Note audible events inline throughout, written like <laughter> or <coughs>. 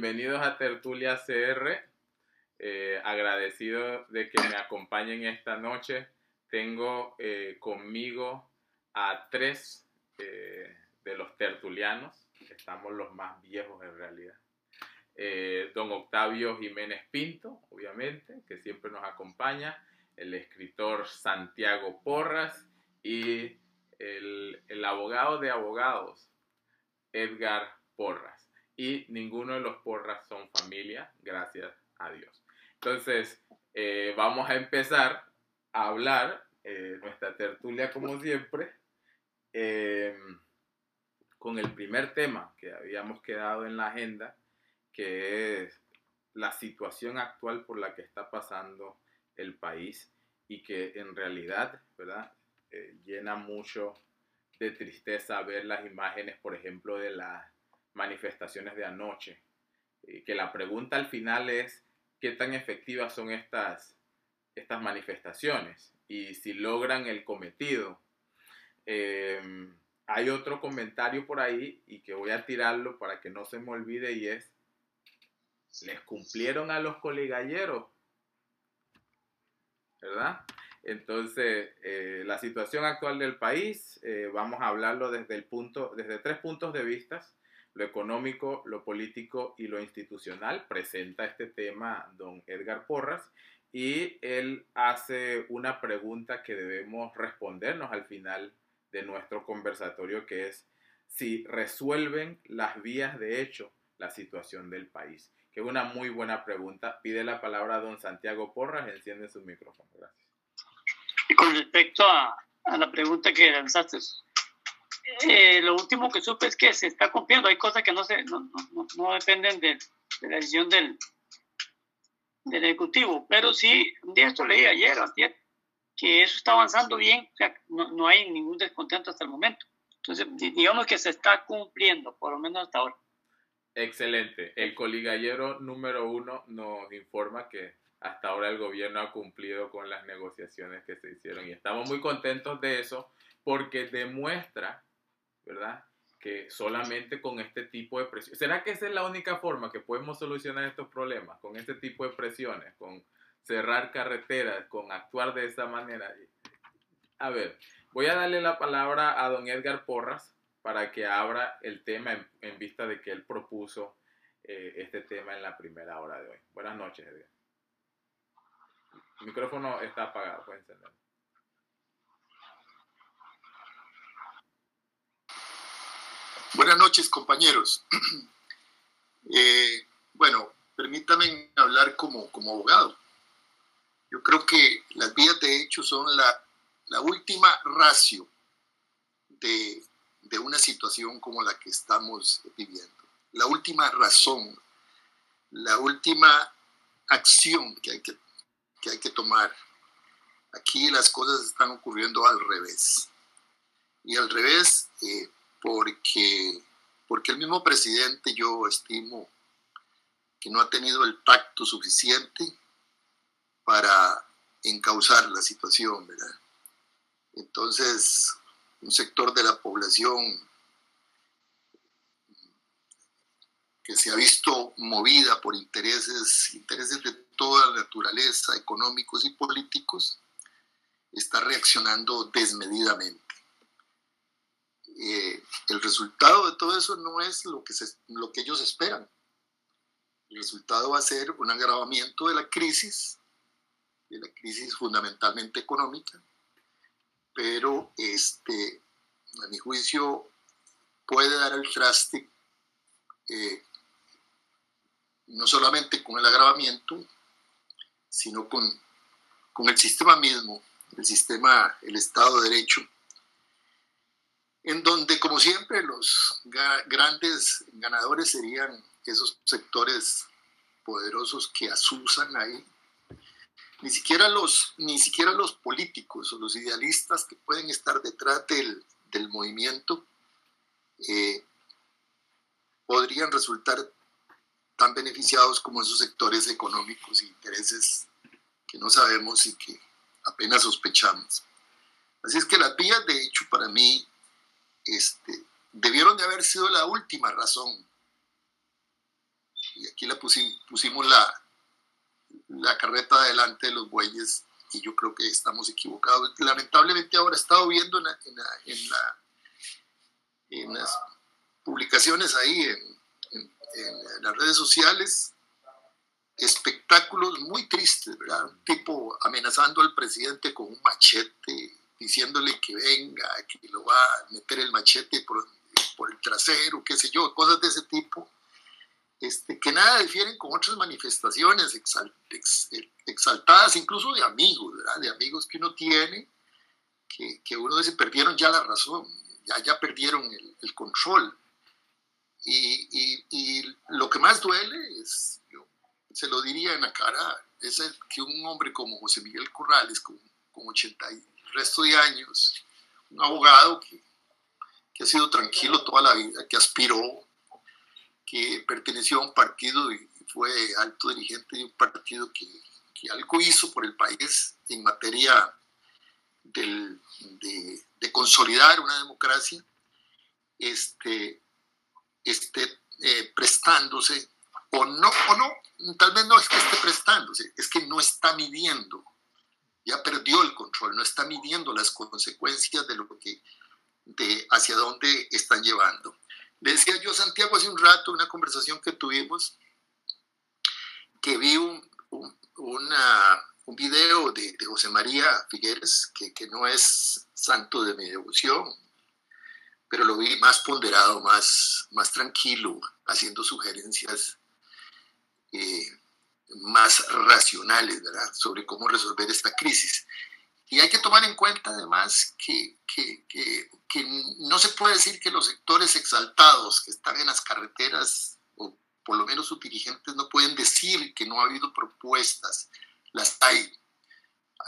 bienvenidos a Tertulia CR. Eh, agradecido de que me acompañen esta noche. Tengo eh, conmigo a tres eh, de los tertulianos, estamos los más viejos en realidad. don Octavio Jiménez Pinto, obviamente, que siempre nos acompaña, el escritor Santiago Porras y el, el abogado de abogados, Edgar Porras y ninguno de los porras son familia, gracias a Dios. Entonces, eh, vamos a empezar a hablar eh, nuestra tertulia como siempre em, con el primer tema que habíamos quedado en la agenda, que es la situación actual por la que está pasando el país y que en realidad, ¿verdad? Eh, llena mucho de tristeza ver las imágenes, por ejemplo, de la manifestaciones de anoche. Y que la pregunta al final es, ¿qué tan efectivas son estas, estas manifestaciones? Y si logran el cometido. Em, hay otro comentario por ahí y que voy a tirarlo para que no se me olvide y es, ¿les cumplieron a los coligalleros? ¿Verdad? Entonces, eh, la situación actual del país, eh, vamos a hablarlo desde, el punto, desde tres puntos de vista lo económico, lo político y lo institucional. Presenta este tema don Edgar Porras y él hace una pregunta que debemos respondernos al final de nuestro conversatorio, que es si resuelven las vías de hecho la situación del país. Que es una muy buena pregunta. Pide la palabra don Santiago Porras, enciende su micrófono. Gracias. Y con respecto a, a la pregunta que lanzaste, lo último que supe es que se está cumpliendo. Hay cosas que no, se, no, dependen de, la decisión del, Ejecutivo. Pero sí, un día esto leí ayer, que eso está avanzando bien. O sea, no, no hay ningún descontento hasta el momento. Entonces, digamos que se está cumpliendo, por lo menos hasta ahora. Excelente. El coligallero número uno nos informa que hasta ahora el gobierno ha cumplido con las negociaciones que se hicieron y estamos muy contentos de eso porque demuestra ¿verdad? Que solamente con este tipo de presiones. ¿Será que esa es la única forma que podemos solucionar estos problemas? Con este tipo de presiones, con cerrar carreteras, con actuar de esa manera. A ver, voy a darle la palabra a don Edgar Porras para que abra el tema en, vista de que él propuso eh, este tema en la primera hora de hoy. Buenas noches, Edgar. El micrófono está apagado, puede encenderlo. Buenas noches, compañeros. <clears throat> Eh, bueno, permítame hablar como, como abogado. Yo creo que las vías de hecho son la, la última ratio de, de, una situación como la que estamos viviendo. La última razón, la última acción que hay que, que, hay que tomar. Aquí las cosas están ocurriendo al revés. Y al revés, eh, porque, porque el mismo presidente yo estimo que no ha tenido el tacto suficiente para encauzar la situación. Entonces, un sector de la población que se ha visto movida por intereses, intereses de toda naturaleza, económicos y políticos, está reaccionando desmedidamente. Eh, el resultado de todo eso no es lo que, lo que ellos esperan. El resultado va a ser un agravamiento de la crisis, de la crisis fundamentalmente económica, pero este, a mi juicio puede dar el traste eh, no solamente con el agravamiento, sino con, con el sistema mismo, el sistema, el Estado de Derecho, en donde, como siempre, los grandes ganadores serían esos sectores poderosos que asusan ahí. Ni siquiera los, ni siquiera los políticos o los idealistas que pueden estar detrás del, del movimiento eh, podrían resultar tan beneficiados como esos sectores económicos e intereses que no sabemos y que apenas sospechamos. Así es que las vías, de hecho, para mí este, debieron de haber sido la última razón. Y aquí la pusimos, la, carreta adelante de los bueyes y yo creo que estamos equivocados. Lamentablemente ahora he estado viendo en, en, la, en, las publicaciones ahí en, las redes sociales espectáculos muy tristes, ¿verdad? Tipo amenazando al presidente con un machete, diciéndole que venga, que lo va a meter el machete por, por el trasero, qué sé yo, cosas de ese tipo este, que nada difieren con otras manifestaciones exaltadas, incluso de amigos, de amigos que uno tiene, que, que, uno dice, perdieron ya la razón, ya, ya perdieron el, control. Y, y, lo que más duele es, yo se lo diría en la cara, es que un hombre como José Miguel Corrales, con, con 80 y resto de años, un abogado que, que ha sido tranquilo toda la vida, que aspiró que perteneció a un partido y fue alto dirigente de un partido que, que algo hizo por el país en materia del, de, de, consolidar una democracia, este, este, eh, prestándose, o no, o no, tal vez no es que esté prestándose, es que no está midiendo, ya perdió el control, no está midiendo las consecuencias de lo que, de hacia dónde están llevando. Le decía yo Santiago hace un rato, una conversación que tuvimos, que vi un, un, un video de, de, José María Figueres, que, que, no es santo de mi devoción, pero lo vi más ponderado, más, más tranquilo, haciendo sugerencias eh, más racionales, ¿verdad?, sobre cómo resolver esta crisis. Y hay que tomar en cuenta además que, que, que, que, no se puede decir que los sectores exaltados que están en las carreteras, o por lo menos sus dirigentes, no pueden decir que no ha habido propuestas. Las hay.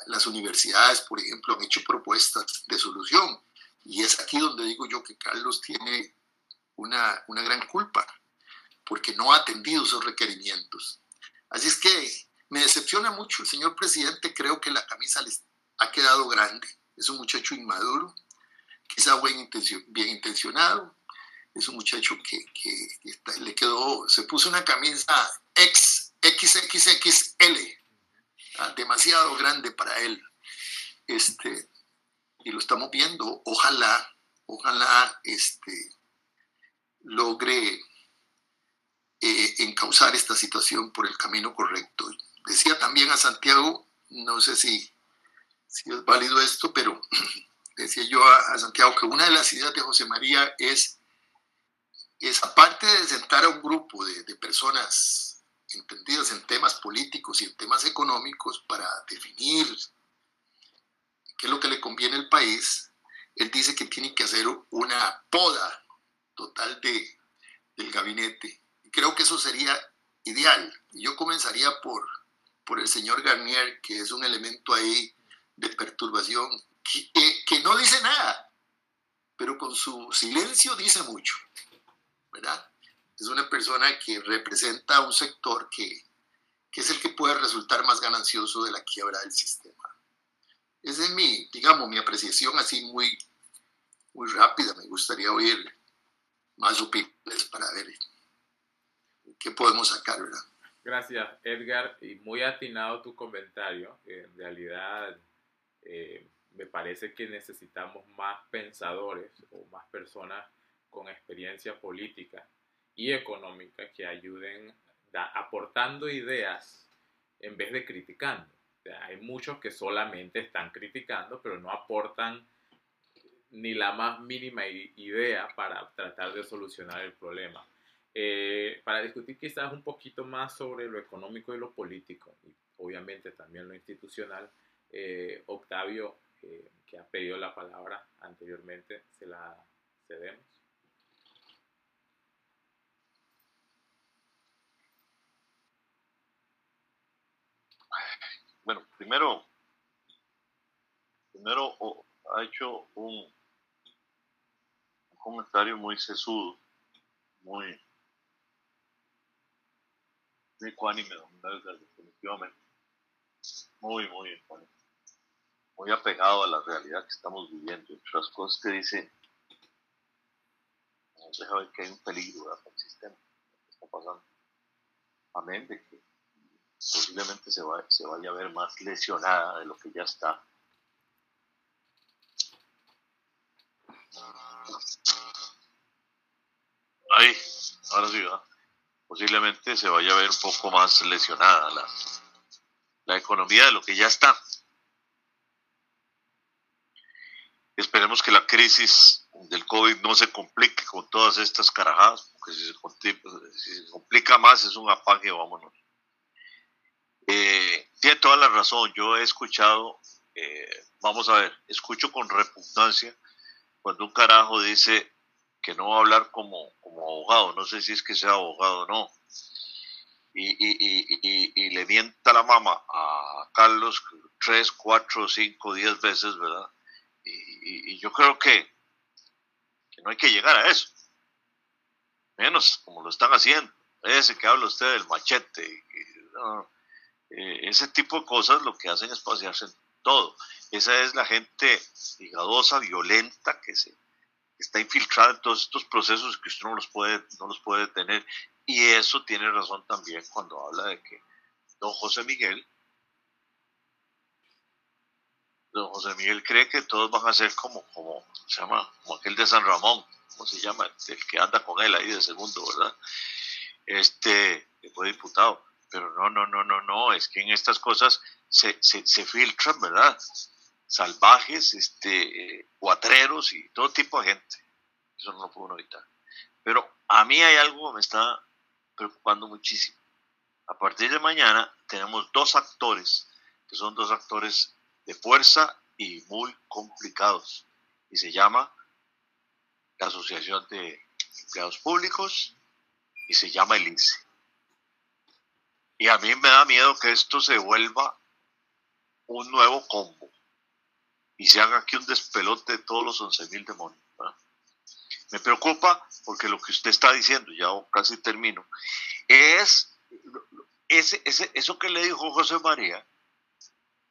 Las universidades, por ejemplo, han hecho propuestas de solución. Y es aquí donde digo yo que Carlos tiene una, una gran culpa, porque no ha atendido esos requerimientos. Así es que me decepciona mucho el señor presidente, creo que la camisa le ha quedado grande, es un muchacho inmaduro, quizá bien, intencionado, es un muchacho que, le quedó, se puso una camisa X, XXXL, ¿ah? demasiado grande para él. Este, y lo estamos viendo, ojalá, ojalá este, logre eh, encauzar esta situación por el camino correcto. Decía también a Santiago, no sé si es válido esto, pero <clears throat> decía yo a, Santiago que una de las ideas de José María es, es aparte de sentar a un grupo de, de personas entendidas en temas políticos y en temas económicos para definir qué es lo que le conviene al país, él dice que tiene que hacer una poda total de, del gabinete. Creo que eso sería ideal. Yo comenzaría por, por el señor Garnier, que es un elemento ahí de perturbación que, no dice nada, pero con su silencio dice mucho, ¿verdad? Es una persona que representa un sector que, que es el que puede resultar más ganancioso de la quiebra del sistema. Esa es mi, digamos, mi apreciación así muy, muy rápida. Me gustaría oír más opiniones para ver qué podemos sacar, ¿verdad? Gracias, Edgar. Y muy atinado tu comentario. En realidad, eh, me parece que necesitamos más pensadores o más personas con experiencia política y económica que ayuden aportando ideas en vez de criticando. hay muchos que solamente están criticando, pero no aportan ni la más mínima idea para tratar de solucionar el problema. Eh, para discutir quizás un poquito más sobre lo económico y lo político, y obviamente también lo institucional, eh, Octavio, eh, que ha pedido la palabra anteriormente, se la cedemos. Bueno, primero, primero ha hecho un, un comentario muy sesudo, muy, muy ecuánime, definitivamente. Muy, muy ecuánime muy apegado a la realidad que estamos viviendo. Entre las cosas que dice, nos deja ver que hay un peligro para el sistema, que está pasando. amén de que posiblemente se, se vaya a ver más lesionada de lo que ya está. Ahí, ahora sí, posiblemente se vaya a ver un poco más lesionada la, la economía de lo que ya está. Esperemos que la crisis del COVID no se complique con todas estas carajadas, porque si se, complica más es un apague, vámonos. Eh, tiene toda la razón, yo he escuchado, eh, vamos a ver, escucho con repugnancia cuando un carajo dice que no va a hablar como, como abogado, no sé si es que sea abogado o no, y, y, y, le mienta la mama a Carlos tres, cuatro, cinco, diez veces, ¿verdad? Y, yo creo que, que, no hay que llegar a eso. Menos como lo están haciendo. Ese que habla usted del machete. Eh, ese tipo de cosas lo que hacen es pasearse todo. Esa es la gente ligadosa, violenta, que se está infiltrada en todos estos procesos que usted no los puede, no los puede tener. Y eso tiene razón también cuando habla de que don José Miguel don José Miguel cree que todos van a ser como, como, llama, como aquel de San Ramón, ¿cómo se llama? El que anda con él ahí de segundo, ¿verdad? Este, que fue diputado. Pero no, no, no, no, no, es que en estas cosas se, se, se filtran, ¿verdad? Salvajes, este, cuatreros y todo tipo de gente. Eso no lo puedo evitar. Pero a mí hay algo que me está preocupando muchísimo. A partir de mañana tenemos dos actores, que son dos actores de fuerza y muy complicados. Y se llama la Asociación de Empleados Públicos y se llama el INSE. Y a mí me da miedo que esto se vuelva un nuevo combo y se haga aquí un despelote de todos los 11 mil demonios. Me preocupa porque lo que usted está diciendo, ya casi termino, es ese, ese, eso que le dijo José María,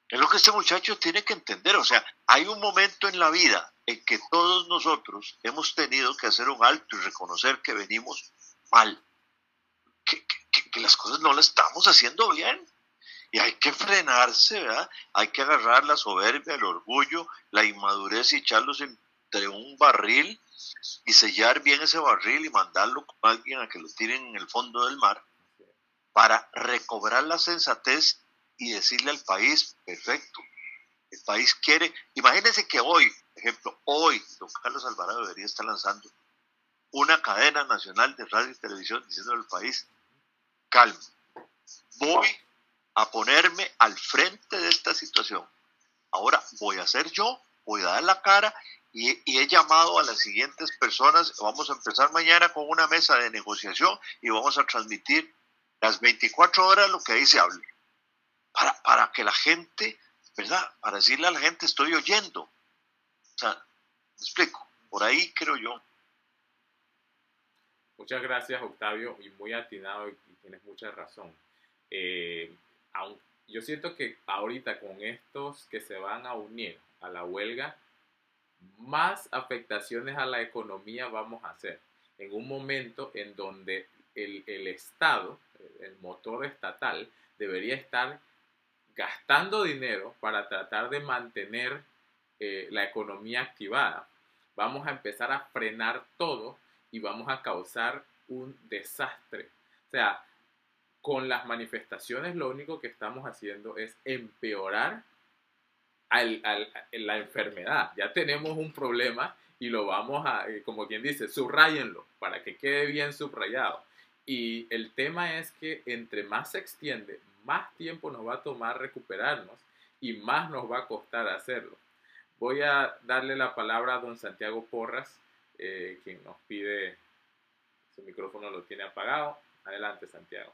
es lo que este muchacho tiene que entender. O sea, hay un momento en la vida en que todos nosotros hemos tenido que hacer un alto y reconocer que venimos mal, que, las cosas no las estamos haciendo bien. Y hay que frenarse, ¿verdad? Hay que agarrar la soberbia, el orgullo, la inmadurez y echarlos entre un barril y sellar bien ese barril y mandarlo con alguien a que lo tiren en el fondo del mar para recobrar la sensatez y decirle al país, perfecto, el país quiere, imagínense que hoy, ejemplo, hoy don Carlos Alvarado debería estar lanzando una cadena nacional de radio y televisión diciendo al país, calma, voy a ponerme al frente de esta situación. Ahora voy a ser yo, voy a dar la cara y, he llamado a las siguientes personas. Vamos a empezar mañana con una mesa de negociación y vamos a transmitir las 24 horas lo que ahí se hable para, para que la gente, ¿verdad? Para decirle a la gente, estoy oyendo. O sea, me explico, por ahí creo yo. Muchas gracias, Octavio, y muy atinado y, tienes mucha razón. Eh, yo siento que ahorita con estos que se van a unir a la huelga, más afectaciones a la economía vamos a hacer. En un momento en donde el, el Estado, el motor estatal, debería estar gastando dinero para tratar de mantener eh, la economía activada, vamos a empezar a frenar todo y vamos a causar un desastre. O sea, con las manifestaciones lo único que estamos haciendo es empeorar la enfermedad. Ya tenemos un problema y lo vamos a, eh, como quien dice, subrayenlo para que quede bien subrayado. Y el tema es que entre más se extiende, más tiempo nos va a tomar recuperarnos y más nos va a costar hacerlo. Voy a darle la palabra a don Santiago Porras, eh, quien nos pide, su micrófono lo tiene apagado. Adelante, Santiago.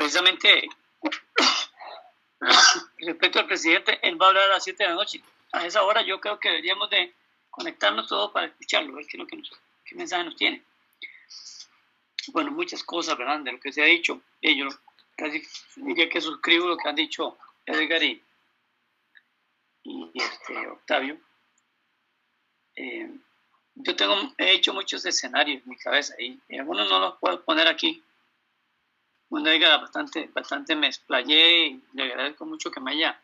Precisamente, <coughs> respecto al presidente, él va a hablar a las 7 de la noche. A esa hora yo creo que deberíamos de conectarnos todos para escucharlo, ver qué, qué mensaje nos tiene bueno, muchas cosas, ¿verdad? De lo que se ha dicho. Y yo casi diría que suscribo lo que han dicho Edgar y, y este, Octavio. Eh, yo tengo, he hecho muchos escenarios en mi cabeza y, algunos no los puedo poner aquí. Bueno, diga, bastante, bastante me explayé y le agradezco mucho que me haya,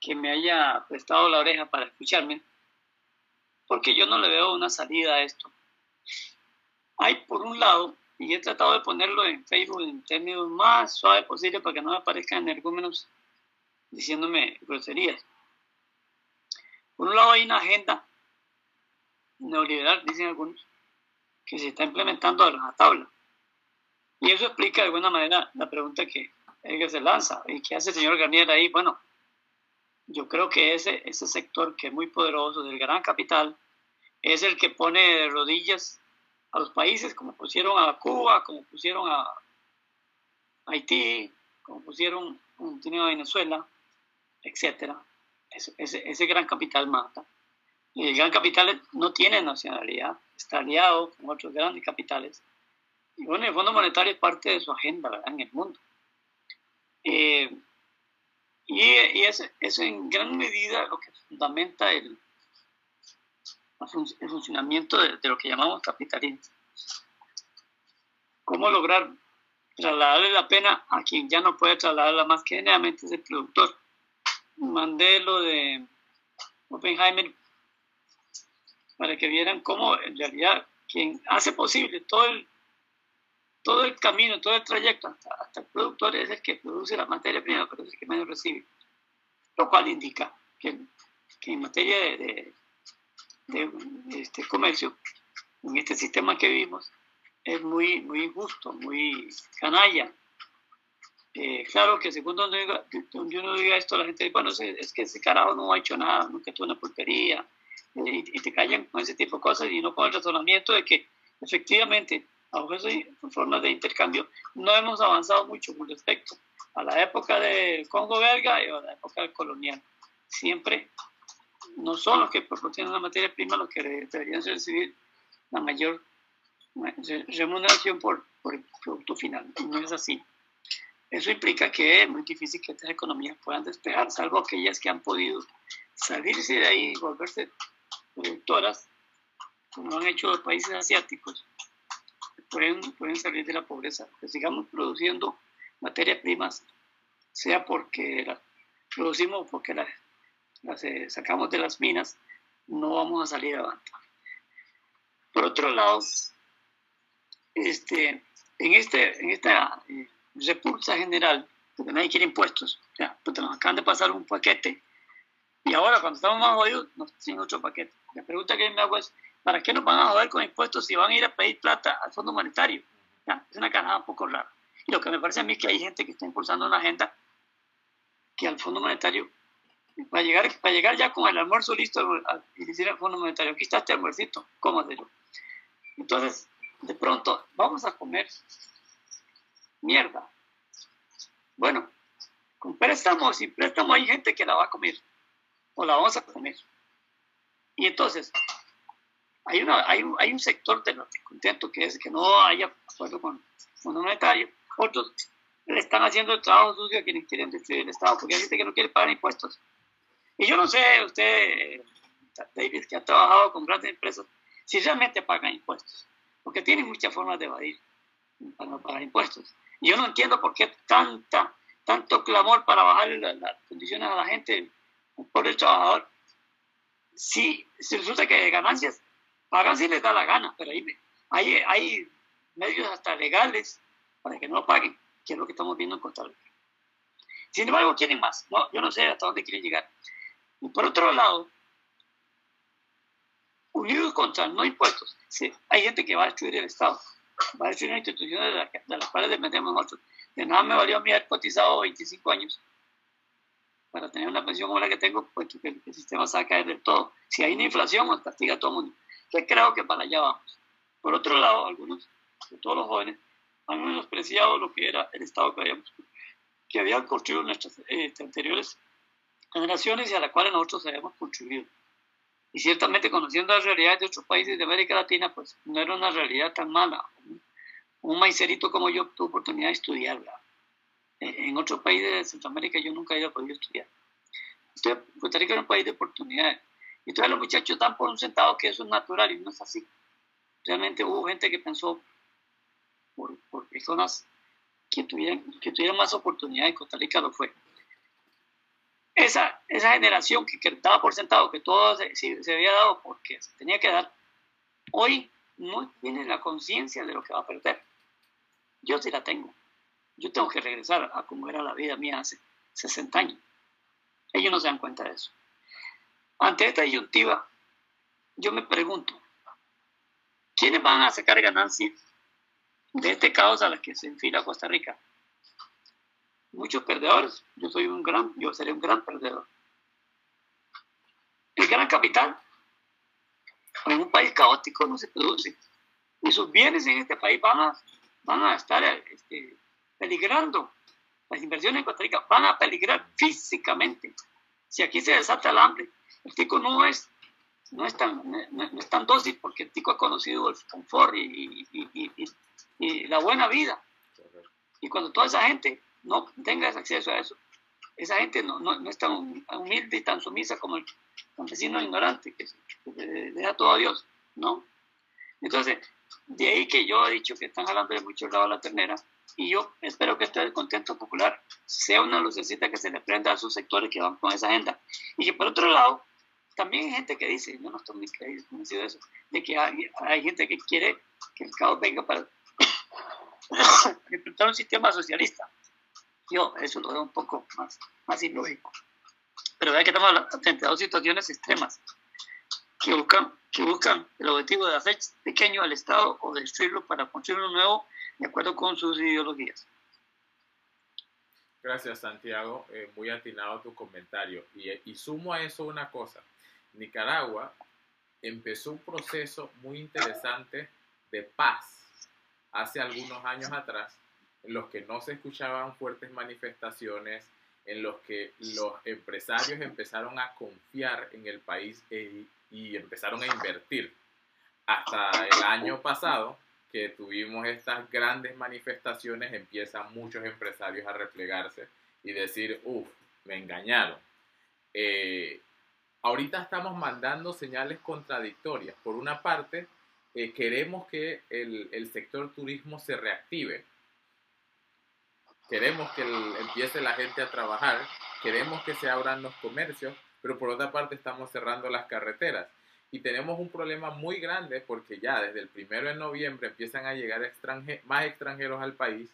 que me haya prestado la oreja para escucharme, porque yo no le veo una salida a esto. Hay por un lado, y he tratado de ponerlo en Facebook en términos más suaves posible para que no me aparezcan energúmenos diciéndome groserías. Por un lado hay una agenda neoliberal, dicen algunos, que se está implementando a tabla. Y eso explica de alguna manera la pregunta que, que se lanza y que hace el señor Garnier ahí. Bueno, yo creo que ese, ese sector que es muy poderoso del gran capital es el que pone de rodillas a los países como pusieron a Cuba, como pusieron a Haití, como pusieron a Venezuela, etcétera. Ese, ese, gran capital mata. Y el gran capital no tiene nacionalidad, está aliado con otros grandes capitales. Y bueno, el Fondo Monetario es parte de su agenda en el mundo. Eh, y, y es, es, en gran medida lo que fundamenta el, funcionamiento de, de, lo que llamamos capitalismo. ¿Cómo lograr trasladarle la pena a quien ya no puede trasladarla más que generalmente es el productor? mandé lo de Oppenheimer para que vieran cómo en realidad quien hace posible todo el, todo el camino, todo el trayecto hasta, el productor es el que produce la materia prima, pero es el que menos recibe. Lo cual indica que, que en materia de, de, este comercio, en este sistema que vivimos, es muy, muy injusto, muy canalla, eh, claro que según donde, uno diga esto, la gente dice, bueno, es, que ese carajo no ha hecho nada, nunca tuvo una porquería, y, te callan con ese tipo de cosas y no con el razonamiento de que efectivamente, bajo esas formas de intercambio, no hemos avanzado mucho con respecto a la época del Congo belga y a la época colonial. Siempre no son los que proporcionan la materia prima los que deberían recibir la mayor remuneración por, por el producto final. No es así. Eso implica que es muy difícil que estas economías puedan despegar, salvo aquellas que han podido salirse de ahí y volverse productoras, como han hecho los países asiáticos, pueden, pueden salir de la pobreza. Que sigamos produciendo materias primas, sea porque las producimos o porque las, eh, sacamos de las minas, no vamos a salir adelante. Por otro lado, este, en, este, en esta eh, repulsa general, porque nadie quiere impuestos. Ya, pues nos acaban de pasar un paquete y ahora cuando estamos más jodidos nos tienen otro paquete. La pregunta que me hago es, ¿para qué nos van a joder con impuestos si van a ir a pedir plata al Fondo Monetario? Ya, es una canada un poco rara. Y lo que me parece a mí es que hay gente que está impulsando una agenda que al Fondo Monetario, para llegar, para llegar ya con el almuerzo listo y decir al Fondo Monetario, aquí está este almuercito, cómatelo. Entonces, de pronto, vamos a comer mierda. Bueno, con préstamo sin préstamo hay gente que la va a comer o la vamos a comer. Y entonces, hay, una, hay, hay un sector del contento que es que no haya acuerdo con Fondo Monetario. Otros le están haciendo el trabajo sucio a quienes quieren destruir el Estado, porque hay gente que no quiere pagar impuestos. Y yo no sé, usted, David, que ha trabajado con grandes empresas, si realmente pagan impuestos, porque tienen muchas formas de evadir para no pagar impuestos. Yo no entiendo por qué tanta, tanto clamor para bajar las condiciones a la gente, por el trabajador. Si, si resulta que ganancias, pagan si les da la gana, pero hay, hay, medios hasta legales para que no lo paguen, que es lo que estamos viendo en Costa Rica. Sin embargo, quieren más. No, yo no sé hasta dónde quieren llegar. Y por otro lado, unidos contra no impuestos, sí, hay gente que va a destruir el Estado va a decir una institución de, las cuales dependemos nosotros. De nada me valió a mí haber cotizado 25 años para tener una pensión como que tengo, pues que el, sistema se va a caer del todo. Si hay una inflación, castiga a todo el mundo. Yo creo que para allá vamos. Por otro lado, algunos, de todos los jóvenes, han menospreciado lo que era el Estado que, habíamos, que habían construido nuestras este, anteriores generaciones y a las cuales nosotros habíamos contribuido. Y ciertamente conociendo las realidades de otros países de América Latina, pues no era una realidad tan mala. Un maicerito como yo tuve oportunidad de estudiarla. En otros países de Centroamérica yo nunca había podido estudiar. Costa Rica era un país de oportunidades. Y todos los muchachos dan por un centavo que eso es natural y no es así. Realmente hubo gente que pensó por, por personas que tuvieran, que tuvieran más oportunidad en Costa Rica lo fue. Esa, esa generación que, que por sentado que todo se, se, había dado porque se tenía que dar, hoy no tiene la conciencia de lo que va a perder. Yo sí la tengo. Yo tengo que regresar a como era la vida mía hace 60 años. Ellos no se dan cuenta de eso. Ante esta disyuntiva, yo me pregunto, ¿quiénes van a sacar ganancias de este caos a la que se enfila Costa Rica? Muchos perdedores. Yo soy un gran, yo seré un gran perdedor. El gran capital en un país caótico no se produce. Y sus bienes en este país van a, van a estar este, peligrando. Las inversiones en Costa Rica van a peligrar físicamente. Si aquí se desata el hambre, el tico no es, no es, tan, no, es tan dócil porque el tico ha conocido el confort y, y, y, la buena vida. Y cuando toda esa gente no tenga acceso a eso, esa gente no, no, es tan humilde y tan sumisa como el campesino ignorante que, le deja todo a Dios, ¿no? Entonces, de ahí que yo he dicho que están hablando de mucho lado la ternera, y yo espero que este contento popular sea una lucecita que se le prenda a esos sectores que van con esa agenda. Y que por otro lado, también hay gente que dice, yo no estoy muy convencido de eso, de que hay, hay gente que quiere que el caos venga para <coughs> implementar un sistema socialista. Yo eso lo veo un poco más, más ilógico. Pero vea que estamos frente a dos situaciones extremas que buscan, que buscan el objetivo de hacer pequeño al Estado o destruirlo para construir uno nuevo de acuerdo con sus ideologías. Gracias, Santiago. Eh, muy atinado tu comentario. Y, y sumo a eso una cosa. Nicaragua empezó un proceso muy interesante de paz hace algunos años atrás, en los que no se escuchaban fuertes manifestaciones, en los que los empresarios empezaron a confiar en el país e, y empezaron a invertir. Hasta el año pasado, que tuvimos estas grandes manifestaciones, empiezan muchos empresarios a replegarse y decir, uff, me engañaron. Eh, ahorita estamos mandando señales contradictorias. Por una parte, eh, queremos que el, el, sector turismo se reactive. Queremos que empiece la gente a trabajar. Queremos que se abran los comercios. Pero por otra parte, estamos cerrando las carreteras. Y tenemos un problema muy grande porque ya desde el primero de noviembre empiezan a llegar más extranjeros al país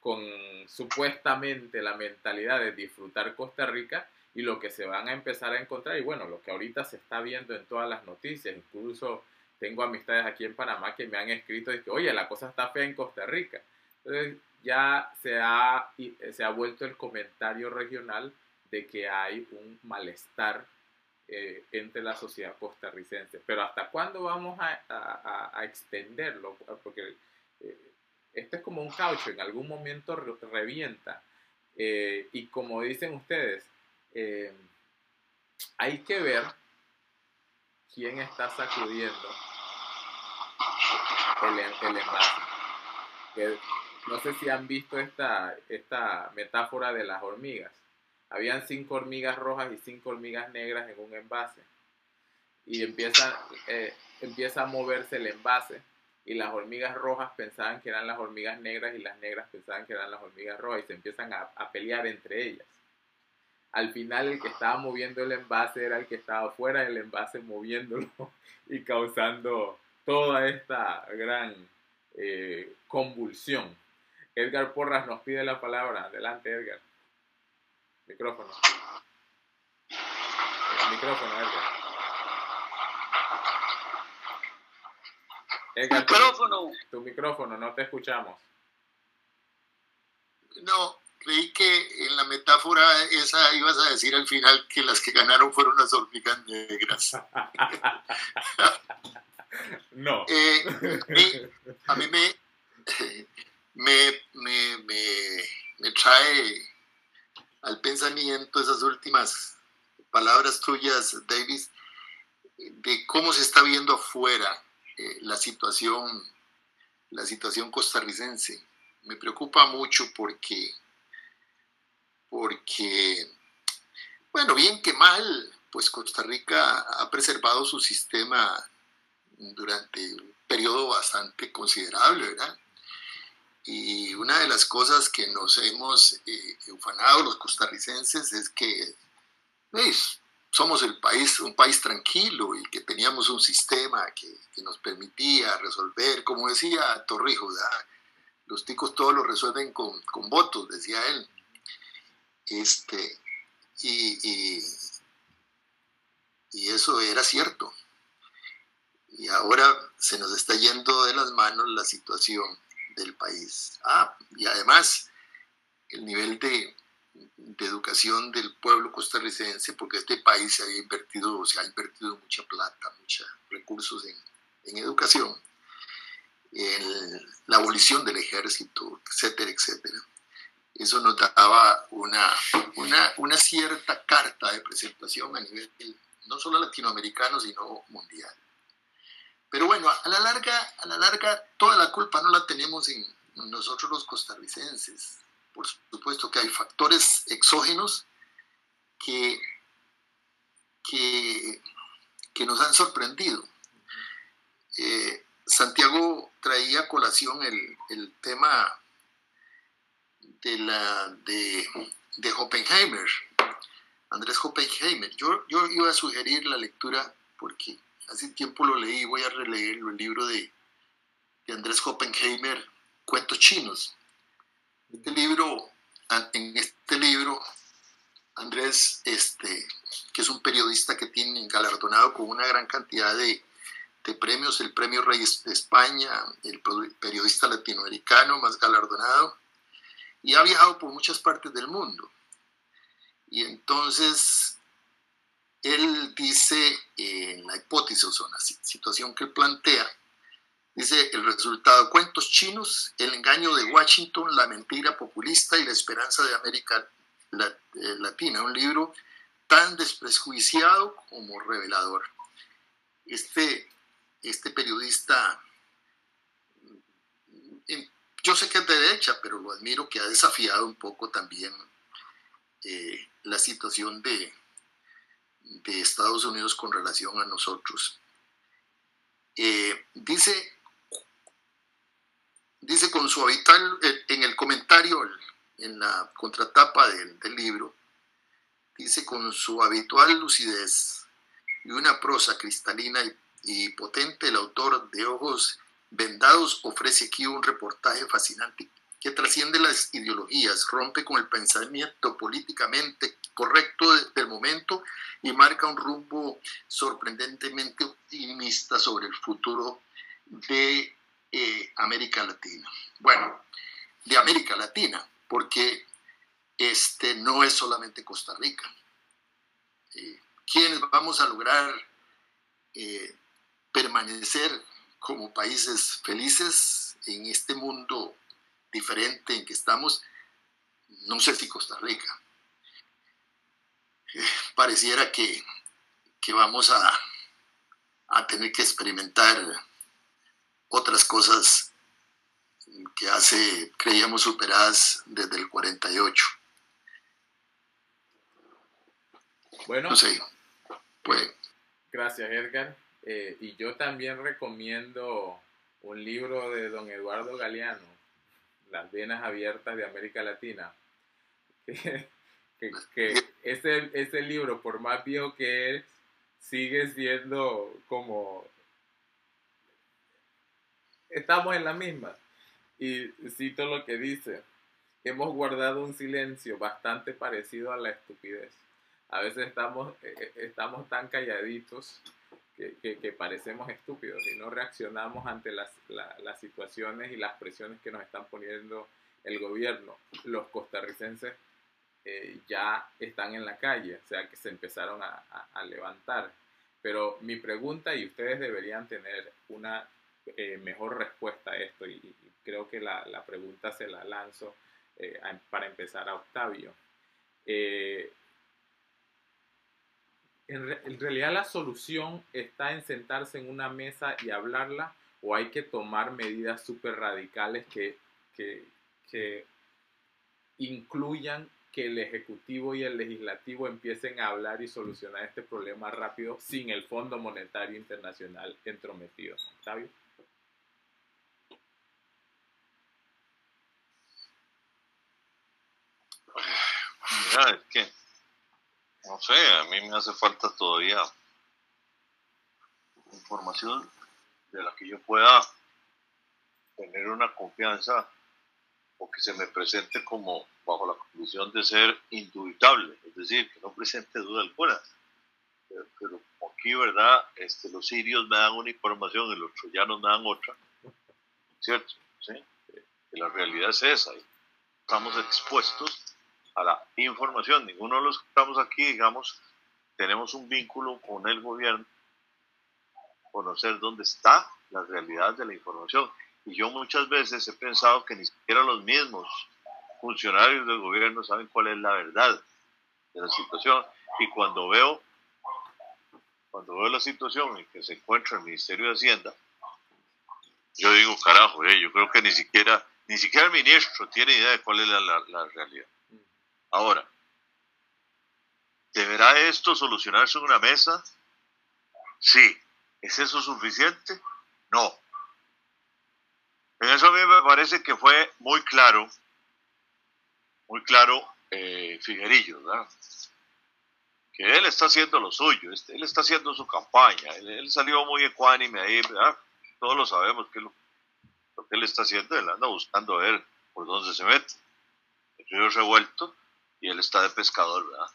con supuestamente la mentalidad de disfrutar Costa Rica y lo que se van a empezar a encontrar, y bueno, lo que ahorita se está viendo en todas las noticias, incluso tengo amistades aquí en Panamá que me han escrito y que, oye, la cosa está fea en Costa Rica. Entonces ya se ha, se ha vuelto el comentario regional de que hay un malestar eh, entre la sociedad costarricense. Pero ¿hasta cuándo vamos a, a, extenderlo? Porque eh, esto es como un caucho, en algún momento revienta. Eh, y como dicen ustedes, hay que ver quién está sacudiendo el, el envase. no sé si han visto esta, esta metáfora de las hormigas habían cinco hormigas rojas y cinco hormigas negras en un envase. Y empieza, eh, empieza a moverse el envase. Y las hormigas rojas pensaban que eran las hormigas negras y las negras pensaban que eran las hormigas rojas y se empiezan a, a pelear entre ellas. Al final el que estaba moviendo el envase era el que estaba fuera del envase moviéndolo <laughs> y causando toda esta gran eh, convulsión. Edgar Porras nos pide la palabra. Adelante, Edgar. Micrófono. micrófono, Edgar. micrófono. Tu, micrófono, no te escuchamos. No, creí que en la metáfora esa ibas a decir al final que las que ganaron fueron las hormigas negras. <laughs> no. Eh, a mí me, me, me, me trae al pensamiento esas últimas palabras tuyas, Davis, de cómo se está viendo afuera eh, la situación, la situación costarricense. Me preocupa mucho porque, porque, bueno, bien que mal, pues Costa Rica ha preservado su sistema durante un periodo bastante considerable, ¿verdad? Y una de las cosas que nos hemos eh, ufanado los costarricenses es que somos el país, un país tranquilo y que teníamos un sistema que, nos permitía resolver, como decía Torrijos, los ticos todos lo resuelven con, con votos, decía él. Este, y, y, eso era cierto. Y ahora se nos está yendo de las manos la situación del país. Ah, y además el nivel de, educación del pueblo costarricense, porque este país se, ha invertido, se ha invertido mucha plata, muchos recursos en, en educación, la abolición del ejército, etcétera, etcétera. Eso nos daba una, una, una cierta carta de presentación a nivel no solo latinoamericano, sino mundial. Pero bueno, a la larga, a la larga, toda la culpa no la tenemos en nosotros los costarricenses. Por supuesto que hay factores exógenos que, que, nos han sorprendido. Eh, Santiago traía a colación el, tema de, la, de, de Oppenheimer, Andrés Oppenheimer. Yo, yo iba a sugerir la lectura porque hace tiempo lo leí, voy a releerlo, el libro de, Andrés Oppenheimer, Cuentos Chinos. Este libro, en este libro, Andrés, este, que es un periodista que tiene galardonado con una gran cantidad de, premios, el Premio Reyes de España, el periodista latinoamericano más galardonado, y ha viajado por muchas partes del mundo. Y entonces él dice en la hipótesis o en la situación que él plantea, dice el resultado, cuentos chinos, el engaño de Washington, la mentira populista y la esperanza de América eh, Latina, un libro tan desprejuiciado como revelador. Este, este periodista, yo sé que es de derecha, pero lo admiro que ha desafiado un poco también eh, la situación de, de Estados Unidos con relación a nosotros. Eh, dice, dice con su habitual, eh, en el comentario, en la contratapa del, libro, dice con su habitual lucidez y una prosa cristalina y potente, el autor de Ojos Vendados ofrece aquí un reportaje fascinante que trasciende las ideologías, rompe con el pensamiento políticamente correcto del momento y marca un rumbo sorprendentemente optimista sobre el futuro de eh, América Latina. Bueno, de América Latina, porque este no es solamente Costa Rica. Eh, ¿Quiénes vamos a lograr eh, permanecer como países felices en este mundo diferente en que estamos, no sé si Costa Rica. Eh, pareciera que, que vamos a, a tener que experimentar otras cosas que hace, creíamos superadas desde el 48. Bueno, pues. Gracias, Edgar. Eh, y yo también recomiendo un libro de don Eduardo Galeano, las venas abiertas de América Latina. <laughs> que, ese, ese, libro, por más viejo que es, sigue siendo como... Estamos en la misma. Y cito lo que dice, hemos guardado un silencio bastante parecido a la estupidez. A veces estamos, eh, eh, estamos tan calladitos que, parecemos estúpidos y no reaccionamos ante las, las situaciones y las presiones que nos están poniendo el gobierno. Los costarricenses eh, ya están en la calle, o sea que se empezaron a, a, levantar. Pero mi pregunta, y ustedes deberían tener una eh, mejor respuesta a esto, y, creo que la, la, pregunta se la lanzo eh, para empezar a Octavio en, realidad la solución está en sentarse en una mesa y hablarla o hay que tomar medidas súper radicales que, que, incluyan que el Ejecutivo y el Legislativo empiecen a hablar y solucionar este problema rápido sin el Fondo Monetario Internacional entrometido. Octavio. Es que, no sé, a mí me hace falta todavía información de la que yo pueda tener una confianza o que se me presente como bajo la condición de ser indubitable, es decir, que no presente duda alguna. Pero, aquí, ¿verdad? Este, los sirios me dan una información y los troyanos me dan otra, ¿cierto? ¿Sí? Que la realidad es esa. Estamos expuestos a la información. Ninguno de los que estamos aquí, digamos, tenemos un vínculo con el gobierno, conocer dónde está la realidad de la información. Y yo muchas veces he pensado que ni siquiera los mismos funcionarios del gobierno saben cuál es la verdad de la situación. Y cuando veo, cuando veo la situación en que se encuentra el Ministerio de Hacienda, yo digo, carajo, eh, yo creo que ni siquiera, ni siquiera el ministro tiene idea de cuál es la, la realidad. Ahora, ¿deberá esto solucionarse en una mesa? Sí. ¿Es eso suficiente? No. En eso a mí me parece que fue muy claro, muy claro eh, Figuerillo, ¿verdad? Que él está haciendo lo suyo, este, él está haciendo su campaña, él, salió muy ecuánime ahí, ¿verdad? Todos lo sabemos que lo, que él está haciendo, él anda buscando a ver por dónde se mete. El río revuelto y él está de pescador, ¿verdad?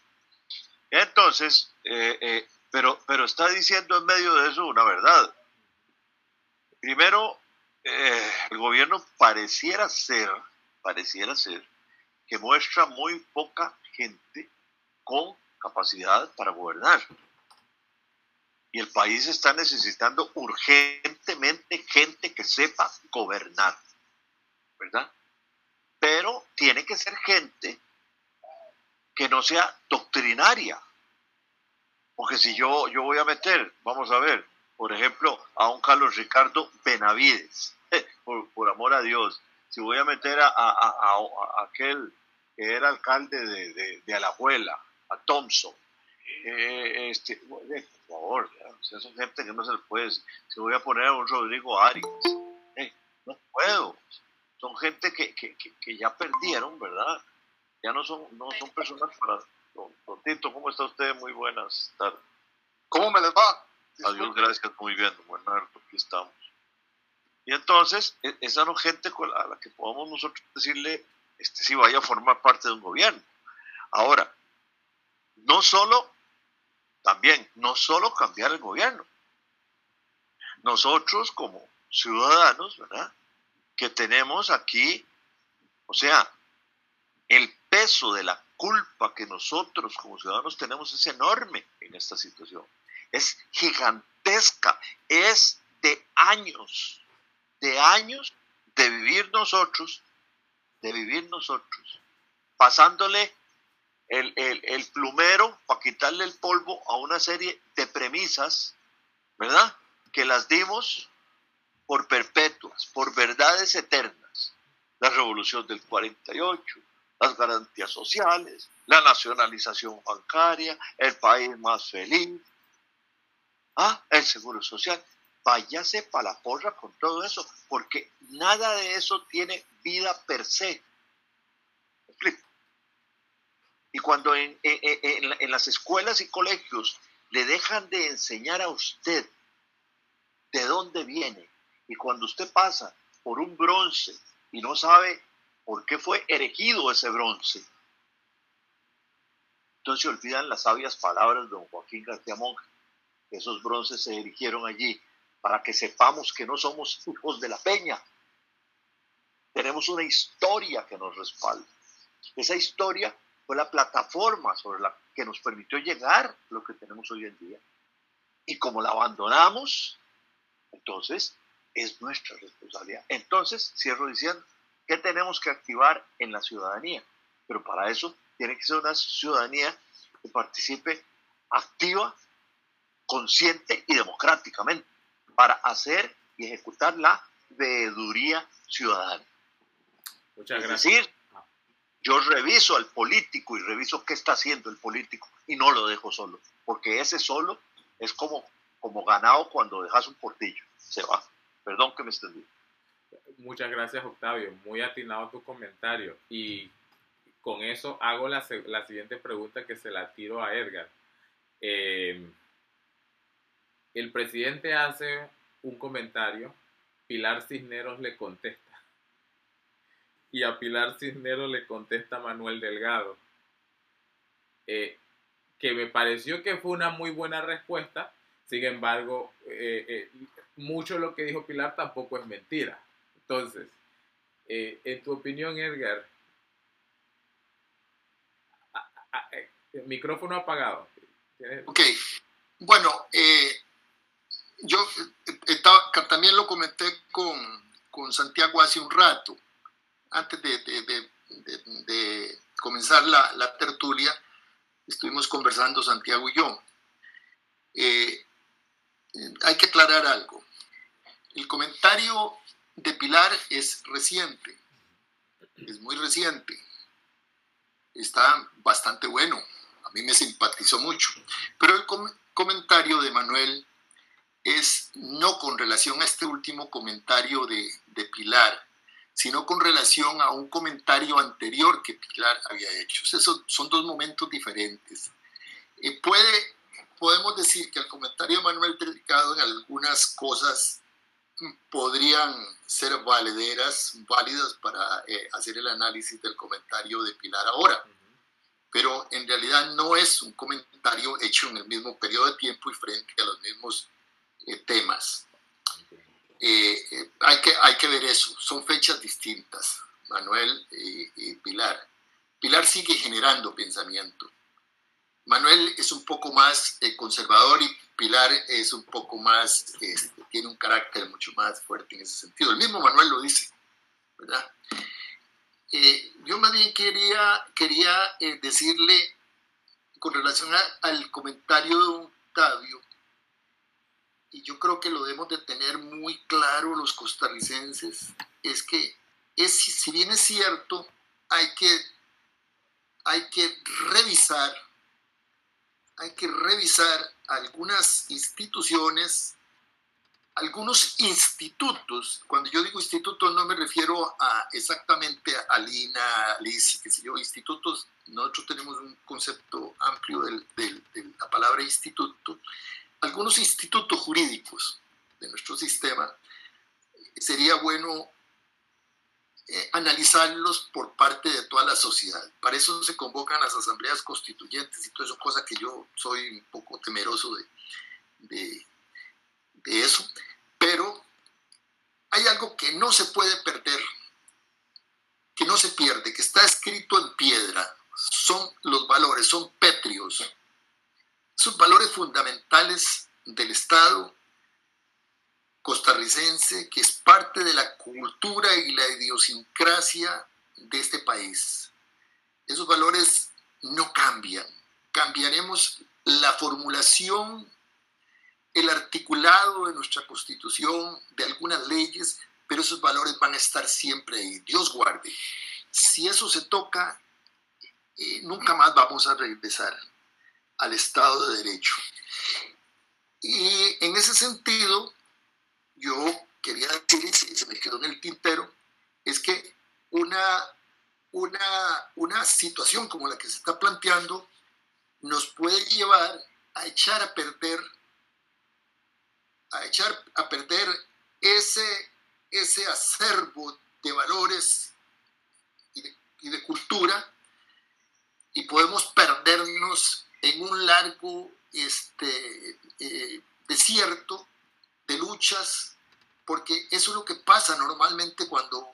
Entonces, eh, eh, pero, pero está diciendo en medio de eso una verdad. Primero, eh, el gobierno pareciera ser, pareciera ser, que muestra muy poca gente con capacidad para gobernar. Y el país está necesitando urgentemente gente que sepa gobernar, ¿verdad? Pero tiene que ser gente que no sea doctrinaria. Porque si yo, yo voy a meter, vamos a ver, por ejemplo, a un Carlos Ricardo Benavides, <laughs> por, amor a Dios. Si voy a meter a, aquel que era alcalde de, de, Alajuela, a Thompson, eh, este, por favor, son gente que no se puede. Si voy a poner a un Rodrigo Arias, eh, no puedo. Son gente que, que, que, ya perdieron, ¿verdad? Ya no son, no son personas para. Don, Tito, ¿cómo está usted? Muy buenas tardes. ¿Cómo me les va? Adiós, gracias, muy bien, bueno, aquí estamos. Y entonces, e, esa no gente a la que podamos nosotros decirle, este sí vaya a formar parte de un gobierno. Ahora, no solo, también, no solo cambiar el gobierno. Nosotros como ciudadanos, ¿verdad? Que tenemos aquí, o sea, el peso de la culpa que nosotros como ciudadanos tenemos es enorme en esta situación es gigantesca, es de años, de años de vivir nosotros, de vivir nosotros, pasándole el, el plumero para quitarle el polvo a una serie de premisas, ¿verdad? Que las dimos por perpetuas, por verdades eternas. La revolución del 48, las garantías sociales, la nacionalización bancaria, el país más feliz, Ah, el seguro social. Váyase para la porra con todo eso, porque nada de eso tiene vida per se. Y cuando en, en, las escuelas y colegios le dejan de enseñar a usted de dónde viene, y cuando usted pasa por un bronce y no sabe por qué fue erigido ese bronce, entonces se olvidan las sabias palabras de don Joaquín García Monge esos bronces se erigieron allí para que sepamos que no somos <laughs> hijos de la peña. Tenemos una historia que nos respalda. Esa historia fue la plataforma sobre la que nos permitió llegar a lo que tenemos hoy en día. Y como la abandonamos, entonces es nuestra responsabilidad. Entonces, cierro diciendo, ¿qué tenemos que activar en la ciudadanía? Pero para eso tiene que ser una ciudadanía que participe activa consciente y democráticamente para hacer y ejecutar la veeduría ciudadana. Muchas es gracias. decir, Yo reviso al político y reviso qué está haciendo el político y no lo dejo solo, porque ese solo es como, como ganado cuando dejas un portillo, se va. Perdón que me extendí. Muchas gracias, Octavio. Muy atinado tu comentario. Y con eso hago la, la siguiente pregunta que se la tiro a Edgar. Eh, el presidente hace un comentario, Pilar Cisneros le contesta. Y a Pilar Cisneros le contesta Manuel Delgado. Eh, que me pareció que fue una muy buena respuesta. Sin embargo, eh, mucho lo que dijo Pilar tampoco es mentira. Entonces, en tu opinión, Edgar, el micrófono apagado. Ok, bueno, eh, yo eh, estaba, también lo comenté con, con, Santiago hace un rato, antes de, de, de, comenzar la, la, tertulia, estuvimos conversando Santiago y yo. Eh, hay que aclarar algo. El comentario de Pilar es reciente, es muy reciente, está bastante bueno a mí me simpatizó mucho. Pero el comentario de Manuel es no con relación a este último comentario de, de, Pilar, sino con relación a un comentario anterior que Pilar había hecho. Esos son dos momentos diferentes. Eh, puede, podemos decir que el comentario de Manuel Delicado en algunas cosas podrían ser valederas, válidas para eh, hacer el análisis del comentario de Pilar ahora pero en realidad no es un comentario hecho en el mismo periodo de tiempo y frente a los mismos eh, temas. Eh, eh, hay, que, hay que ver eso, son fechas distintas, Manuel y, Pilar. Pilar sigue generando pensamiento. Manuel es un poco más conservador y Pilar es un poco más, este, tiene un carácter mucho más fuerte en ese sentido. El mismo Manuel lo dice, ¿verdad? Eh, yo más bien quería, quería eh, decirle con relación al comentario de Octavio, y yo creo que lo debemos de tener muy claro los costarricenses, es que es, si bien es cierto, hay que, hay que revisar, hay que revisar algunas instituciones algunos institutos, cuando yo digo institutos no me refiero a exactamente a Lina, Liz, qué sé yo, institutos, nosotros tenemos un concepto amplio de la palabra instituto, algunos institutos jurídicos de nuestro sistema, sería bueno eh, analizarlos por parte de la sociedad. Para eso se convocan las asambleas constituyentes y todo eso, cosa que yo soy un poco temeroso de eso, pero hay algo que no se puede perder, que no se pierde, que está escrito en piedra, son los valores, son pétreos, son valores fundamentales del Estado costarricense, que es parte de la cultura y la idiosincrasia de este país. Esos valores no cambian, cambiaremos la formulación el articulado de nuestra constitución, de algunas leyes, pero esos valores van a estar siempre ahí. Dios guarde. Si eso se toca, eh, nunca más vamos a regresar al Estado de Derecho. Y en ese sentido, yo quería decir, si se me quedó en el tintero, es que una, una, una situación como la que se está planteando nos puede llevar a echar a perder a echar a perder ese, ese acervo de valores y de, cultura y podemos perdernos en un largo este, eh, desierto de luchas, porque eso es lo que pasa normalmente cuando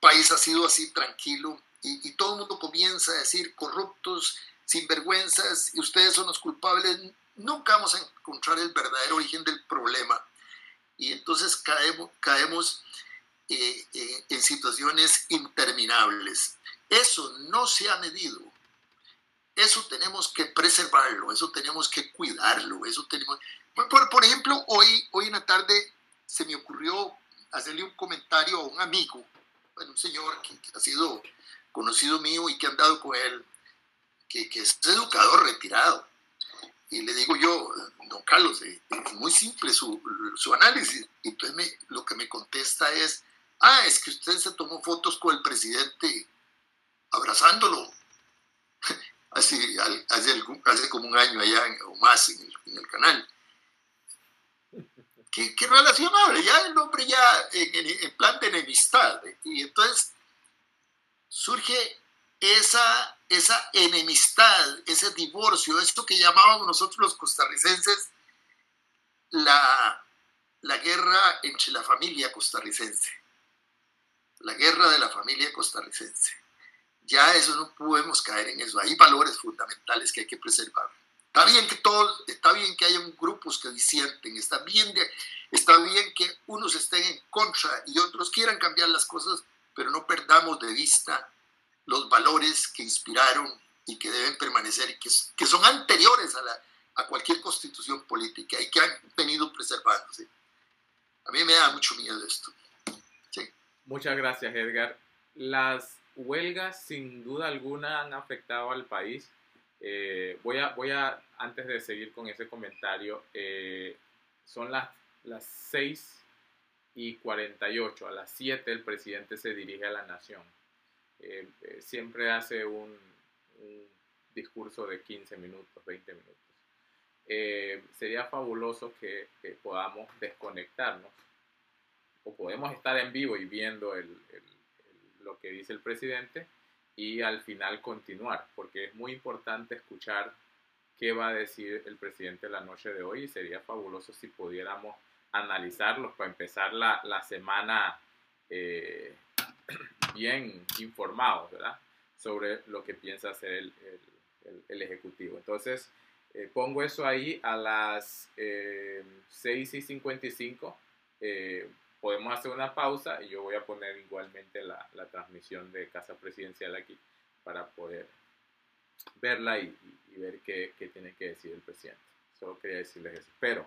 país ha sido así tranquilo y, todo el mundo comienza a decir corruptos, sinvergüenzas, y ustedes son los culpables nunca vamos a encontrar el verdadero origen del problema y entonces caemos, caemos eh, eh, en situaciones interminables. Eso no se ha medido. Eso tenemos que preservarlo, eso tenemos que cuidarlo, eso tenemos... Por, por ejemplo, hoy, hoy en la tarde se me ocurrió hacerle un comentario a un amigo, un señor que, ha sido conocido mío y que ha andado con él, que, que es educador retirado. Y le digo yo, don Carlos, eh, es muy simple su, su análisis. Y entonces lo que me contesta es, ah, es que usted se tomó fotos con el presidente abrazándolo. <laughs> Hace, hace, hace como un año allá o más en el canal. ¿Qué, ¿Qué, relación? Ya el hombre ya en, en, plan de enemistad. Y entonces surge esa, esa enemistad, ese divorcio, esto que llamábamos nosotros los costarricenses la, la guerra entre la familia costarricense. La guerra de la familia costarricense. Ya eso no podemos caer en eso. Hay valores fundamentales que hay que preservar. Está bien que todos, está bien que haya grupos que disienten, está bien, de, está bien que unos estén en contra y otros quieran cambiar las cosas, pero no perdamos de vista los valores que inspiraron y que deben permanecer que, que son anteriores a, la, a cualquier constitución política y que han venido preservándose. A mí me da mucho miedo esto. Sí. Muchas gracias, Edgar. Las huelgas sin duda alguna han afectado al país. Eh, voy, a, voy a, antes de seguir con ese comentario, eh, son las, las 6 y 48, a las 7 el presidente se dirige a la nación. Eh, eh siempre hace un, un, discurso de 15 minutos, 20 minutos. Eh, sería fabuloso que, que, podamos desconectarnos o podemos estar en vivo y viendo el, el lo que dice el presidente y al final continuar, porque es muy importante escuchar qué va a decir el presidente la noche de hoy y sería fabuloso si pudiéramos analizarlos para empezar la, la semana eh, <clears throat> bien informados, ¿verdad? Sobre lo que piensa hacer el, el, Ejecutivo. Entonces, eh, pongo eso ahí a las eh, 6 y 55. Podemos hacer una pausa y yo voy a poner igualmente la, la transmisión de Casa Presidencial aquí para poder verla y, ver qué, qué, tiene que decir el presidente. Solo quería decirles eso. Pero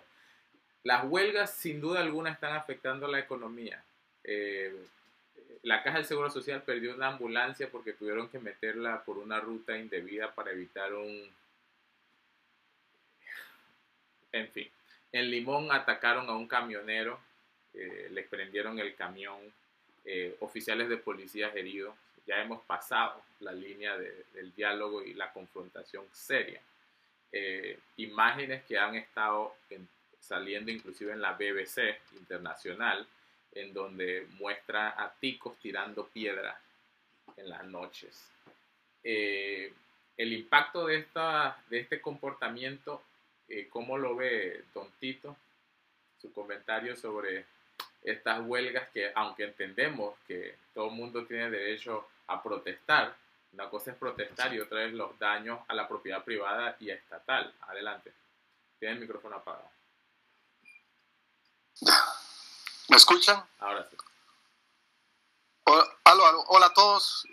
las huelgas sin duda alguna están afectando la economía. Eh, la Caja del Seguro Social perdió una ambulancia porque tuvieron que meterla por una ruta indebida para evitar un... En fin, en Limón atacaron a un camionero eh, les prendieron el camión, eh, oficiales de policía heridos. Ya hemos pasado la línea de, del diálogo y la confrontación seria. Eh, imágenes que han estado en, saliendo inclusive en la BBC internacional, en donde muestra a ticos tirando piedra en las noches. Eh, el impacto de, esta, de este comportamiento, eh, ¿cómo lo ve Don Tito? Su comentario sobre estas huelgas que, aunque entendemos que todo el mundo tiene derecho a protestar, una cosa es protestar y otra es los daños a la propiedad privada y estatal. Adelante. Tiene el micrófono apagado. ¿Me escuchan? Ahora sí. Hola, aló, hola a todos.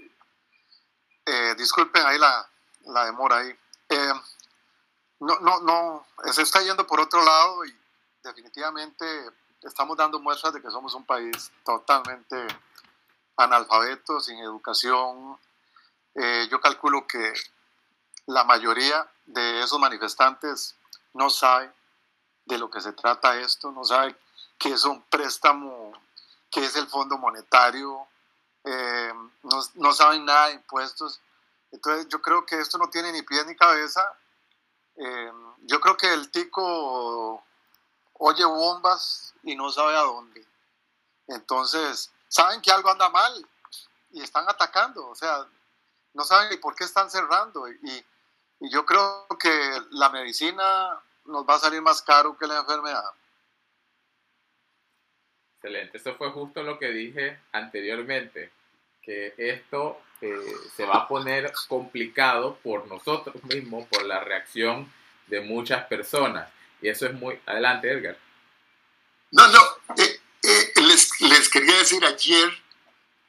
Eh, disculpen ahí la, la demora ahí. Eh, no, no, no, se está yendo por otro lado y definitivamente estamos dando muestras de que somos un país totalmente analfabeto, sin educación. Eh, yo calculo que la mayoría de esos manifestantes no sabe de lo que se trata esto, no sabe qué es un préstamo, qué es el Fondo Monetario, eh, no, no, saben nada de impuestos. Entonces yo creo que esto no tiene ni pies ni cabeza. Eh, yo creo que el tico oye bombas y no sabe a dónde. Entonces, saben que algo anda mal y están atacando, o sea, no saben ni por qué están cerrando. Y, yo creo que la medicina nos va a salir más caro que la enfermedad. Excelente, eso fue justo lo que dije anteriormente, que esto eh, se va a poner complicado por nosotros mismos, por la reacción de muchas personas. Y eso es muy... Adelante, Edgar. No, no, eh, eh, les, quería decir ayer,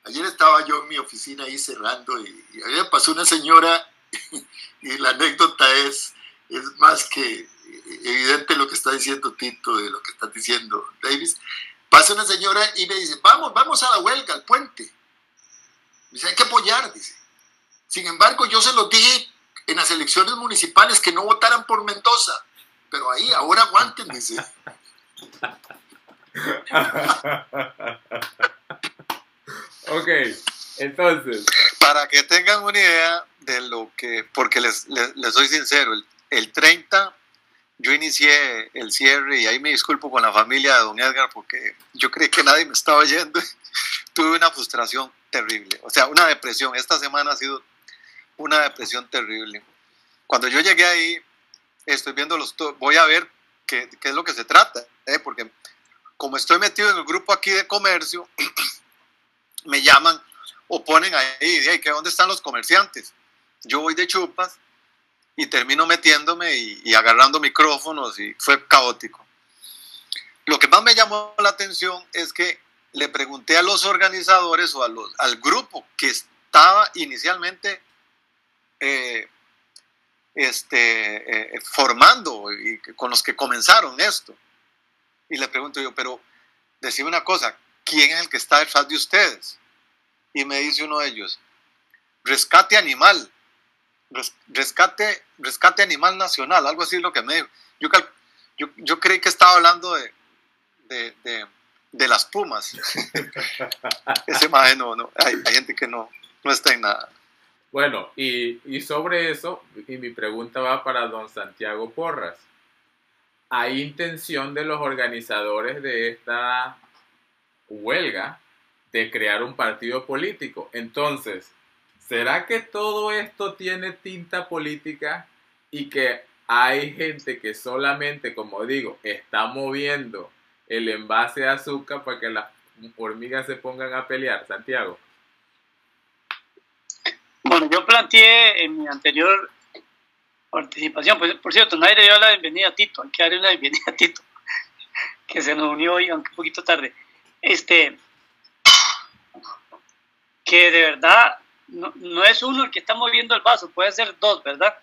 ayer estaba yo en mi oficina ahí cerrando y, y ayer pasó una señora <laughs> y la anécdota es, es más que evidente lo que está diciendo Tito, de lo que está diciendo Davis. Pasa una señora y me dice, vamos, vamos a la huelga, al puente. Me dice, hay que apoyar, dice. Sin embargo, yo se los dije en las elecciones municipales que no votaran por Mendoza. Pero ahí, ahora aguántense. <laughs> ok, entonces. Para que tengan una idea de lo que, porque les, les, soy sincero, el, el 30 yo inicié el cierre y ahí me disculpo con la familia de don Edgar porque yo creí que nadie me estaba oyendo. <laughs> Tuve una frustración terrible, o sea, una depresión. Esta semana ha sido una depresión terrible. Cuando yo llegué ahí, estoy viendo los, voy a ver qué, qué es lo que se trata, ¿eh? porque como estoy metido en el grupo aquí de comercio, <clears throat> me llaman o ponen ahí, que ¿dónde están los comerciantes? Yo voy de chupas y termino metiéndome y, agarrando micrófonos y fue caótico. Lo que más me llamó la atención es que le pregunté a los organizadores o a al grupo que estaba inicialmente eh, este, eh, formando y con los que comenzaron esto. Y le pregunto yo, pero decime una cosa, ¿quién es el que está detrás de ustedes? Y me dice uno de ellos, rescate animal rescate, rescate animal nacional, algo así lo que me dijo. Yo, yo, creí que estaba hablando de, de, de, las pumas. <laughs> Ese más no, no hay, hay, gente que no, no está en nada. Bueno, y, y sobre eso, y mi pregunta va para don Santiago Porras. ¿Hay intención de los organizadores de esta huelga de crear un partido político? Entonces, ¿será que todo esto tiene tinta política y que hay gente que solamente, como digo, está moviendo el envase de azúcar para que las hormigas se pongan a pelear? Santiago. Bueno, yo planteé en mi anterior participación, pues, por cierto, nadie le dio la bienvenida a Tito, hay que darle una bienvenida a Tito, <laughs> que se nos unió hoy, aunque un poquito tarde. Este, que de verdad no, no, es uno el que está moviendo el vaso, puede ser dos, ¿verdad?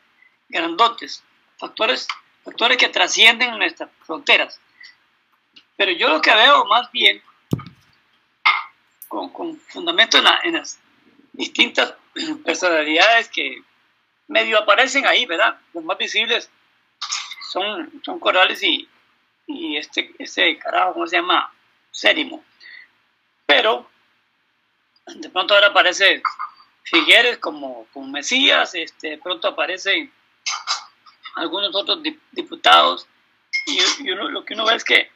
Grandotes, factores, factores que trascienden nuestras fronteras. Pero yo lo que veo más bien, con, con fundamento en, las distintas <clears throat> personalidades que medio aparecen ahí, ¿verdad? Los más visibles son, son Corrales y, y este, este carajo, ¿cómo se llama? Sérimo. Pero de pronto ahora aparece Figueres como, como Mesías, este, pronto aparecen algunos otros diputados y, uno, lo que uno ve es que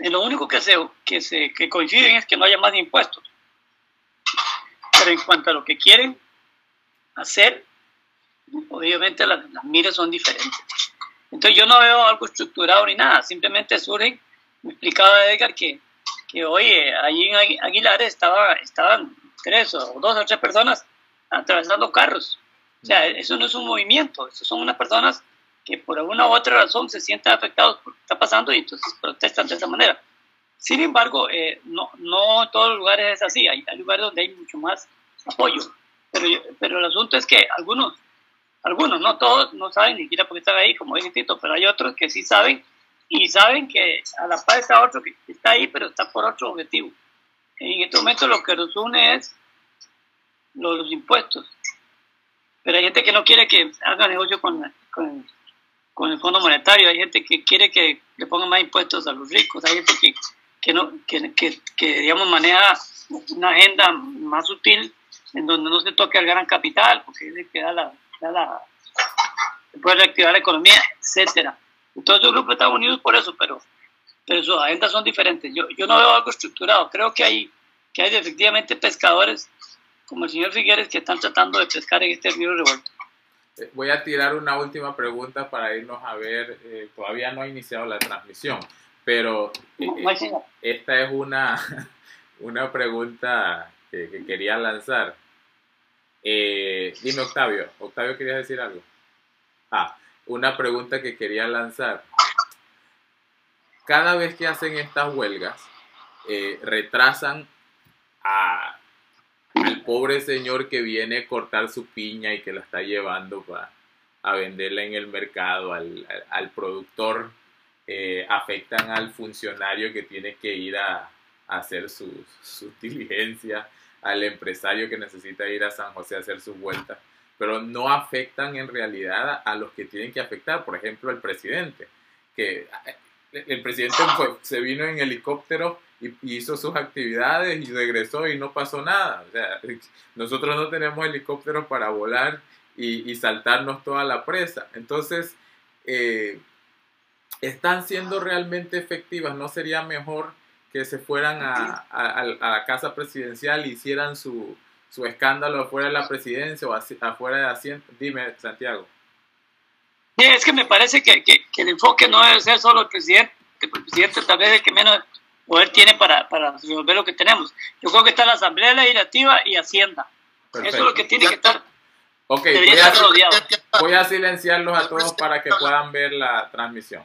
lo único que se, que se que coinciden es que no haya más impuestos. Pero en cuanto a lo que quieren hacer, obviamente las, las miras son diferentes. Entonces yo no veo algo estructurado ni nada, simplemente surgen, me explicaba Edgar que, que oye, allí en Aguilares estaba, estaban tres o dos o tres personas atravesando carros. O sea, eso no es un movimiento, eso son unas personas que por alguna u otra razón se sienten afectados por lo que está pasando y entonces protestan de esa manera. Sin embargo, eh, no, no todos los lugares es así, hay, hay, lugares donde hay mucho más apoyo, pero, pero el asunto es que algunos, algunos, no todos, no saben ni siquiera por qué están ahí, como Tito, pero hay otros que sí saben y saben que a la par está otro que está ahí, pero está por otro objetivo. En este momento lo que nos une es los, impuestos. Pero hay gente que no quiere que haga negocio con, con, con, el Fondo Monetario, hay gente que quiere que le pongan más impuestos a los ricos, hay gente que, que, no, que, que, que, digamos, maneja una agenda más sutil en donde no se toque al gran capital, porque es que da la, da la, puede reactivar la economía, etcétera. Entonces los grupos están unidos por eso, pero pero sus agendas son diferentes. Yo, yo no veo algo estructurado. Creo que hay, que hay efectivamente pescadores como el señor Figueres que están tratando de pescar en este río revuelto. Eh, voy a tirar una última pregunta para irnos a ver. Eh, todavía no ha iniciado la transmisión, pero eh, esta es una, <laughs> una pregunta que, que quería lanzar. dime, Octavio. Octavio, ¿querías decir algo? Ah, una pregunta que quería lanzar cada vez que hacen estas huelgas, eh, retrasan al pobre señor que viene a cortar su piña y que la está llevando para a venderla en el mercado, al, productor, eh, afectan al funcionario que tiene que ir a, hacer sus su <laughs> diligencias, al empresario que necesita ir a San José a hacer sus vueltas, pero no afectan en realidad a, los que tienen que afectar, por ejemplo, el presidente, que eh, el presidente se vino en helicóptero y, hizo sus actividades y regresó y no pasó nada. O sea, <laughs> nosotros no tenemos helicópteros para volar y, saltarnos toda la presa. Entonces, eh, están siendo realmente efectivas. ¿No sería mejor que se fueran a, la casa presidencial y hicieran su, escándalo afuera de la presidencia o afuera de asiento? Dime, Santiago. Sí, es que me parece que, el enfoque no debe ser solo el presidente, que el presidente tal vez es el que menos poder tiene para, para resolver lo que tenemos. Yo creo que está la Asamblea Legislativa y Hacienda. Eso es lo que tiene que estar. Ok, voy a, silenciarlos a todos para que puedan ver la transmisión.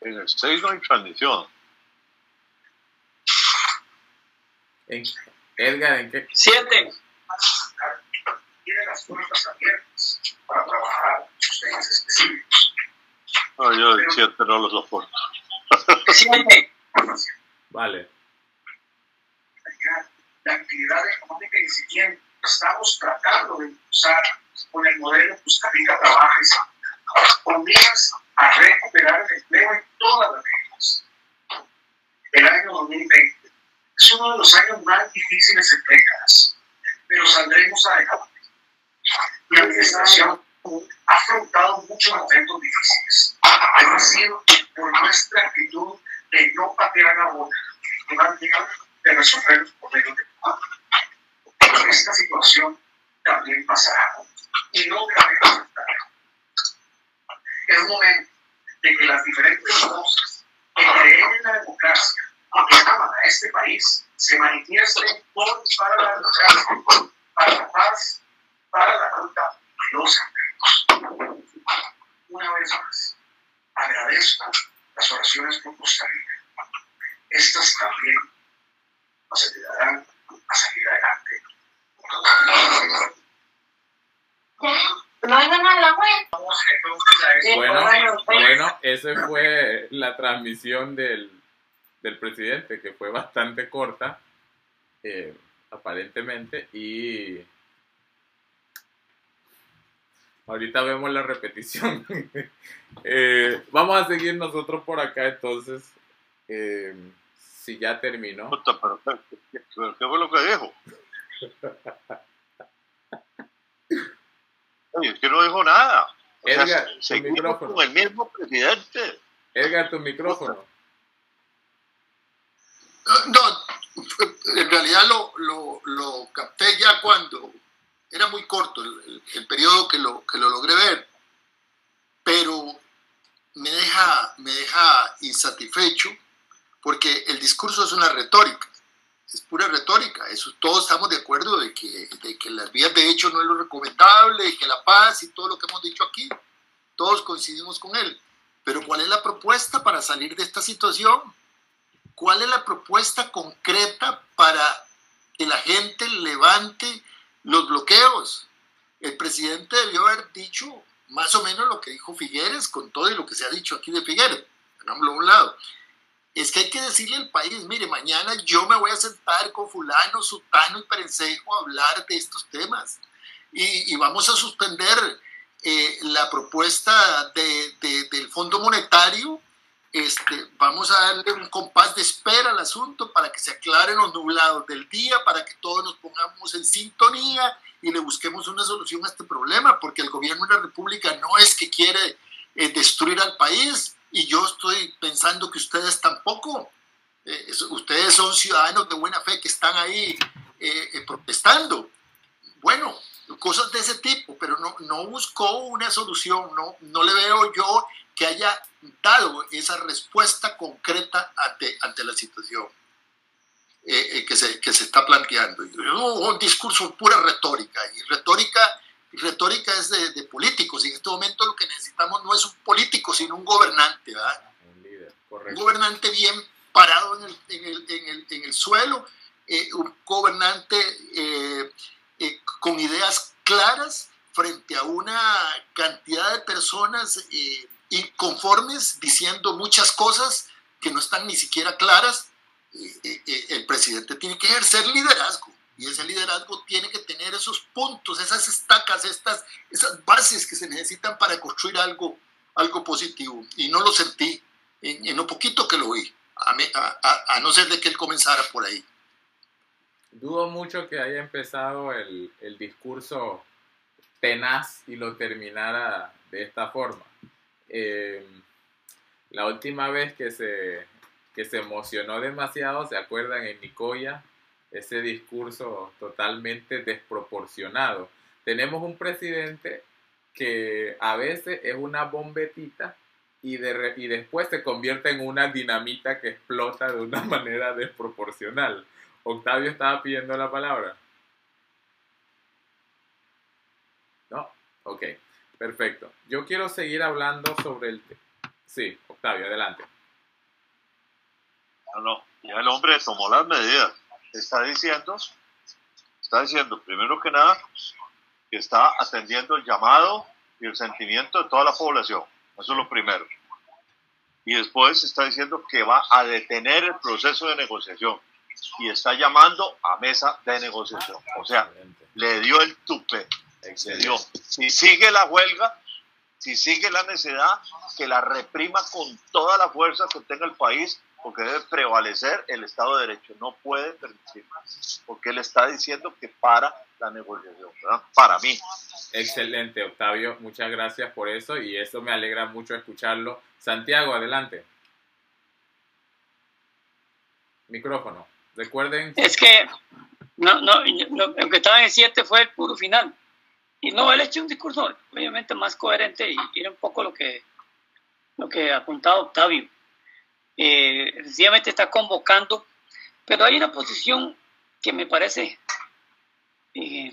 En el 6 no hay transmisión. ¿En, Edgar, ¿en qué? 7. Tiene las puertas abiertas para trabajar temas específicos. No, yo el 7 no lo soporto. 7. Vale. La actividad económica incipiente estamos tratando de impulsar con el modelo Costa Rica Trabaja y con miras a recuperar el empleo en todas las regiones. El año 2020 es uno de los años más difíciles en décadas, pero saldremos adelante. La administración ha afrontado muchos momentos difíciles, pero ha sido por nuestra actitud de no patear la bola, más bien de resolver los problemas de esta situación también pasará y no debemos estar. Es momento de que las diferentes voces que creen en la democracia que aman a este país se manifiesten por para la democracia, para la paz, para la ruta de los enfermos. Una vez más, agradezco las oraciones por Costa Rica. Estas también nos ayudarán a salir adelante. No hay nada la Bueno, bueno, esa fue la transmisión del, del presidente, que fue bastante corta, eh, aparentemente, y ahorita vemos la repetición. <laughs> eh, vamos a seguir nosotros por acá, entonces, eh, si ya terminó. ¿Qué fue lo que dijo? es que no dijo nada. Edgar, tu micrófono. con el mismo presidente. Edgar, tu micrófono. No, en realidad lo, lo, lo capté ya cuando era muy corto el, el, periodo que lo, que lo logré ver, pero me deja, me deja insatisfecho porque el discurso es una retórica es pura retórica. Eso, todos estamos de acuerdo de que, de que las vías de hecho no es lo recomendable, que la paz y todo lo que hemos dicho aquí, todos coincidimos con él. Pero ¿cuál es la propuesta para salir de esta situación? ¿Cuál es la propuesta concreta para que la gente levante los bloqueos? El presidente debió haber dicho más o menos lo que dijo Figueres con todo y lo que se ha dicho aquí de Figueres. Hagámoslo a un lado es que hay que decirle al país, mire, mañana yo me voy a sentar con fulano, sutano y perencejo a hablar de estos temas y, vamos a suspender eh, la propuesta del Fondo Monetario, este, vamos a darle un compás de espera al asunto para que se aclaren los nublados del día, para que todos nos pongamos en sintonía y le busquemos una solución a este problema, porque el gobierno de la República no es que quiere eh, destruir al país, y yo estoy pensando que ustedes tampoco. Eh, ustedes son ciudadanos de buena fe que están ahí eh, eh, protestando. Bueno, cosas de ese tipo, pero no, no buscó una solución, no, no le veo yo que haya dado esa respuesta concreta ante, ante la situación que, se, que se está planteando. Un discurso pura retórica, y retórica retórica es de, políticos y en este momento lo que necesitamos no es un político, sino un gobernante, ¿verdad? Un, líder, correcto. un gobernante bien, parado en el, en el, en el, en el suelo, eh, un gobernante eh, eh, con ideas claras frente a una cantidad de personas inconformes diciendo muchas cosas que no están ni siquiera claras. el presidente tiene que ejercer liderazgo y ese liderazgo tiene que tener esos puntos, esas estacas, estas, esas bases que se necesitan para construir algo, algo positivo. Y no lo sentí en, en lo poquito que lo vi, a, a, a no ser de que él comenzara por ahí. Dudo mucho que haya empezado el, el discurso tenaz y lo terminara de esta forma. Eh, la última vez que se, que se emocionó demasiado, ¿se acuerdan? En Nicoya, ese discurso totalmente desproporcionado. Tenemos un presidente que a veces es una bombetita y, de, y después se convierte en una dinamita que explota de una <laughs> manera desproporcional. Octavio estaba pidiendo la palabra. ¿No? Ok, perfecto. Yo quiero seguir hablando sobre el... Sí, Octavio, adelante. No, no, ya el hombre tomó las medidas. Está diciendo, está diciendo, primero que nada, que está atendiendo el llamado y el sentimiento de toda la población. Eso es lo primero. Y después está diciendo que va a detener el proceso de negociación y está llamando a mesa de negociación. O sea, le dio el tupe. Dio. Si sigue la huelga, si sigue la necesidad, que la reprima con toda la fuerza que tenga el país, porque debe prevalecer el Estado de Derecho. No puede permitir más, porque él está diciendo que para la negociación, ¿verdad? Para mí. Excelente, Octavio. Muchas gracias por eso y eso me alegra mucho escucharlo. Santiago, adelante. Micrófono. Recuerden. Es que no, no, lo que estaba en el 7 fue el puro final. Y no, él hecho un discurso obviamente más coherente y era un poco lo que, lo que ha apuntado Octavio. Eh, sencillamente está convocando, pero hay una posición que me parece eh,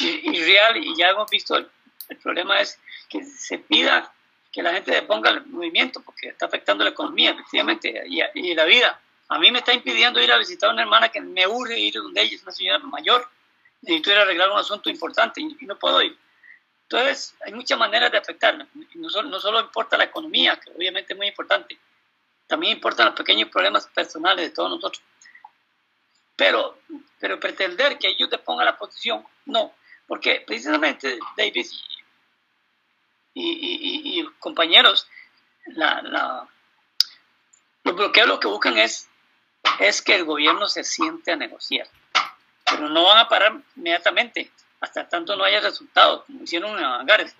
irreal y ya hemos visto el, problema es que se pida que la gente ponga el movimiento porque está afectando la economía efectivamente y, y la vida a mí me está impidiendo ir a visitar a una hermana que me urge ir donde ella es una señora mayor. Necesito ir a arreglar un asunto importante y, no puedo ir. Entonces, hay muchas maneras de afectarme. No solo, no solo importa la economía, que obviamente es muy importante, también importan los pequeños problemas personales de todos nosotros. Pero, pero pretender que ellos te pongan la posición, no. Porque precisamente Davis y, y, compañeros, la, la, los bloqueos lo que buscan es es que el gobierno se siente a negociar. Pero no van a parar inmediatamente hasta tanto no haya resultados, como hicieron en Hangares.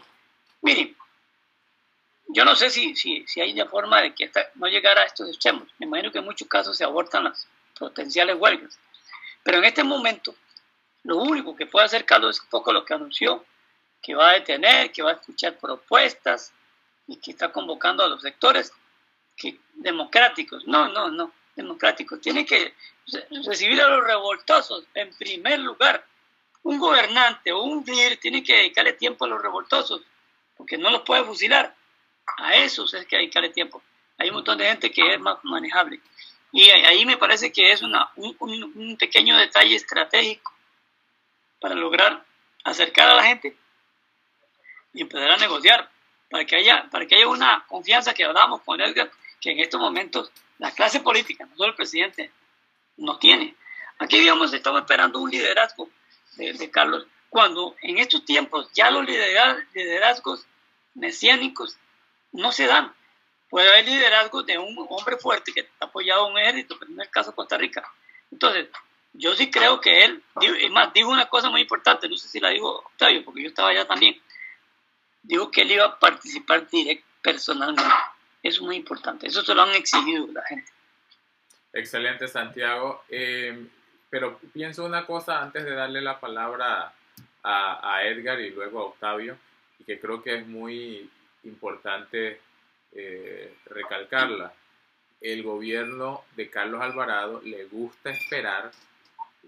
Miren, yo no sé si, si, si hay una forma de que no llegara a estos extremos. Me imagino que en muchos casos se abortan las potenciales huelgas. Pero en este momento, lo único que puede hacer Carlos es un poco lo que anunció, que va a detener, que va a escuchar propuestas y que está convocando a los sectores democráticos. No, no, no democrático. Tiene que recibir a los revoltosos en primer lugar. Un gobernante o un líder tiene que dedicarle tiempo a los revoltosos, porque no los puede fusilar. A esos es que dedicarle tiempo. Hay un montón de gente que es más manejable. Y ahí me parece que es una, un, un pequeño detalle estratégico para lograr acercar a la gente y empezar a negociar para que haya, para que haya una confianza que hablamos con Edgar, que en estos momentos la clase política, no solo el presidente, no tiene. Aquí, digamos, estamos esperando un liderazgo de, Carlos, cuando en estos tiempos ya los liderazgos mesiánicos no se dan. Puede haber liderazgo de un hombre fuerte que está apoyado a un ejército, pero en el caso de Costa Rica. Entonces, yo sí creo que él, más, dijo una cosa muy importante, no sé si la dijo Octavio, porque yo estaba allá también. Dijo que él iba a participar directo, personalmente es muy importante. Eso se lo han exigido la gente. Excelente, Santiago. Eh, pero pienso una cosa antes de darle la palabra a, Edgar y luego a Octavio, y que creo que es muy importante eh, recalcarla. El gobierno de Carlos Alvarado le gusta esperar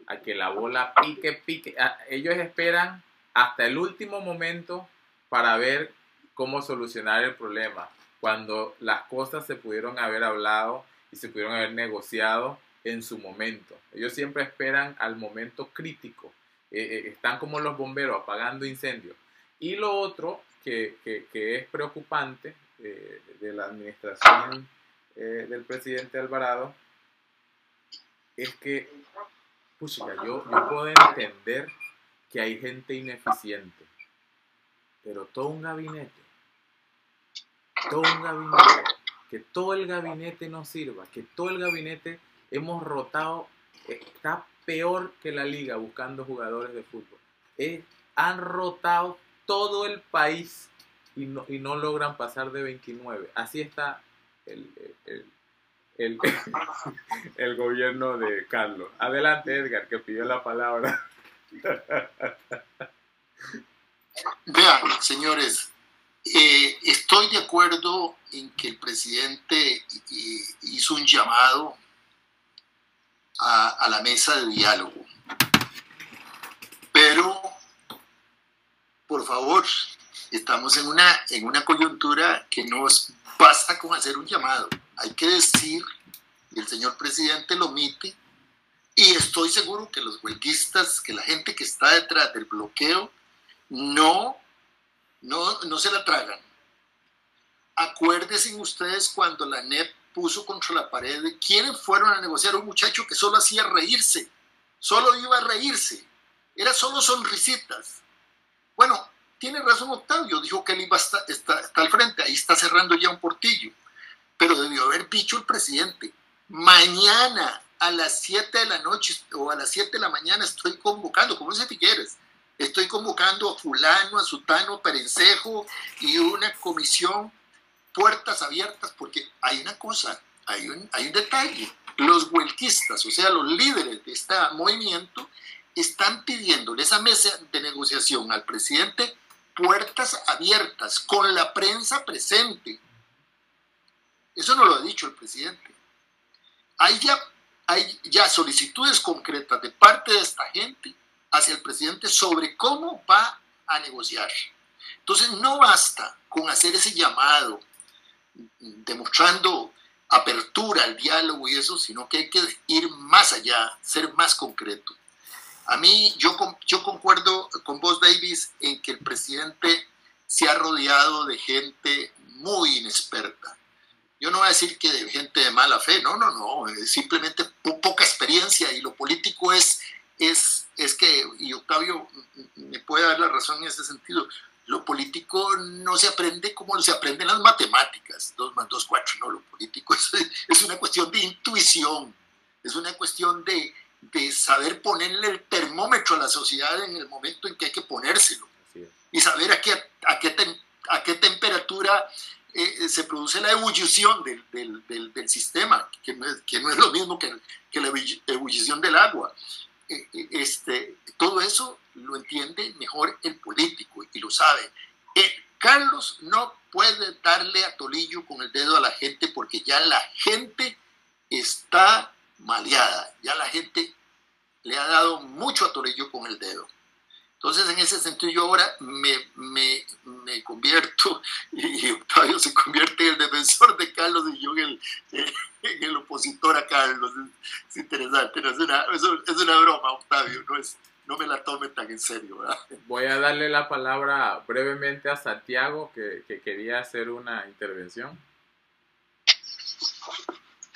a que la bola pique, pique. Ellos esperan hasta el último momento para ver cómo solucionar el problema cuando las cosas se pudieron haber hablado y se pudieron haber negociado en su momento. Ellos siempre esperan al momento crítico. Eh, eh, están como los bomberos apagando incendios. Y lo otro que, que, es preocupante eh, de la administración del presidente Alvarado es que, pucha, yo, yo puedo entender que hay gente ineficiente, pero todo un gabinete, todo un gabinete, que todo el gabinete no sirva, que todo el gabinete hemos rotado, está peor que la liga buscando jugadores de fútbol. han rotado todo el país y no, y no logran pasar de 29. Así está el, el, el, gobierno de Carlos. Adelante, Edgar, que pidió la palabra. Vean, señores, eh, estoy de acuerdo en que el presidente eh, hizo un llamado a, la mesa de diálogo. Pero, por favor, estamos en una, en una coyuntura que no basta con hacer un llamado. Hay que decir, y el señor presidente lo omite, y estoy seguro que los huelguistas, que la gente que está detrás del bloqueo, no, no, no se la tragan. Acuérdense ustedes cuando la NEP puso contra la pared quiénes fueron a negociar un muchacho que solo hacía reírse, solo iba a reírse, era solo sonrisitas. Bueno, tiene razón Octavio, dijo que él iba a estar, está, al frente, ahí está cerrando ya un portillo, pero debió haber dicho el presidente, mañana a las 7 de la noche o a las 7 de la mañana estoy convocando, como dice Figueres, estoy convocando a fulano, a sutano, perencejo y una comisión puertas abiertas, porque hay una cosa, hay un, hay un detalle. Los huelquistas, o sea, los líderes de este movimiento, están pidiéndole esa mesa de negociación al presidente puertas abiertas, con la prensa presente. Eso no lo ha dicho el presidente. Hay ya, hay ya solicitudes concretas de parte de esta gente hacia el presidente sobre cómo va a negociar. Entonces no basta con hacer ese llamado demostrando apertura al diálogo y eso, sino que hay que ir más allá, ser más concreto. A mí, yo, yo concuerdo con vos, Davis, en que el presidente se ha rodeado de gente muy inexperta. Yo no voy a decir que de gente de mala fe, no, no, no, simplemente poca experiencia y lo político es, es, es que, y Octavio me puede dar la razón en ese sentido, lo político no se aprende como se aprende en las matemáticas, 2 más 2, 4, no, lo político <laughs> es, es una cuestión de intuición, es una cuestión de, de, saber ponerle el termómetro a la sociedad en el momento en que hay que ponérselo. Y saber a qué, a qué, a qué temperatura eh, se produce la ebullición del, del, del, sistema, que no, es, que no, es, lo mismo que, que la ebullición del agua. Eh, eh, este, todo eso lo entiende mejor el político y lo sabe. Eh, Carlos no puede darle a Tolillo con el dedo a la gente porque ya la gente está maleada, ya la gente le ha dado mucho a Tolillo con el dedo. Entonces, en ese sentido, yo ahora me, me, me convierto, <laughs> y Octavio se convierte en el defensor de Carlos y yo en el, <laughs> en el opositor a Carlos. Es, interesante, es, una, es, una, broma, Octavio, no, es, no me la tome tan en serio. ¿verdad? Voy a darle la palabra brevemente a Santiago, que, que quería hacer una intervención.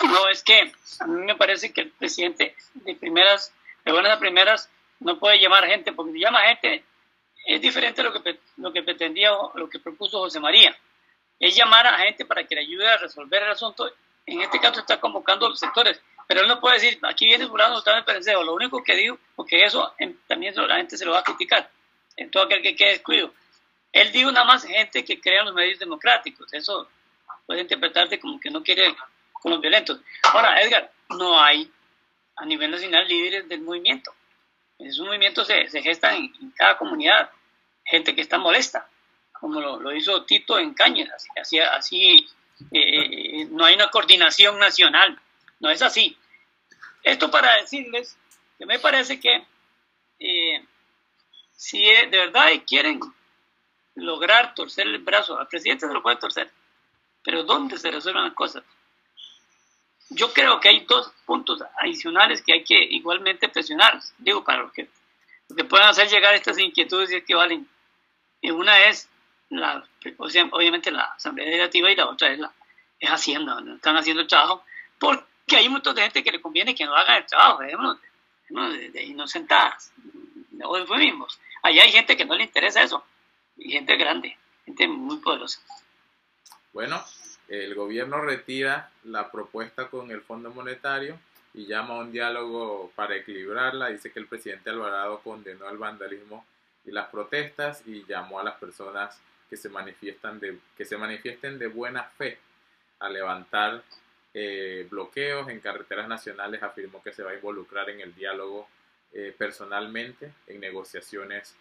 No, es que a mí me parece que el presidente de primeras, de buenas a primeras, no puede llamar gente, porque si llama gente es diferente a lo que, lo que pretendía, lo que propuso José María. Es llamar a gente para que le ayude a resolver el asunto. En este caso está convocando a los sectores, pero él no puede decir, aquí viene fulano, está en el pereceo. Lo único que digo, porque eso también la gente se lo va a criticar, en todo aquel que quede descuido. Él dijo nada más gente que crea en los medios democráticos. Eso puede interpretarse como que no quiere con los violentos. Ahora, Edgar, no hay a nivel nacional líderes del movimiento. Esos movimientos se, se gestan en, cada comunidad, gente que está molesta, como lo, hizo Tito en Cañas, así, así eh, eh, no hay una coordinación nacional, no es así. Esto para decirles que me parece que eh, si de verdad quieren lograr torcer el brazo, al presidente se lo puede torcer, pero ¿dónde se resuelven las cosas? Yo creo que hay dos puntos adicionales que hay que igualmente presionar, digo, para los que, que puedan hacer llegar estas inquietudes y es que valen. Y una es, la, obviamente, la Asamblea Legislativa y la otra es, la, es Hacienda, donde están haciendo el trabajo, porque hay un montón de gente que le conviene que no hagan el trabajo, dejémonos de, de, inocentadas, o mismos. Allá hay gente que no le interesa eso, y gente grande, gente muy poderosa. Bueno, el gobierno retira la propuesta con el Fondo Monetario y llama a un diálogo para equilibrarla. Dice que el presidente Alvarado condenó el vandalismo y las protestas y llamó a las personas que se, manifiestan de, que se manifiesten de buena fe a levantar eh, bloqueos en carreteras nacionales. Afirmó que se va a involucrar en el diálogo eh, personalmente en negociaciones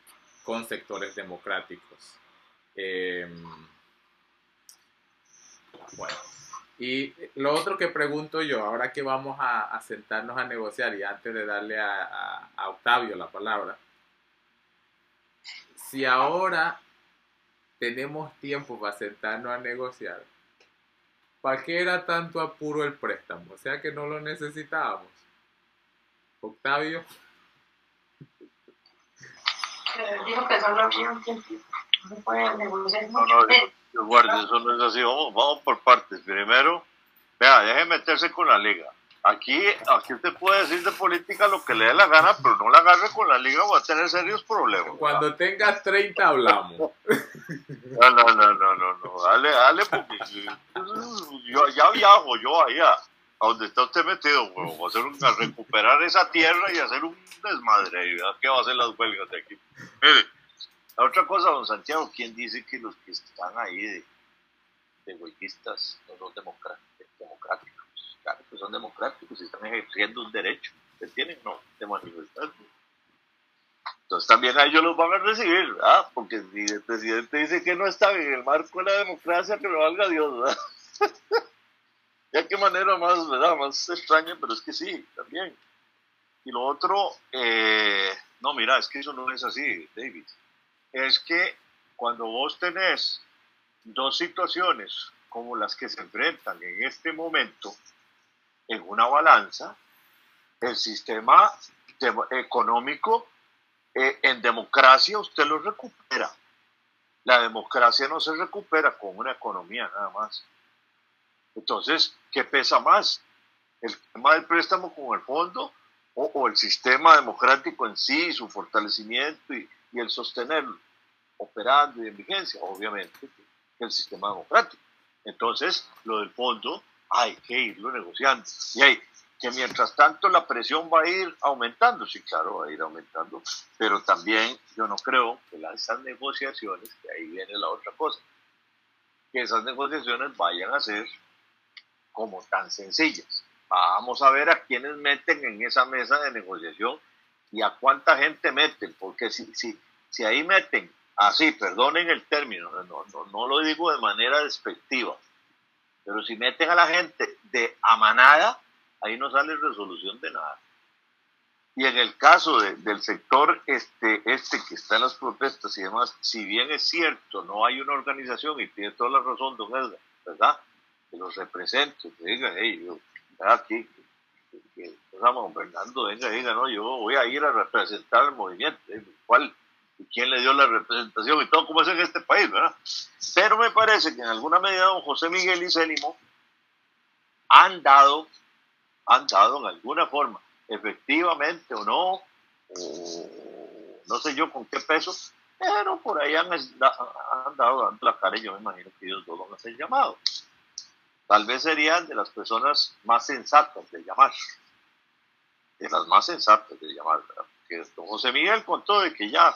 con sectores democráticos. Eh, bueno, y lo otro que pregunto yo, ahora que vamos a, sentarnos a negociar y antes de darle a, Octavio la palabra, si ahora tenemos tiempo para sentarnos a negociar, ¿para qué era tanto apuro el préstamo? O sea que no lo necesitábamos. Octavio. Dijo que solo había un tiempo. No puede negociar. No, no, guardia, eso no es así. Vamos, vamos por partes. Primero, vea, deje meterse con la liga. Aquí, aquí usted puede decir de política lo que le dé la gana, pero no la agarre con la liga o va a tener serios problemas. Cuando tengas 30 hablamos. <laughs> No, no, no, no, no, no. Dale, dale, porque yo ya viajo yo allá, a donde está usted metido, a, hacer a recuperar esa tierra y hacer un desmadre. ¿Qué va a hacer las huelgas de aquí? Mire, la otra cosa, don Santiago, ¿quién dice que los que están ahí de, de no son democráticos? Claro que son democráticos y están ejerciendo un derecho que tienen, no, de manifestarse. Entonces también a ellos los van a recibir, ¿verdad? Porque si el presidente dice que no está en el marco de la democracia, que lo valga Dios, ¿verdad? <laughs> ya qué manera más, ¿verdad? Más extraña, pero es que sí, también. Y lo otro, eh, no, mira, es que eso no es así, David es que cuando vos tenés dos situaciones como las que se enfrentan en este momento en una balanza, el sistema económico eh, en democracia usted lo recupera. La democracia no se recupera con una economía nada más. Entonces, ¿qué pesa más? ¿El tema del préstamo con el fondo o, el sistema democrático en sí, su fortalecimiento y, y el sostenerlo, operando y en vigencia, obviamente, que el sistema democrático. Entonces, lo del fondo hay que irlo negociando. Y hay que mientras tanto la presión va a ir aumentando, sí, claro, va a ir aumentando, pero también yo no creo que esas negociaciones, que ahí viene la otra cosa, que esas negociaciones vayan a ser como tan sencillas. Vamos a ver a quiénes meten en esa mesa de negociación y a cuánta gente meten, porque si, si, si ahí meten, así, perdonen el término, no, no, no lo digo de manera despectiva, pero si meten a la gente de amanada, ahí no sale resolución de nada. Y en el caso del sector este, este que está en las protestas y demás, si bien es cierto, no hay una organización, y tiene toda la razón, don Edgar, ¿verdad? Que los represente, que digan, hey, yo, aquí, que, estamos gobernando, venga, venga, no, yo voy a ir a representar el movimiento, ¿cuál? ¿Y quién le dio la representación? Y todo como es en este país, ¿verdad? Pero me parece que en alguna medida don José Miguel y Célimo han dado, han dado en alguna forma, efectivamente o no, o no sé yo con qué peso, pero por ahí han, han dado dando la cara y yo me imagino que ellos dos van a ser llamados tal vez serían de las personas más sensatas de llamar, de las más sensatas de llamar. Que don José Miguel contó de que ya,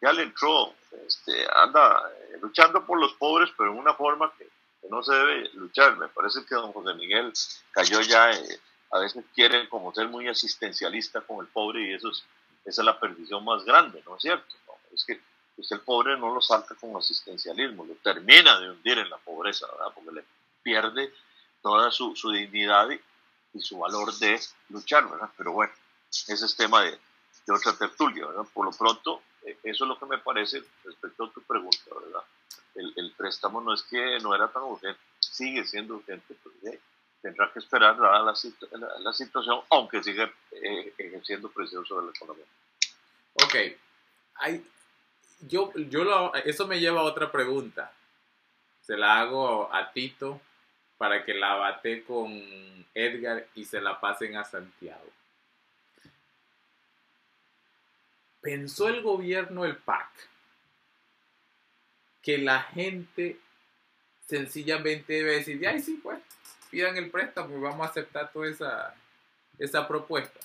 ya le entró, este, anda eh, luchando por los pobres, pero en una forma que, no se debe luchar. Me parece que don José Miguel cayó ya, eh, a veces quiere como ser muy asistencialista con el pobre y eso es, esa es la perdición más grande, ¿no es cierto? es que pues el pobre no lo salta con asistencialismo, lo termina de hundir en la pobreza, ¿verdad? Porque le pierde toda su, su dignidad su valor de luchar, ¿verdad? Pero bueno, ese es tema de, de otra tertulia, ¿verdad? Por lo pronto, eh, eso es lo que me parece respecto a tu pregunta, ¿verdad? El, préstamo no es que no era tan urgente, sigue siendo urgente, pero tendrá que esperar la, la- situación, aunque sigue eh, ejerciendo presión sobre la economía. Ok. Yo, yo lo- eso me lleva a otra pregunta. Se la hago a Tito para que la bate con Edgar y se la pasen a Santiago. ¿Pensó el gobierno, el PAC, que la gente sencillamente debe decir, ay, sí, pues, pidan el préstamo y vamos a aceptar toda esa, esa propuesta?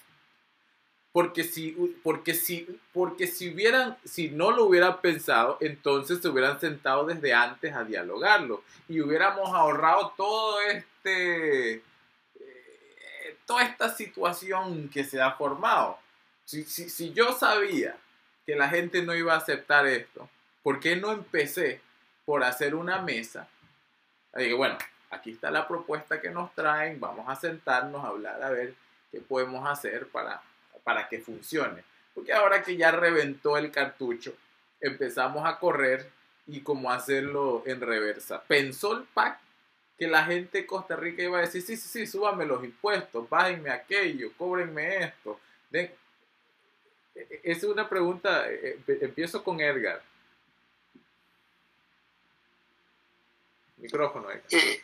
Porque si, porque si, porque si hubieran, si no lo hubieran pensado, entonces se hubieran sentado desde antes a dialogarlo y hubiéramos ahorrado todo este, eh, toda esta situación que se ha formado. Si, si, si yo sabía que la gente no iba a aceptar esto, ¿por qué no empecé por hacer una mesa? Digo, bueno, aquí está la propuesta que nos traen, vamos a sentarnos a hablar a ver qué podemos hacer para, para que funcione. Porque ahora que ya reventó el cartucho, empezamos a correr y cómo hacerlo en reversa. Pensó el PAC que la gente de Costa Rica iba a decir, sí, sí, sí, súbame los impuestos, bájenme aquello, cóbrenme esto. Den- E- e- es una pregunta, eh, empiezo con Edgar. Micrófono, Edgar. Eh,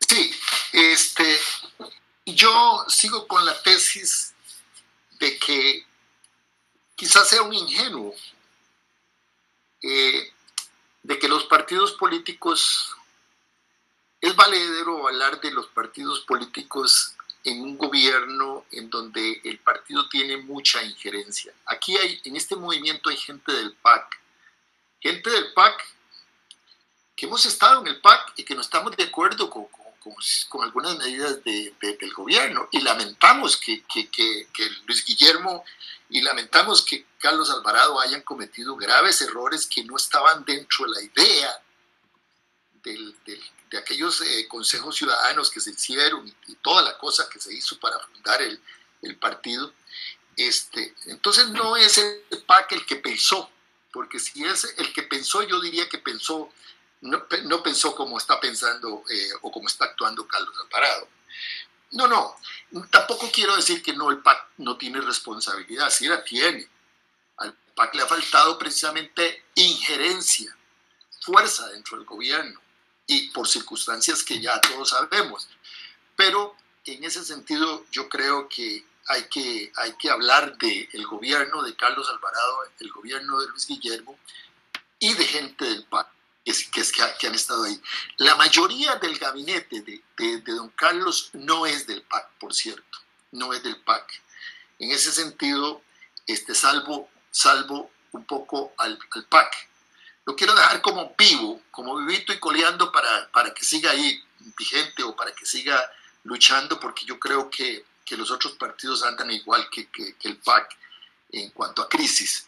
sí, este, yo sigo con la tesis de que quizás sea un ingenuo, eh, de que los partidos políticos, es valedero hablar de los partidos políticos en un gobierno en donde el partido tiene mucha injerencia. Aquí hay, en este movimiento hay gente del PAC, gente del PAC que hemos estado en el PAC y que no estamos de acuerdo con, con- con- algunas medidas de- de- del gobierno y lamentamos que, Luis Guillermo y lamentamos que Carlos Alvarado hayan cometido graves errores que no estaban dentro de la idea de aquellos eh, consejos ciudadanos que se hicieron y, y toda la cosa que se hizo para fundar el, el partido. Este, entonces no es el PAC el que pensó, porque si es el que pensó, yo diría que pensó no, pe- no pensó como está pensando eh, o como está actuando Carlos Alvarado. No, no, tampoco quiero decir que no, el PAC no tiene responsabilidad, sí la tiene. Al PAC le ha faltado precisamente injerencia, fuerza dentro del gobierno y por circunstancias que ya todos sabemos. Pero en ese sentido yo creo que hay que, hay que hablar del el gobierno de Carlos Alvarado, el gobierno de Luis Guillermo y de gente del PAC que, que que han estado ahí. La mayoría del gabinete de, de- de don Carlos no es del PAC, por cierto, no es del PAC. En ese sentido, este, salvo, salvo un poco al, al PAC. Lo quiero dejar como vivo, como vivito y coleando para, para que siga ahí vigente o para que siga luchando, porque yo creo que, que los otros partidos andan igual que, que- que el PAC en cuanto a crisis.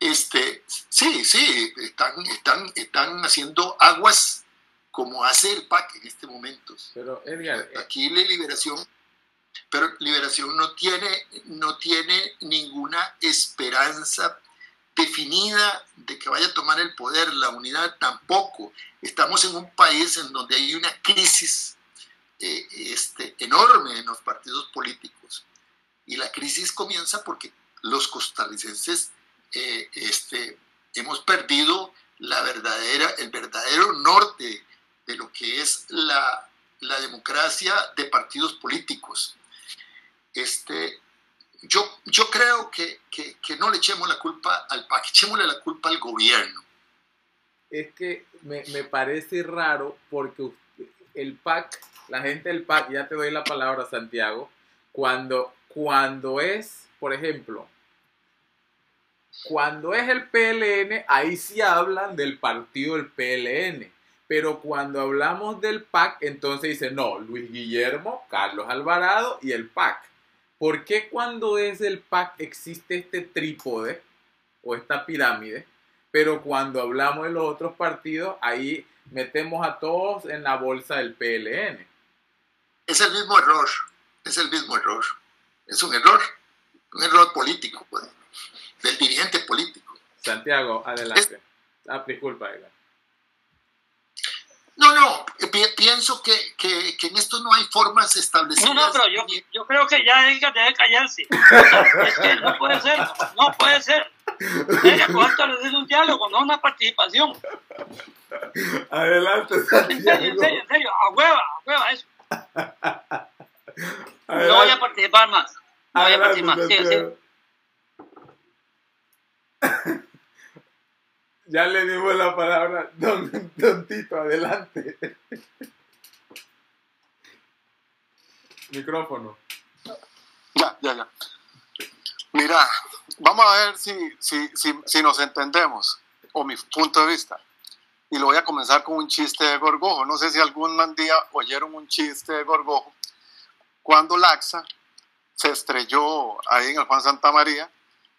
Este, sí, sí, están, están, están haciendo aguas como hace el PAC en este momento. Pero Edgar, eh, Aquí la liberación, pero liberación no tiene, no tiene ninguna esperanza definida de que vaya a tomar el poder, la unidad tampoco. Estamos en un país en donde hay una crisis eh, este, enorme en los partidos políticos. Y la crisis comienza porque los costarricenses eh, este, hemos perdido la verdadera, el verdadero norte de lo que es la, la democracia de partidos políticos. Este, yo, yo creo que, que, que no le echemos la culpa al PAC, echémosle la culpa al gobierno. es que me, me parece raro porque el PAC, la gente del PAC, ya te doy la palabra Santiago, cuando, cuando es, por ejemplo, cuando es el PLN, ahí sí hablan del partido del PLN. Pero cuando hablamos del PAC, entonces dicen, no, Luis Guillermo, Carlos Alvarado y el PAC. ¿Por qué cuando es el PAC existe este trípode o esta pirámide? Pero cuando hablamos de los otros partidos, ahí metemos a todos en la bolsa del PLN. Es el mismo error, es el mismo error. Es un error, un error político, pues, del dirigente político. Santiago, adelante. Ah, disculpa, Edgar. No, no, pi- pienso que, que, que en esto no hay formas establecidas. No, no, pero yo, yo creo que ya deja de callarse. Es que no puede ser, no puede ser. Deja esto es un diálogo, no una participación. Adelante, En serio, en Santiago. serio, en serio, a hueva, a hueva eso. <laughs> No voy a participar más. No voy a participar. Sí, sí. Santiago. Ya le dimos la palabra, <laughs> don, Tito, adelante. <laughs> Micrófono. Ya, ya, ya. Mira, vamos a ver si, si, si, si nos entendemos, o mi punto de vista. Y lo voy a comenzar con un chiste de Gorgojo. No sé si algún día oyeron un chiste de Gorgojo. Cuando Laxa se estrelló ahí en el Juan Santa María,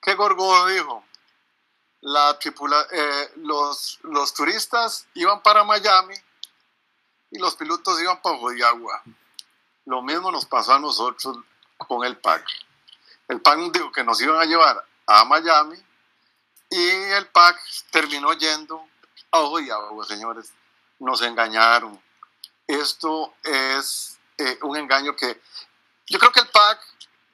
que Gorgojo dijo, la tripula, eh, los, los turistas iban para Miami y los pilotos iban para Jodiagua. Lo mismo nos pasó a nosotros con el PAC. El PAC dijo que nos iban a llevar a Miami y el PAC terminó yendo a Ojo de Agua, señores. Nos engañaron. Esto es eh, un engaño que yo creo que el PAC,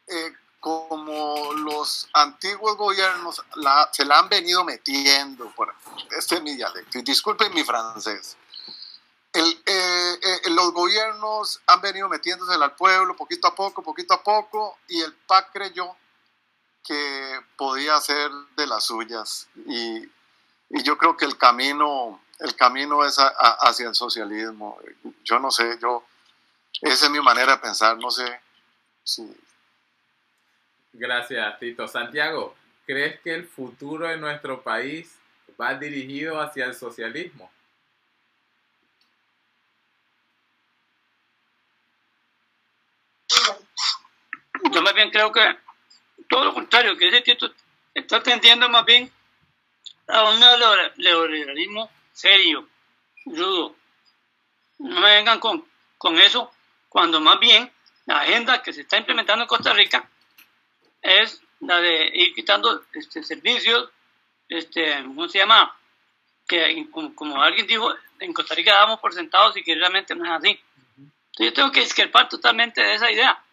eh, como los antiguos gobiernos, la- se la han venido metiendo. Por, este es mi dialecto. Y disculpen mi francés. El, eh, eh, los gobiernos han venido metiéndose al pueblo poquito a poco, poquito a poco, y el PAC creyó que podía ser de las suyas. Y, y yo creo que el camino, el camino es a- a- hacia el socialismo. Yo no sé, yo, esa es mi manera de pensar, no sé si... Gracias, Tito. Santiago, ¿crees que el futuro de nuestro país va dirigido hacia el socialismo? Yo más bien creo que todo lo contrario, que ese Tito está tendiendo más bien a un neolibera- neoliberalismo serio, rudo. No me vengan con, con eso, cuando más bien la agenda que se está implementando en Costa Rica es la de ir quitando este, servicios, este, ¿cómo se llama? Que como, como alguien dijo, en Costa Rica damos por sentados y que realmente no es así. Entonces yo tengo que discrepar totalmente de esa idea.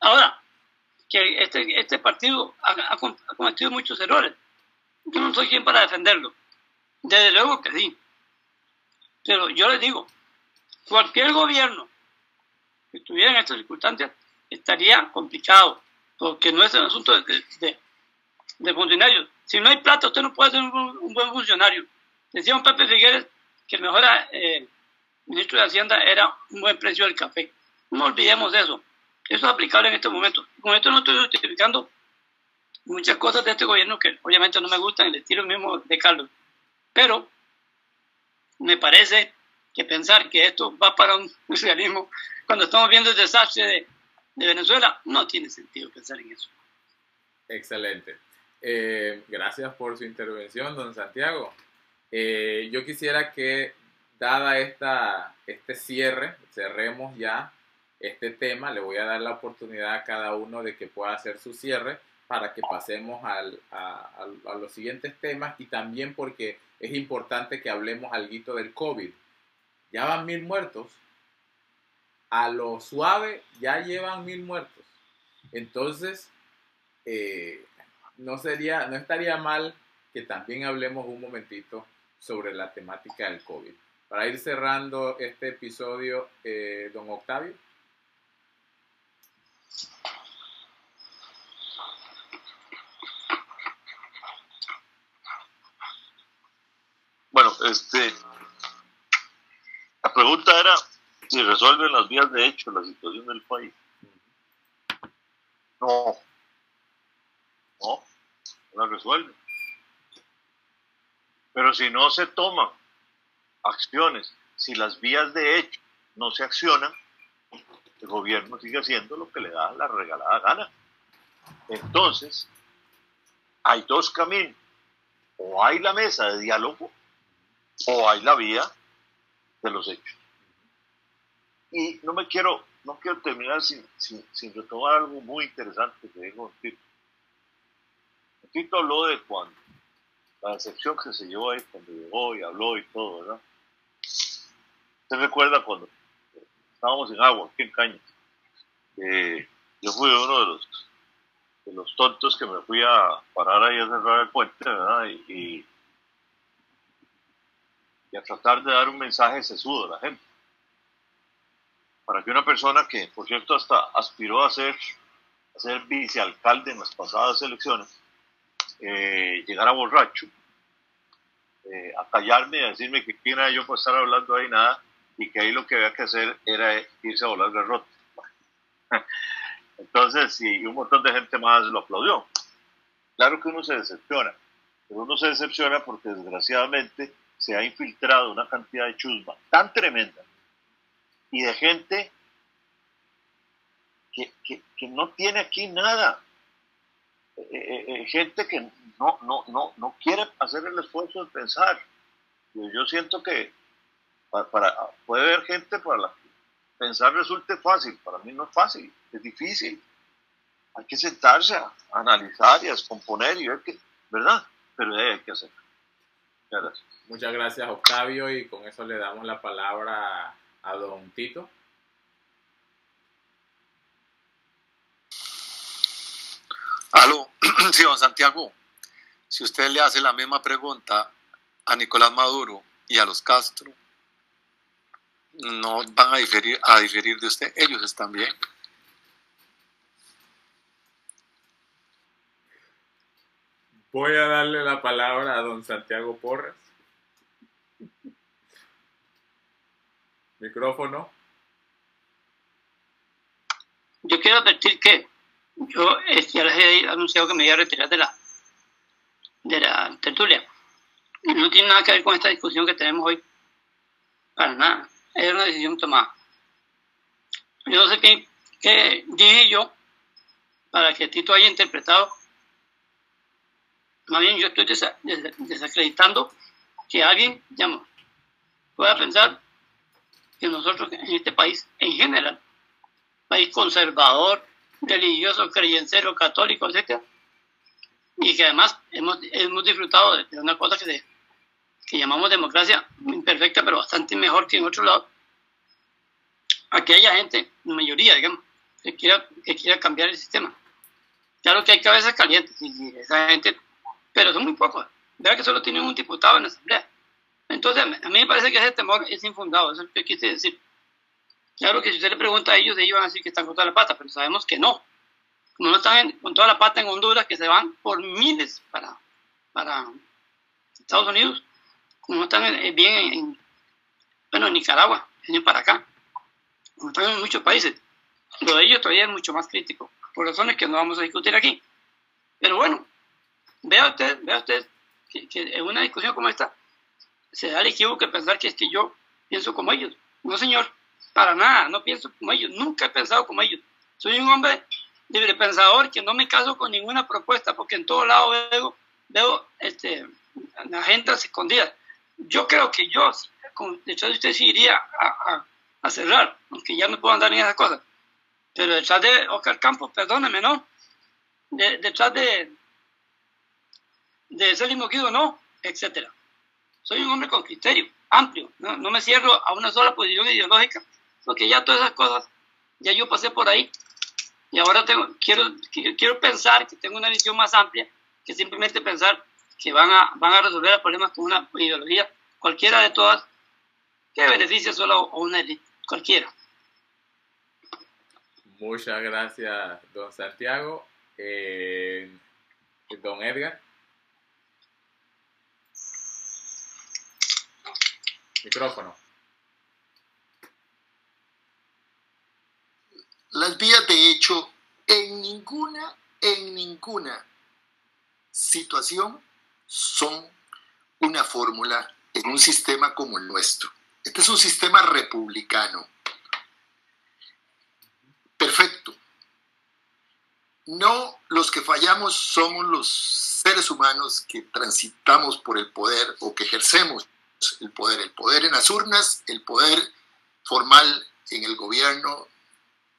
Ahora, que este, este partido ha, ha com- ha cometido muchos errores. Yo no soy quien para defenderlo. Desde luego que sí. Pero yo les digo, cualquier gobierno que estuviera en estas circunstancias estaría complicado, porque no es un asunto de, funcionarios. Si no hay plata, usted no puede ser un buen funcionario. Decía un Pepe Figueres que el mejor eh, ministro de Hacienda era un buen precio del café. No olvidemos eso. Eso es aplicable en este momento. Con esto no estoy justificando muchas cosas de este gobierno que obviamente no me gustan, el estilo mismo de Carlos. Pero me parece que pensar que esto va para un <laughs> socialismo, cuando estamos viendo el desastre de, de Venezuela, no tiene sentido pensar en eso. Excelente. Eh, gracias por su intervención, don Santiago. Eh, yo quisiera que, dada esta, este cierre, cerremos ya este tema, le voy a dar la oportunidad a cada uno de que pueda hacer su cierre para que pasemos al- a, a- los siguientes temas y también porque es importante que hablemos algo del COVID. Ya van mil muertos. A lo suave ya llevan mil muertos. Entonces, eh, no sería, no estaría mal que también hablemos un momentito sobre la temática del COVID. Para ir cerrando este episodio, eh, don Octavio. Bueno, este, la pregunta era si resuelven las vías de hecho la situación del país. No, no, no la resuelven. Pero si no se toman acciones, si las vías de hecho no se accionan, el gobierno sigue haciendo lo que le da la regalada gana. Entonces, hay dos caminos. O hay la mesa de diálogo o hay la vía de los hechos. Y no me quiero, no quiero terminar sin, sin, sin retomar algo muy interesante que dijo don Tito. Tito habló de cuando, la decepción que se llevó ahí cuando llegó y habló y todo, ¿verdad? Usted recuerda cuando estábamos en agua, aquí en Caña. Eh, yo fui uno de los, de los tontos que me fui a parar ahí a cerrar el puente, ¿verdad? Y, y, a tratar de dar un mensaje sesudo a la gente. Para que una persona que, por cierto, hasta aspiró a ser, a ser vicealcalde en las pasadas elecciones, eh, llegara borracho, eh, a callarme y a decirme que quién era yo por estar hablando ahí nada, y que ahí lo que había que hacer era irse a volar garrote. <laughs> Entonces, y un montón de gente más lo aplaudió. Claro que uno se decepciona, pero uno se decepciona porque desgraciadamente se ha infiltrado una cantidad de chusma tan tremenda y de gente que, que, no tiene aquí nada. Eh, eh, eh, gente que no, no, no, no quiere hacer el esfuerzo de pensar. Yo, yo siento que para, puede haber gente para la que pensar resulte fácil, para mí no es fácil, es difícil. Hay que sentarse a, analizar y a descomponer y ver que, ¿verdad? Pero hay que hacerlo. Muchas gracias. Muchas gracias, Octavio, y con eso le damos la palabra a don Tito. Aló, <clears throat> sí, don Santiago, si usted le hace la misma pregunta a Nicolás Maduro y a los Castro, no van a diferir, a diferir de usted, ellos están bien. Voy a darle la palabra a don Santiago Porras. Micrófono. Yo quiero advertir que yo este, ya les he anunciado que me voy a retirar de la, de la tertulia. No tiene nada que ver con esta discusión que tenemos hoy. Para nada era una decisión tomada. Yo no sé qué, qué dije yo para que Tito haya interpretado. Más bien yo estoy desacreditando que alguien, digamos, pueda pensar que nosotros en este país, en general, país conservador, religioso, creyencero, católico, etc., y que además hemos, hemos disfrutado de, una cosa que se que llamamos democracia imperfecta, pero bastante mejor que en otro lado, aquí haya gente, la mayoría, digamos, que quiera, que quiera cambiar el sistema. Claro que hay cabezas calientes, y esa gente, pero son muy pocos. Vea que solo tienen un diputado en la Asamblea. Entonces, a mí me parece que ese temor es infundado, eso es lo que quise decir. Claro que si usted le pregunta a ellos, ellos van a decir que están con toda la pata, pero sabemos que no. Como no están con toda la pata en Honduras, que se van por miles para, para Estados Unidos, como están eh, bien en, bueno, en Nicaragua, vienen para acá, como están en muchos países. Lo de ellos todavía es mucho más crítico, por razones que no vamos a discutir aquí. Pero bueno, vea usted, vea usted que, en una discusión como esta se da el equivoco de pensar que es que yo pienso como ellos. No, señor, para nada, no pienso como ellos, nunca he pensado como ellos. Soy un hombre libre pensador que no me caso con ninguna propuesta, porque en todo lado veo, veo este, agendas escondidas. Yo creo que yo, detrás de usted sí iría a, a, cerrar, aunque ya no puedo andar en esas cosas. Pero detrás de Oscar Campos, perdóneme, ¿no? detrás de, de Célimo Guido, no, etcétera. Soy un hombre con criterio, amplio, no, no me cierro a una sola posición ideológica, porque ya todas esas cosas, ya yo pasé por ahí, y ahora tengo, quiero, quiero pensar que tengo una visión más amplia que simplemente pensar que van a, van a resolver los problemas con una ideología, cualquiera de todas, que beneficie solo a una élite, cualquiera. Muchas gracias, don Santiago. Eh, don Edgar. Micrófono. Las vías de hecho, en ninguna, en ninguna situación son una fórmula en un sistema como el nuestro. Este es un sistema republicano. Perfecto. No los que fallamos somos los seres humanos que transitamos por el poder o que ejercemos el poder. El poder en las urnas, el poder formal en el gobierno,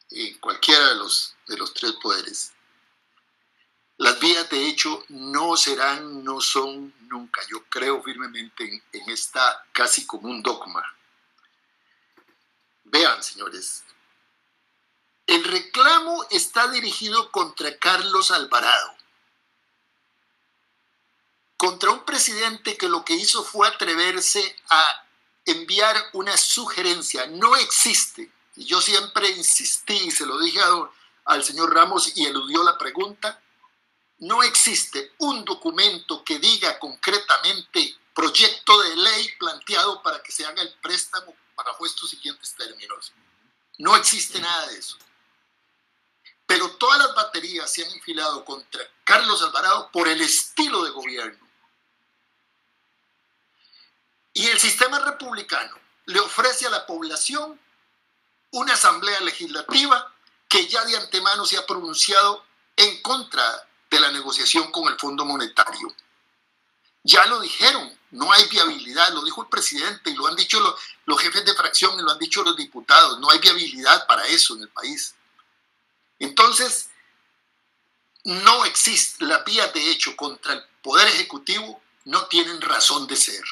en cualquiera de los, de los tres poderes. Las vías de hecho no serán, no son nunca. Yo creo firmemente en, esta casi como un dogma. Vean, señores, el reclamo está dirigido contra Carlos Alvarado, contra un presidente que lo que hizo fue atreverse a enviar una sugerencia. No existe, y yo siempre insistí y se lo dije al señor Ramos y eludió la pregunta, no existe un documento que diga concretamente proyecto de ley planteado para que se haga el préstamo bajo estos siguientes términos. No existe nada de eso. Pero todas las baterías se han enfilado contra Carlos Alvarado por el estilo de gobierno. Y el sistema republicano le ofrece a la población una asamblea legislativa que ya de antemano se ha pronunciado en contra de la negociación con el Fondo Monetario. Ya lo dijeron, no hay viabilidad, lo dijo el presidente y lo han dicho los, jefes de fracción y lo han dicho los diputados, no hay viabilidad para eso en el país. Entonces, no existe, las vías de hecho contra el Poder Ejecutivo no tienen razón de ser.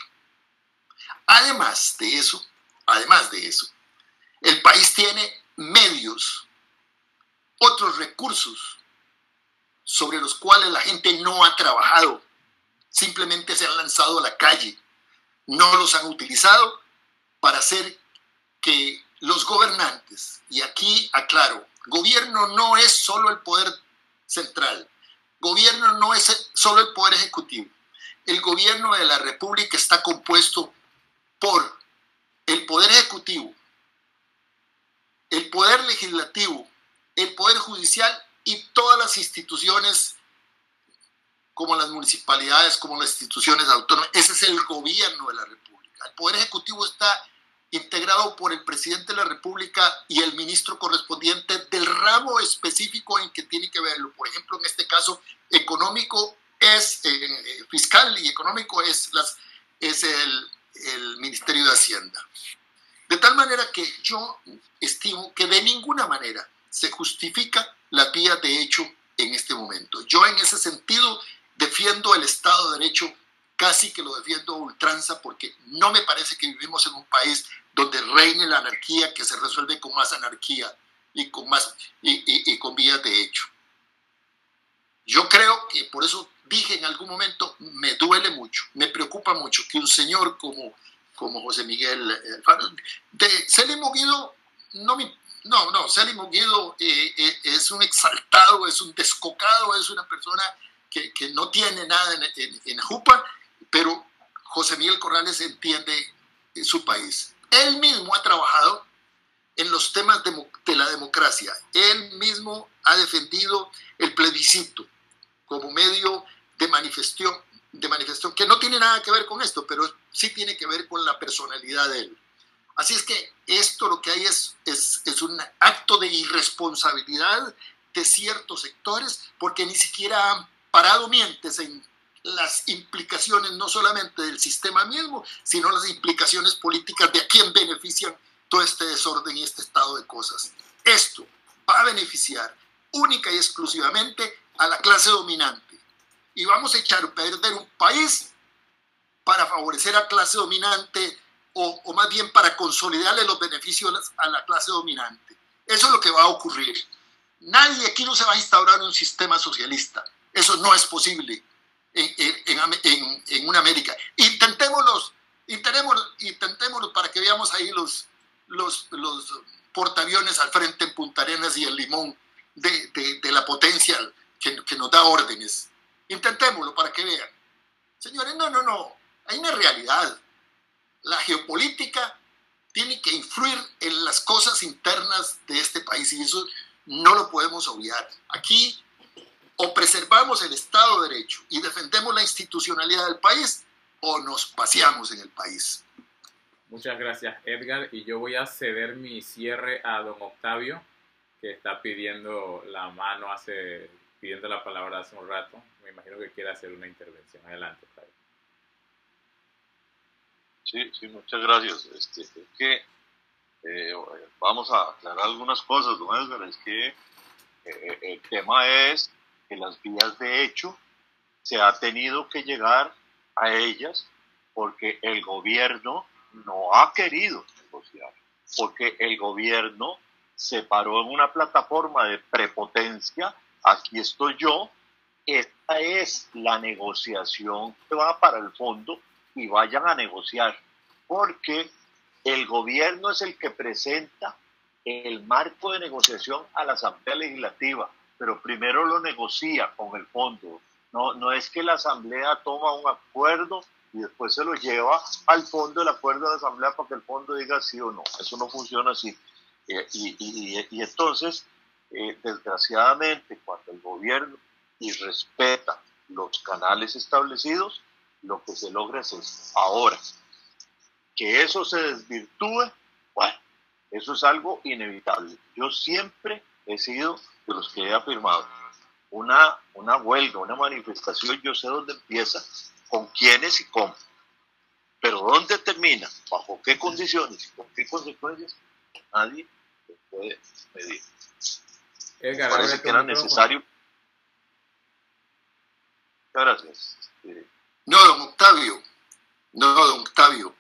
Además de eso, además de eso, el país tiene medios, otros recursos sobre los cuales la gente no ha trabajado, simplemente se han lanzado a la calle, no los han utilizado para hacer que los gobernantes, y aquí aclaro, gobierno no es solo el poder central, gobierno no es solo el poder ejecutivo, el gobierno de la República está compuesto por el poder ejecutivo, el poder legislativo, el poder judicial y todas las instituciones como las municipalidades, como las instituciones autónomas. Ese es el gobierno de la República. El Poder Ejecutivo está integrado por el presidente de la República y el ministro correspondiente del ramo específico en que tiene que verlo. Por ejemplo, en este caso, económico es eh, eh, fiscal y económico es, las, es el, el Ministerio de Hacienda. De tal manera que yo estimo que de ninguna manera se justifica la vía de hecho en este momento. Yo en ese sentido defiendo el Estado de Derecho, casi que lo defiendo a ultranza, porque no me parece que vivimos en un país donde reine la anarquía, que se resuelve con más anarquía y con, más, y, con vías de hecho. Yo creo que por eso dije en algún momento, me duele mucho, me preocupa mucho que un señor como, como José Miguel eh, de Celimo Guido no no, no, Guido eh, eh, es un exaltado, es un descocado, es una persona que, no tiene nada en, en, Jupa, pero José Miguel Corrales entiende su país. Él mismo ha trabajado en los temas de, de la democracia. Él mismo ha defendido el plebiscito como medio de manifestación, que no tiene nada que ver con esto, pero sí tiene que ver con la personalidad de él. Así es que esto lo que hay es, es, un acto de irresponsabilidad de ciertos sectores porque ni siquiera han parado mientes en las implicaciones no solamente del sistema mismo, sino las implicaciones políticas de a quién benefician todo este desorden y este estado de cosas. Esto va a beneficiar única y exclusivamente a la clase dominante. Y vamos a echar a perder un país para favorecer a clase dominante o, más bien para consolidarle los beneficios a la clase dominante. Eso es lo que va a ocurrir. Nadie aquí no se va a instaurar un sistema socialista. Eso no es posible en, en, una América. Intentémoslo, intentémoslo, intentémoslo para que veamos ahí los, los, los portaaviones al frente en Punta Arenas y el limón de, de, de la potencia que, que, nos da órdenes. Intentémoslo para que vean. Señores, no, no, no. Hay una realidad la geopolítica tiene que influir en las cosas internas de este país y eso no lo podemos obviar. Aquí o preservamos el Estado de Derecho y defendemos la institucionalidad del país o nos paseamos en el país. Muchas gracias Edgar y yo voy a ceder mi cierre a don Octavio que está pidiendo la mano hace pidiendo la palabra hace un rato. Me imagino que quiere hacer una intervención. Adelante. Sí, sí, muchas gracias. Este, es que eh, vamos a aclarar algunas cosas, don Edgar. Es que eh, el tema es que las vías de hecho se ha tenido que llegar a ellas porque el gobierno no ha querido negociar. porque el gobierno se paró en una plataforma de prepotencia, aquí estoy yo, esta es la negociación que va para el fondo y vayan a negociar, porque el gobierno es el que presenta el marco de negociación a la Asamblea Legislativa, pero primero lo negocia con el fondo. No, no es que la Asamblea toma un acuerdo y después se lo lleva al fondo del acuerdo de la Asamblea para que el fondo diga sí o no. Eso no funciona así. Eh, y, entonces, eh, desgraciadamente, cuando el gobierno y respeta los canales establecidos, lo que se logra es. Ahora, que eso se desvirtúe, bueno, eso es algo inevitable. Yo siempre he sido de los que he afirmado, una, una huelga, una manifestación, yo sé dónde empieza, con quiénes y cómo. Pero dónde termina, bajo qué condiciones y con qué consecuencias, nadie puede medir. Parece que era necesario. Gracias. No, don Octavio, no, don Octavio,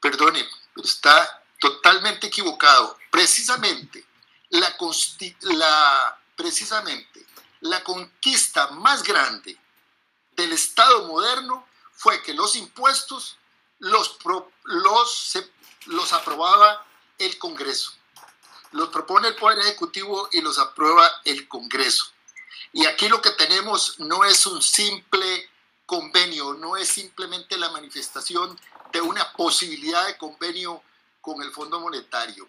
perdone, pero está totalmente equivocado. Precisamente la, la, precisamente la conquista más grande del Estado moderno fue que los impuestos los, los, los aprobaba el Congreso. Los propone el Poder Ejecutivo y los aprueba el Congreso. Y aquí lo que tenemos no es un simple convenio, no es simplemente la manifestación de una posibilidad de convenio con el Fondo Monetario.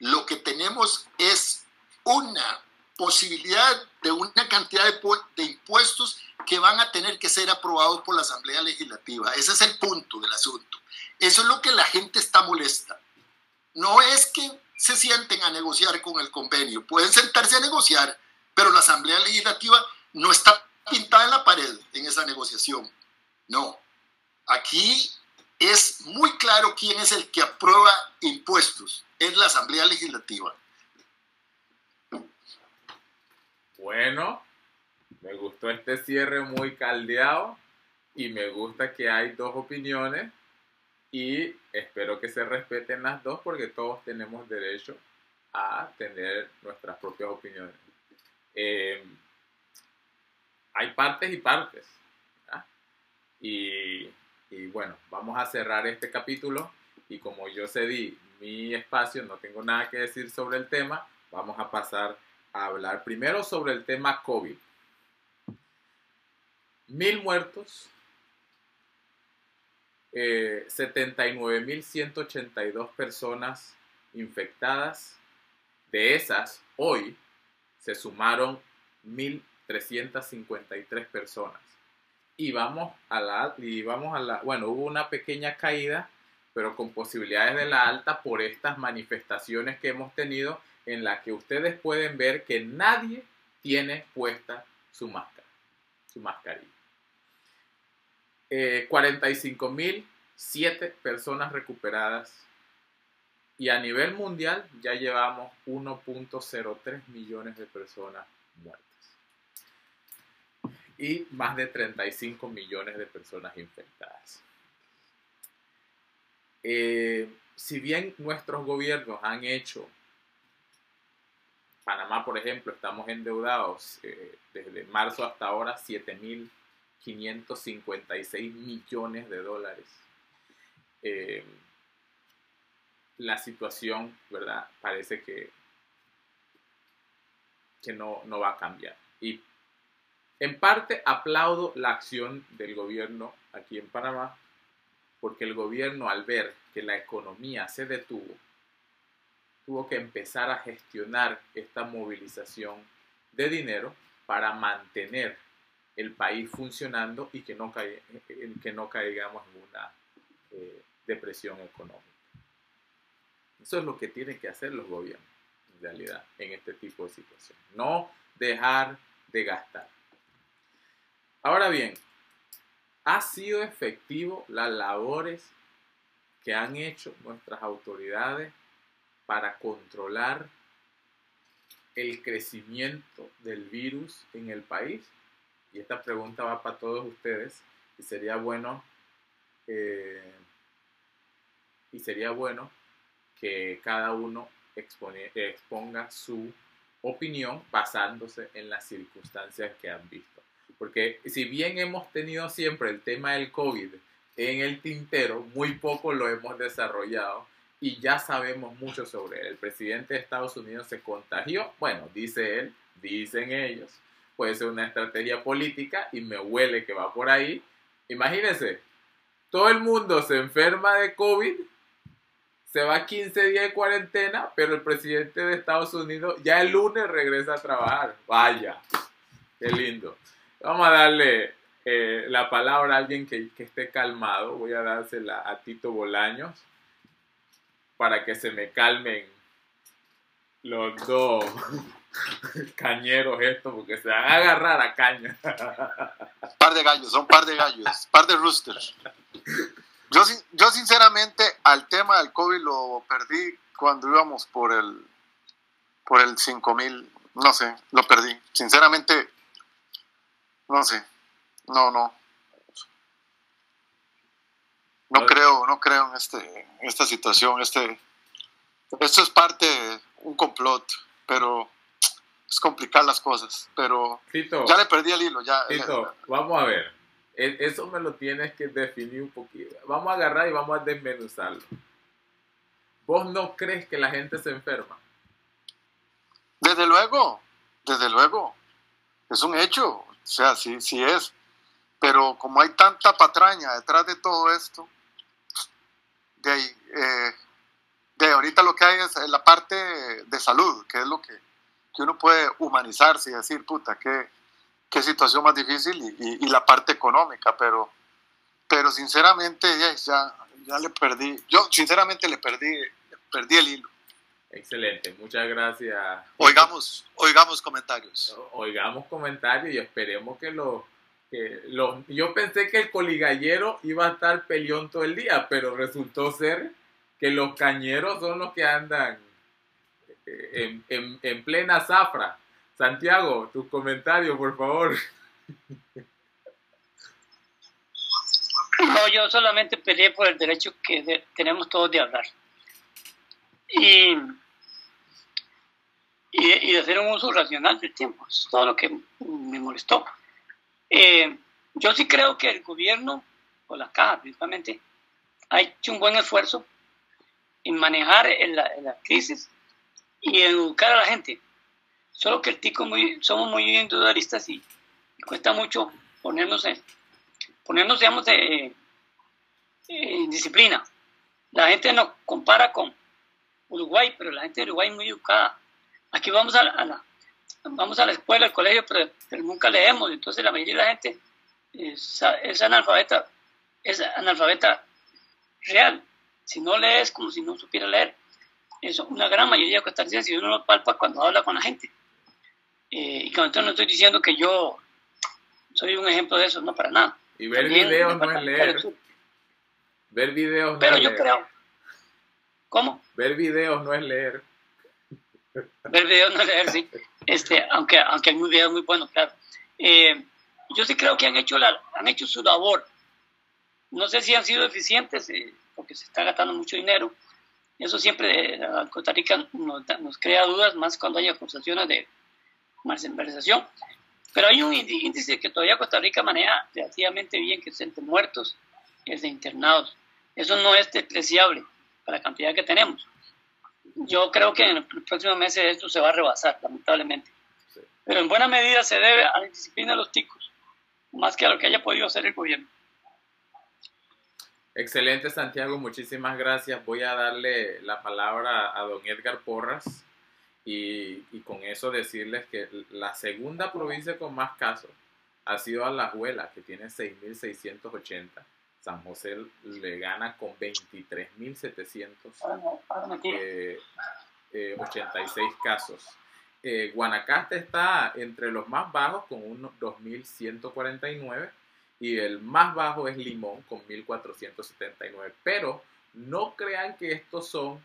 Lo que tenemos es una posibilidad de una cantidad de, de, impuestos que van a tener que ser aprobados por la Asamblea Legislativa. Ese es el punto del asunto. Eso es lo que la gente está molesta. No es que se sienten a negociar con el convenio, pueden sentarse a negociar, pero la Asamblea Legislativa no está pintada en la pared en esa negociación. No, aquí es muy claro quién es el que aprueba impuestos, es la Asamblea Legislativa. Bueno, me gustó este cierre muy caldeado y me gusta que hay dos opiniones y espero que se respeten las dos porque todos tenemos derecho a tener nuestras propias opiniones. Eh, hay partes y partes. Y, y, bueno, vamos a cerrar este capítulo y como yo cedí mi espacio, no tengo nada que decir sobre el tema, vamos a pasar a hablar primero sobre el tema COVID. Mil muertos, eh, 79.182 personas infectadas. De esas, hoy se sumaron 1.000 353 personas. Y vamos a la, y vamos a la, bueno, hubo una pequeña caída, pero con posibilidades de la alta por estas manifestaciones que hemos tenido en las que ustedes pueden ver que nadie tiene puesta su máscara, su mascarilla. Eh, 45.007 personas recuperadas y a nivel mundial ya llevamos 1.03 millones de personas muertas y más de 35 millones de personas infectadas. Eh, si bien nuestros gobiernos han hecho, Panamá por ejemplo, estamos endeudados eh, desde marzo hasta ahora 7.556 millones de dólares. Eh, la situación, ¿verdad? Parece que, que no, no va a cambiar. Y en parte aplaudo la acción del gobierno aquí en Panamá, porque el gobierno al ver que la economía se detuvo, tuvo que empezar a gestionar esta movilización de dinero para mantener el país funcionando y que no, que no caigamos en una eh, depresión económica. Eso es lo que tienen que hacer los gobiernos, en realidad, en este tipo de situaciones. No dejar de gastar. Ahora bien, ¿ha sido efectivo las labores que han hecho nuestras autoridades para controlar el crecimiento del virus en el país? Y esta pregunta va para todos ustedes y sería bueno, eh, y sería bueno que cada uno expone- exponga su opinión basándose en las circunstancias que han visto. Porque si bien hemos tenido siempre el tema del COVID en el tintero, muy poco lo hemos desarrollado y ya sabemos mucho sobre él. El presidente de Estados Unidos se contagió, bueno, dice él, dicen ellos, puede ser una estrategia política y me huele que va por ahí. Imagínense, todo el mundo se enferma de COVID, se va 15 días de cuarentena, pero el presidente de Estados Unidos ya el lunes regresa a trabajar. Vaya, qué lindo. Vamos a darle eh, la palabra a alguien que, que esté calmado. Voy a dársela a Tito Bolaños para que se me calmen los dos <laughs> <laughs> cañeros estos, porque se van a agarrar a caña. Par de gallos, son par de gallos, par de roosters. Yo, yo sinceramente al tema del COVID lo perdí cuando íbamos por el por el 5000, no sé, lo perdí. Sinceramente, no sé, no, no. No No. creo, no creo en este, esta situación. Este, esto es parte de un complot, pero es complicar las cosas. Pero Tito, ya le perdí el hilo, ya. Tito, vamos a ver. E- Eso me lo tienes que definir un poquito. Vamos a agarrar y vamos a desmenuzarlo. ¿Vos no crees que la gente se enferma? Desde luego, desde luego, es un hecho, o sea, sí, sí es, pero como hay tanta patraña detrás de todo esto, de ahí, eh, de ahorita lo que hay es la parte de salud, que es lo que, que uno puede humanizarse y decir, puta, qué, qué situación más difícil, y, y- y la parte económica, pero, pero sinceramente ya, ya, ya le perdí, yo sinceramente le perdí, le perdí el hilo. Excelente, muchas gracias. Oigamos, oigamos comentarios. Oigamos comentarios y esperemos que los... Que los yo pensé que el coligallero iba a estar peleón todo el día, pero resultó ser que los cañeros son los que andan en, en- en plena zafra. Santiago, tus comentarios, por favor. No, yo solamente peleé por el derecho que tenemos todos de hablar. Y, y, de hacer un uso racional del tiempo. Es todo lo que me molestó. Eh, yo sí creo que el gobierno, o la caja principalmente, ha hecho un buen esfuerzo en manejar la, la crisis y educar a la gente. Solo que el tico muy, somos muy individualistas y, cuesta mucho ponernos en, ponernos, digamos, de, eh, disciplina. La gente nos compara con Uruguay, pero la gente de Uruguay es muy educada. Aquí vamos a la, vamos a la escuela, al colegio, pero, pero nunca leemos. Entonces la mayoría de la gente es, es analfabeta, es analfabeta real. Si no lees, como si no supiera leer. Eso, una gran mayoría de costarricenses, uno lo palpa cuando habla con la gente. Eh, y con esto no estoy diciendo que yo soy un ejemplo de eso, no para nada. Y ver También videos no es leer. Ver videos no Pero es yo leer. creo. ¿Cómo? Ver videos no es leer. Ver videos no leer, sí. Este, aunque, aunque hay muy videos muy buenos, claro. Eh, yo sí creo que han hecho, la, han hecho su labor. No sé si han sido eficientes, eh, porque se está gastando mucho dinero. Eso siempre eh, a Costa Rica nos, crea dudas, más cuando hay acusaciones de malversación. Pero hay un índice que todavía Costa Rica maneja relativamente bien, que es de muertos y el de internados. Eso no es despreciable para la cantidad que tenemos. Yo creo que en el próximo mes esto se va a rebasar, lamentablemente. Sí. Pero en buena medida se debe a la disciplina de los ticos, más que a lo que haya podido hacer el gobierno. Excelente, Santiago, muchísimas gracias. Voy a darle la palabra a don Edgar Porras y, y con eso decirles que la segunda provincia con más casos ha sido Alajuela, que tiene 6.680. San José le gana con 23.700. Ahora no, ahora me tiro. eh, eh, 86 casos. Eh, Guanacaste está entre los más bajos con un 2.149 y el más bajo es Limón con 1.479. Pero no crean que estos son,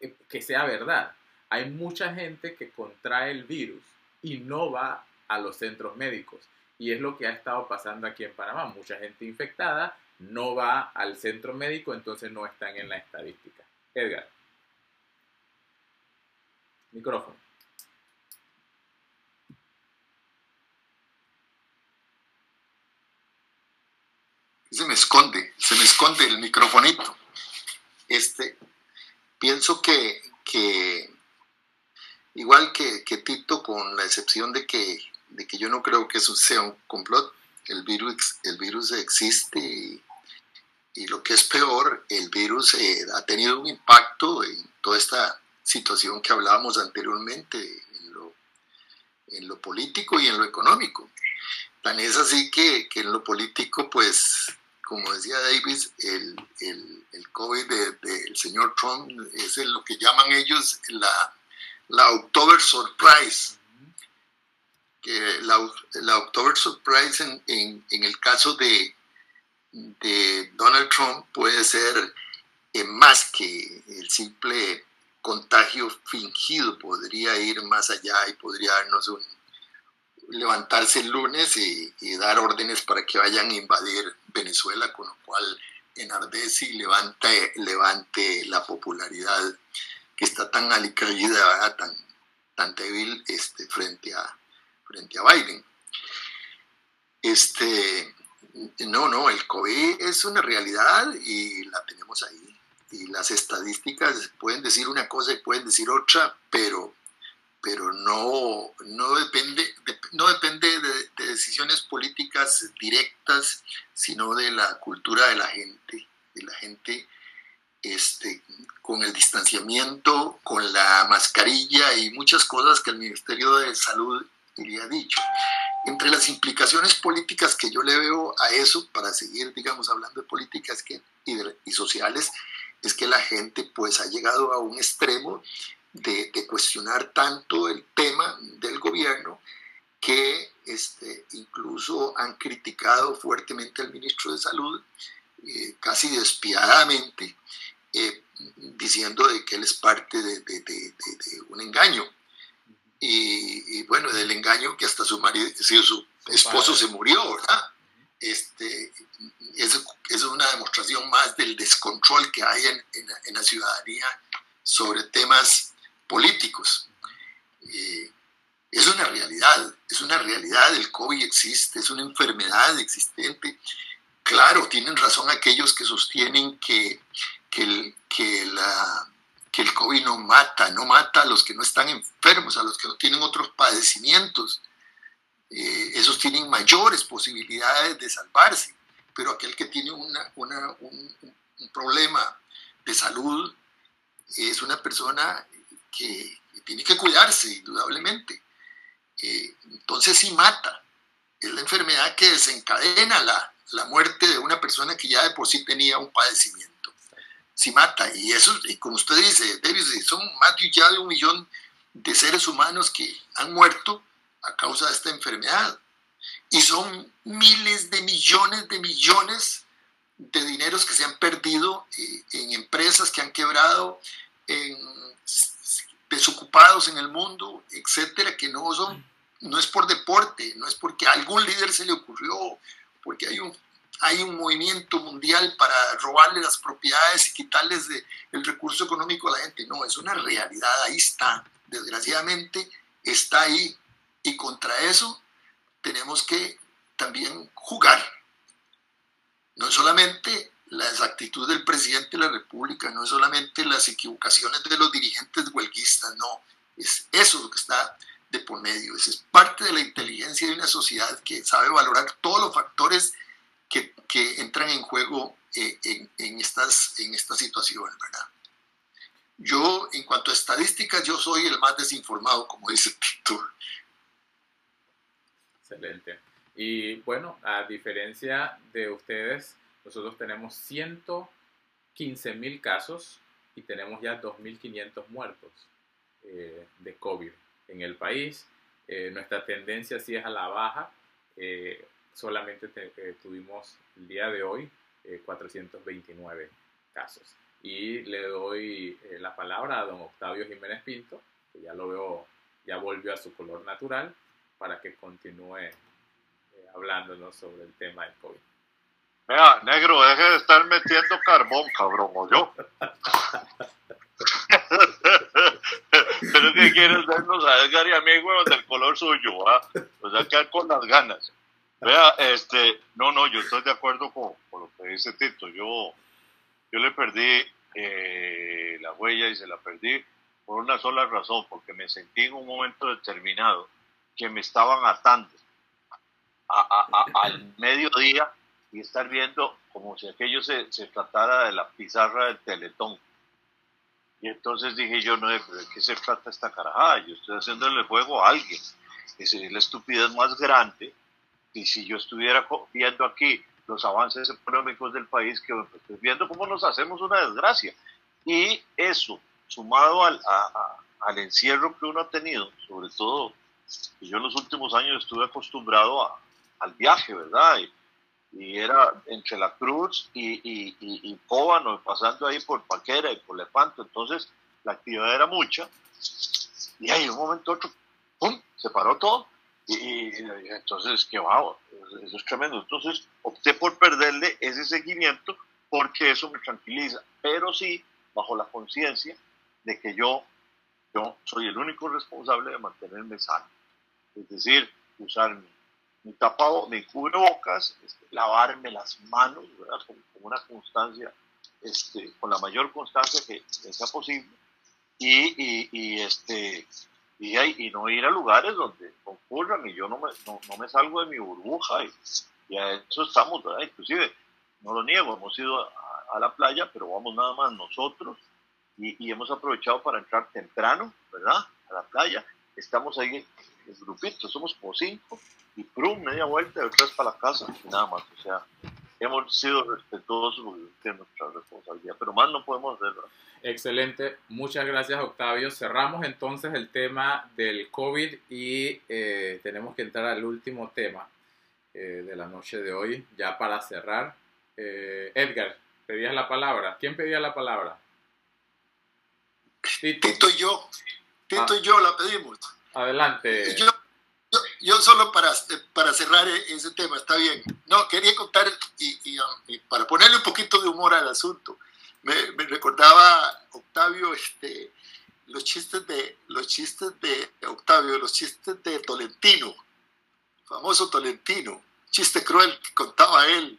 eh, que sea verdad. Hay mucha gente que contrae el virus y no va a los centros médicos. Y es lo que ha estado pasando aquí en Panamá. Mucha gente infectada no va al centro médico, entonces no están en la estadística. Edgar. Micrófono. Se me esconde, se me esconde el microfonito. Este, pienso que, que igual que, que Tito, con la excepción de que, de que yo no creo que eso sea un complot, el virus, el virus existe y, lo que es peor, el virus eh, ha tenido un impacto en toda esta situación que hablábamos anteriormente, en lo político y en lo económico. Tan es así que, que en lo político, pues, como decía Davis, el, el, el COVID del de, señor Trump es lo que llaman ellos la, la October Surprise. Que la, la October Surprise en, en, en el caso de, de Donald Trump puede ser eh, más que el simple contagio fingido, podría ir más allá y podría darnos un levantarse el lunes y, y, dar órdenes para que vayan a invadir Venezuela, con lo cual enardece y levante, levante la popularidad que está tan alicaída, tan, tan débil este, frente, a, frente a Biden. Este, no, no, el COVID es una realidad y la tenemos ahí. Y las estadísticas pueden decir una cosa y pueden decir otra, pero, pero no, no depende, de, no depende de, de, decisiones políticas directas, sino de la cultura de la gente, de la gente este, con el distanciamiento, con la mascarilla y muchas cosas que el Ministerio de Salud le ha dicho. Entre las implicaciones políticas que yo le veo a eso, para seguir, digamos, hablando de políticas que, y, de, y sociales, es que la gente pues ha llegado a un extremo de, de cuestionar tanto el tema del gobierno que este, incluso han criticado fuertemente al ministro de Salud, eh, casi despiadadamente, eh, diciendo de que él es parte de, de, de un engaño y, y, bueno, del engaño que hasta su marido, su esposo se murió, ¿verdad? Este, es, es una demostración más del descontrol que hay en, en, en la ciudadanía sobre temas políticos. Eh, es una realidad, es una realidad, el COVID existe, es una enfermedad existente. Claro, tienen razón aquellos que sostienen que, que, el, que la que el COVID no mata, no mata a los que no están enfermos, a los que no tienen otros padecimientos. Eh, esos tienen mayores posibilidades de salvarse, pero aquel que tiene una, una, un, un, problema de salud es una persona que, tiene que cuidarse, indudablemente. Eh, entonces sí mata. Es la enfermedad que desencadena la, la muerte de una persona que ya de por sí tenía un padecimiento si mata. Y eso, y como usted dice, Davis, son más de ya de un millón de seres humanos que han muerto a causa de esta enfermedad. Y son miles de millones de millones de dineros que se han perdido eh, en empresas que han quebrado, en desocupados en el mundo, etcétera, que no son, no es por deporte, no es porque a algún líder se le ocurrió, porque hay un hay un movimiento mundial para robarle las propiedades y quitarles el recurso económico a la gente. No, es una realidad, ahí está. Desgraciadamente está ahí. Y contra eso tenemos que también jugar. No solamente la exactitud del presidente de la República, no es solamente las equivocaciones de los dirigentes huelguistas, no. Es eso lo que está de por medio. Es parte de la inteligencia de una sociedad que sabe valorar todos los factores que, que entran en juego eh, en, en, estas, en estas situaciones, ¿verdad? Yo, en cuanto a estadísticas, yo soy el más desinformado, como dice Tito. Excelente. Y bueno, a diferencia de ustedes, nosotros tenemos 115 mil casos y tenemos ya 2.500 muertos eh, de COVID en el país. Eh, nuestra tendencia sí es a la baja. Eh, solamente te, tuvimos el día de hoy eh, 429 casos. Y le doy la palabra a don Octavio Jiménez Pinto, que ya lo veo, ya volvió a su color natural, para que continúe hablándonos sobre el tema del COVID. Vea, negro, deje de estar metiendo carbón, cabrón, o yo. <laughs> Lo que quiere es vernos a Edgar y a mí, huevón, del color suyo, ¿ah? O sea, quedar con las ganas. Vea, este, no, no, yo estoy de acuerdo con, con lo que dice Tito. Yo, yo le perdí eh, la huella y se la perdí por una sola razón, porque me sentí en un momento determinado que me estaban atando a, a, a, al mediodía y estar viendo como si aquello se, se, tratara de la pizarra del teletón. Y entonces dije yo, no, ¿de qué se trata esta carajada? Yo estoy haciéndole juego a alguien. Es la estupidez más grande. Y si yo estuviera viendo aquí los avances económicos del país, que pues, estoy viendo cómo nos hacemos una desgracia. Y eso, sumado al, al encierro que uno ha tenido, sobre todo, yo en los últimos años estuve acostumbrado a, al viaje, ¿verdad? Y era entre la Cruz y, y, y, y Cóbano, pasando ahí por Paquera y por Lepanto, entonces la actividad era mucha, y ahí un momento otro, ¡pum!, se paró todo, y, entonces, qué va, eso es tremendo, entonces opté por perderle ese seguimiento porque eso me tranquiliza, pero sí bajo la conciencia de que yo, yo soy el único responsable de mantenerme sano, es decir, usar mi mi tapado, mi cubrebocas, este, lavarme las manos, ¿verdad? Con, con, una constancia, este, con la mayor constancia que, que sea posible, y, y, y este, y, y, no ir a lugares donde concurran, y yo no me, no, no me salgo de mi burbuja, y, y, a eso estamos, ¿verdad? Inclusive, no lo niego, hemos ido a, a la playa, pero vamos nada más nosotros, y, y hemos aprovechado para entrar temprano, ¿verdad? A la playa, estamos ahí en grupitos, somos como cinco, y prum, media vuelta y otra para la casa, y nada más. O sea, hemos sido respetuosos porque es nuestra responsabilidad, pero más no podemos hacer. ¿verdad? Excelente, muchas gracias Octavio. Cerramos entonces el tema del COVID y eh, tenemos que entrar al último tema eh, de la noche de hoy, ya para cerrar. Eh, Edgar, pedías la palabra. ¿Quién pedía la palabra? Tito, Tito y yo. Tito ah. y yo la pedimos. Adelante. Yo, yo, yo, solo para, para cerrar ese tema, está bien. No, quería contar y, y, y para ponerle un poquito de humor al asunto. Me, me, recordaba Octavio este, los chistes de los chistes de Octavio, los chistes de Tolentino, famoso Tolentino, chiste cruel que contaba él,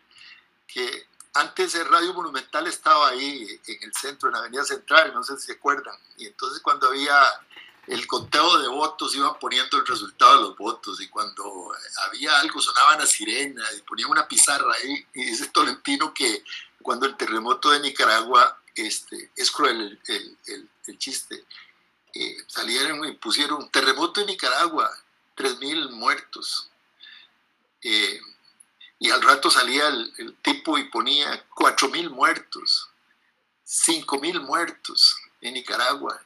que antes el Radio Monumental estaba ahí en el centro, en la Avenida Central, no sé si se acuerdan, y entonces cuando había el conteo de votos iban poniendo el resultado de los votos y cuando había algo sonaba una sirena y ponían una pizarra ahí y dice Tolentino que cuando el terremoto de Nicaragua, este, es cruel el, el, el, el chiste, eh, salieron y pusieron terremoto de Nicaragua, 3.000 muertos. Eh, y al rato salía el, tipo y ponía 4.000 muertos, 5.000 muertos en Nicaragua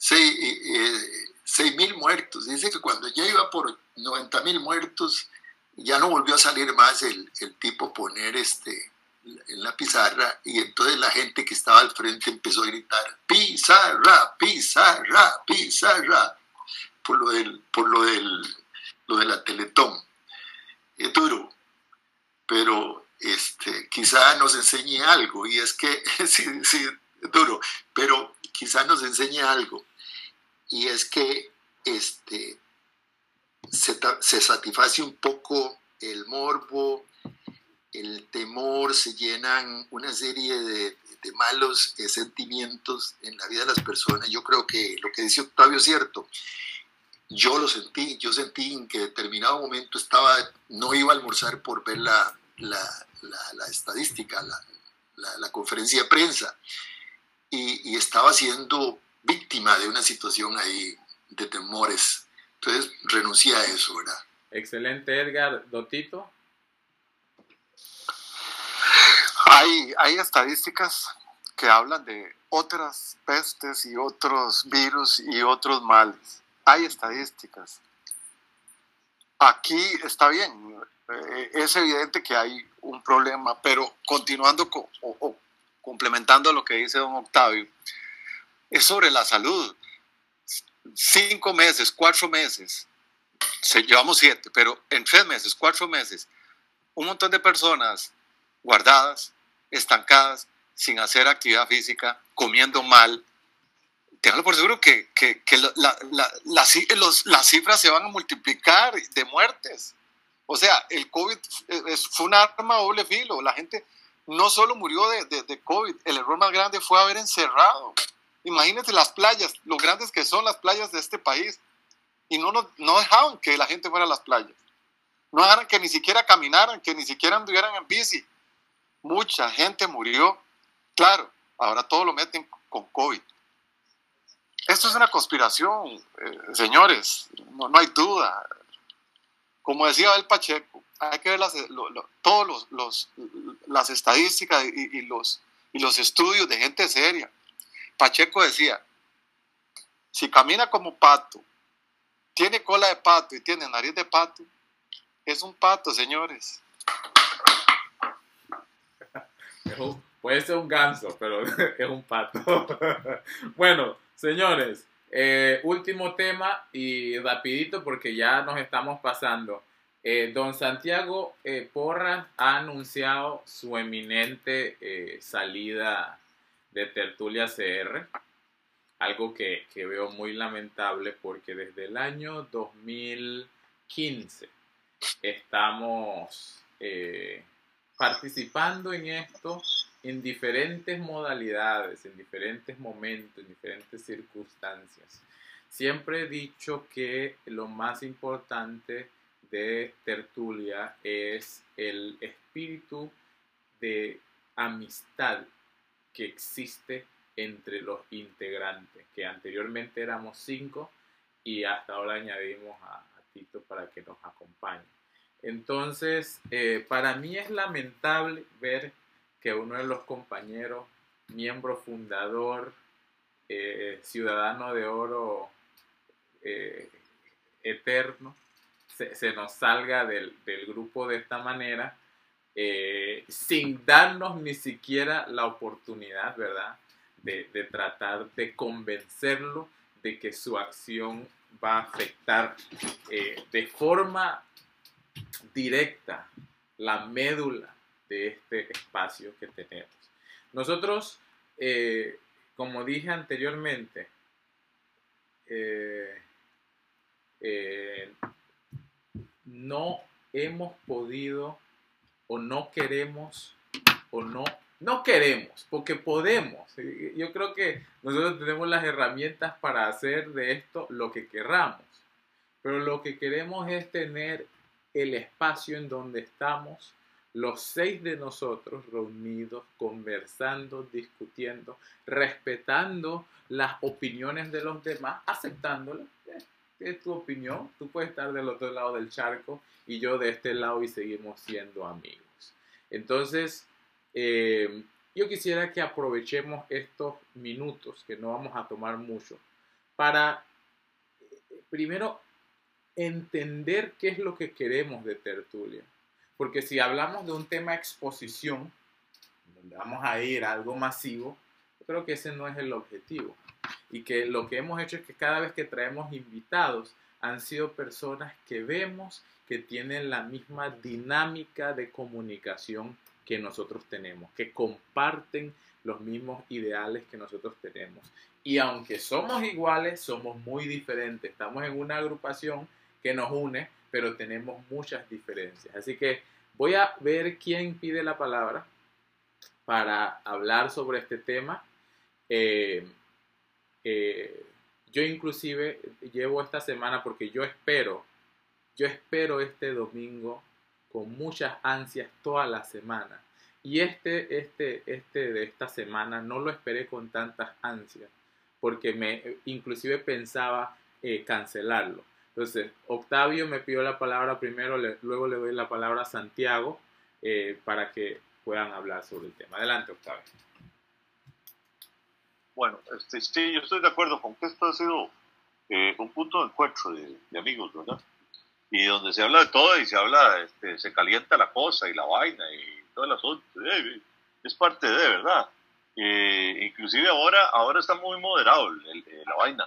6 mil muertos. Dice que cuando ya iba por 90 mil muertos, ya no volvió a salir más el, el, tipo poner este en la pizarra y entonces la gente que estaba al frente empezó a gritar pizarra, pizarra, pizarra por lo del, por lo del, lo de la Teletón. Es duro, pero este, quizá nos enseñe algo y es que <laughs> sí, sí, es duro, pero quizá nos enseñe algo y es que este, se, se satisface un poco el morbo, el temor, se llenan una serie de, de malos sentimientos en la vida de las personas. Yo creo que lo que dice Octavio es cierto. Yo lo sentí, yo sentí en que determinado momento estaba, no iba a almorzar por ver la, la, la, la estadística, la, conferencia de prensa, y, y estaba siendo víctima de una situación ahí de temores. Entonces renuncié a eso, ¿verdad? Excelente, Edgar. Dotito. Hay, hay estadísticas que hablan de otras pestes y otros virus y otros males. Hay estadísticas. Aquí está bien, eh, es evidente que hay un problema, pero continuando con, o, o complementando lo que dice don Octavio, es sobre la salud. Cinco meses, cuatro meses, se, llevamos siete, pero en tres meses, cuatro meses, un montón de personas guardadas, estancadas, sin hacer actividad física, comiendo mal, téngalo por seguro que, que, las cifras se van a multiplicar de muertes. O sea, el COVID fue un arma doble filo. La gente no solo murió de COVID, el error más grande fue haber encerrado. Imagínense las playas, lo grandes que son las playas de este país. Y no, nos- no dejaban que la gente fuera a las playas. No dejaron que ni siquiera caminaran, que ni siquiera anduvieran en bici. Mucha gente murió. Claro, ahora todo lo meten con COVID. Esto es una conspiración, eh, señores, no, no hay duda. Como decía el Pacheco, hay que ver las, lo- todos los- las estadísticas y, y los, y los estudios de gente seria. Pacheco decía, si camina como pato, tiene cola de pato y tiene nariz de pato, es un pato, señores. Puede ser un ganso, pero <laughs> es un pato. <laughs> bueno, señores, eh, último tema y rapidito porque ya nos estamos pasando. Eh, don Santiago eh, Porras ha anunciado su eminente eh, salida de Tertulia CR, algo que, que veo muy lamentable porque desde el año 2015 estamos eh, participando en esto en diferentes modalidades, en diferentes momentos, en diferentes circunstancias. Siempre he dicho que lo más importante de tertulia es el espíritu de amistad que existe entre los integrantes, que anteriormente éramos cinco y hasta ahora añadimos a, Tito para que nos acompañe. Entonces, eh, para mí es lamentable ver que uno de los compañeros, miembro fundador, eh, ciudadano de oro eh, eterno, se, se nos salga del, del grupo de esta manera, eh, sin darnos ni siquiera la oportunidad, ¿verdad?, de, tratar de convencerlo de que su acción va a afectar eh, de forma directa la médula de este espacio que tenemos. Nosotros, eh, como dije anteriormente, no hemos podido o no queremos o no no queremos porque podemos yo creo que nosotros tenemos las herramientas para hacer de esto lo que querramos pero lo que queremos es tener el espacio en donde estamos los seis de nosotros reunidos, conversando, discutiendo, respetando las opiniones de los demás, aceptándolas. Es tu opinión, tú puedes estar del otro lado del charco y yo de este lado y seguimos siendo amigos. Entonces, eh, yo quisiera que aprovechemos estos minutos, que no vamos a tomar mucho, para eh, primero entender qué es lo que queremos de tertulia. Porque si hablamos de un tema exposición, donde vamos a ir a algo masivo, creo que ese no es el objetivo. Y que lo que hemos hecho es que cada vez que traemos invitados han sido personas que vemos que tienen la misma dinámica de comunicación que nosotros tenemos, que comparten los mismos ideales que nosotros tenemos. Y aunque somos iguales, somos muy diferentes. Estamos en una agrupación que nos une, pero tenemos muchas diferencias. Así que voy a ver quién pide la palabra para hablar sobre este tema. Eh, eh, yo inclusive llevo esta semana porque yo espero, yo espero este domingo con muchas ansias toda la semana. Y este, este, este de esta semana no lo esperé con tantas ansias porque me inclusive pensaba eh, cancelarlo. Entonces, Octavio me pidió la palabra primero, luego le doy la palabra a Santiago para que puedan hablar sobre el tema. Adelante, Octavio. Bueno, este, sí, yo estoy de acuerdo con que esto ha sido eh, un punto de encuentro de, amigos, ¿verdad? Y donde se habla de todo y se habla, este, se calienta la cosa y la vaina y todo el asunto. eh, es parte de, ¿verdad? Eh, inclusive ahora, ahora está muy moderado el- el- la vaina.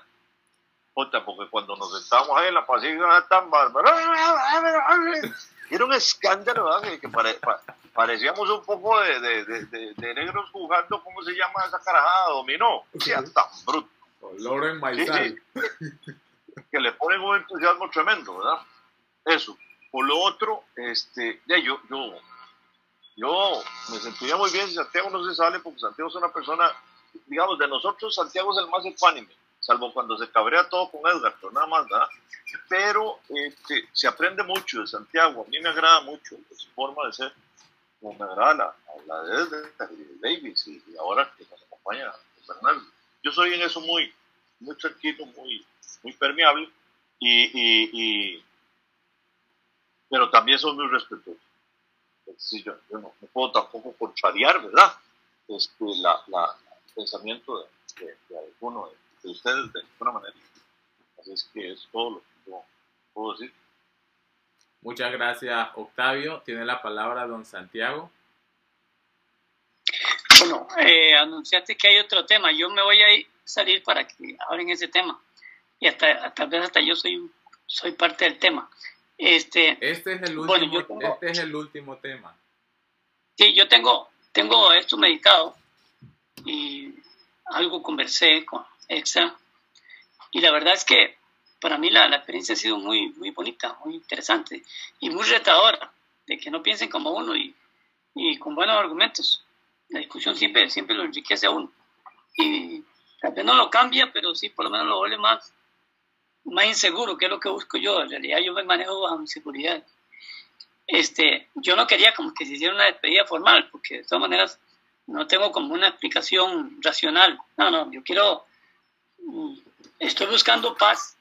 Porque cuando nos sentamos ahí en la pasilla tan bárbaro, era un escándalo, ¿verdad? Que, que pare- pa- parecíamos un poco de, de, de, de- negros jugando, ¿cómo se llama esa carajada? Dominó. Sea, tan bruto. Lauren Maizal. que le ponen un entusiasmo tremendo, ¿verdad? Eso. Por lo otro, este, ya yo, yo, yo me sentiría muy bien si Santiago no se sale, porque Santiago es una persona, digamos, de nosotros, Santiago es el más ecuánime, salvo cuando se cabrea todo con Edgar, pero nada más, ¿verdad? Pero este, se aprende mucho de Santiago, a mí me agrada mucho su forma de ser, me agrada la, la de y de Davis, y, ahora que nos acompaña Bernardo. Yo soy en eso muy, muy tranquilo, muy, muy permeable, y, y, y pero también soy muy respetuoso. Es yo, yo no, puedo tampoco contrariar, ¿verdad? Este, la, la, el pensamiento de, de, de alguno de, ustedes de alguna manera. Así es que es todo lo que yo puedo decir. Muchas gracias, Octavio. Tiene la palabra don Santiago. Bueno, eh, anunciaste que hay otro tema. Yo me voy a salir para que abren ese tema. Y hasta tal vez hasta yo soy, soy parte del tema. Este, este, es el último, este es el último tema. Sí, yo tengo, tengo esto medicado y algo conversé con Exa y la verdad es que para mí la, la, experiencia ha sido muy, muy bonita, muy interesante y muy retadora, de que no piensen como uno y, y con buenos argumentos. La discusión siempre, siempre lo enriquece a uno. Y tal vez no lo cambia, pero sí por lo menos lo vuelve más, más inseguro, que es lo que busco yo. En realidad yo me manejo bajo mi seguridad. Este, yo no quería como que se hiciera una despedida formal, porque de todas maneras no tengo como una explicación racional. No, no, yo quiero, estoy buscando paz,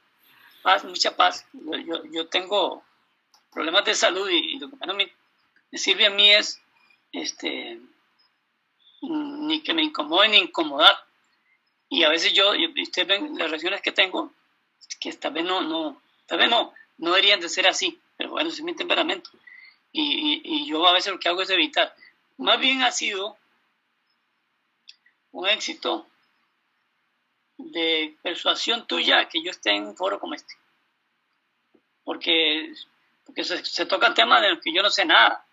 paz, mucha paz. Yo, yo, tengo problemas de salud y, lo que menos me, me, sirve a mí es este, ni que me incomode ni incomodar. Y a veces yo, ustedes ven las reacciones que tengo, que tal vez no, no, tal vez no, no deberían de ser así, pero bueno, es mi temperamento. Y, y, yo a veces lo que hago es evitar. Más bien ha sido un éxito de persuasión tuya que yo esté en un foro como este. Porque, porque se, tocan temas de los que yo no sé nada,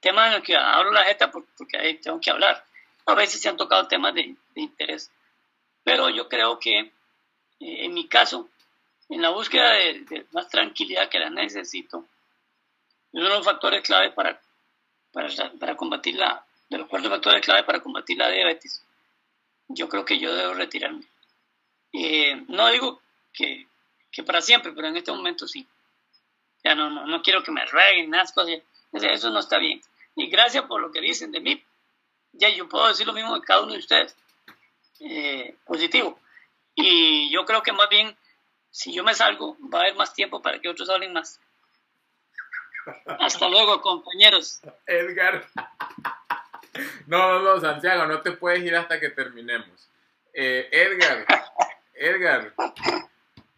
temas en los que hablo la jeta porque ahí tengo que hablar. A veces se han tocado temas de, de interés, pero yo creo que eh, en mi caso en la búsqueda de, más tranquilidad que la necesito, es uno de los factores clave para, para, para combatir la, de los cuatro factores clave para combatir la diabetes. Yo creo que yo debo retirarme. Eh, no digo que, que, para siempre, pero en este momento sí. Ya no, no, no quiero que me rueguen, nada, cosas. Eso no está bien. Y gracias por lo que dicen de mí. Ya yo puedo decir lo mismo de cada uno de ustedes. Eh, positivo. Y yo creo que más bien si yo me salgo, va a haber más tiempo para que otros hablen más. Hasta luego, compañeros. Edgar. <laughs> No, no, no, Santiago, no te puedes ir hasta que terminemos. Eh, Edgar, Edgar,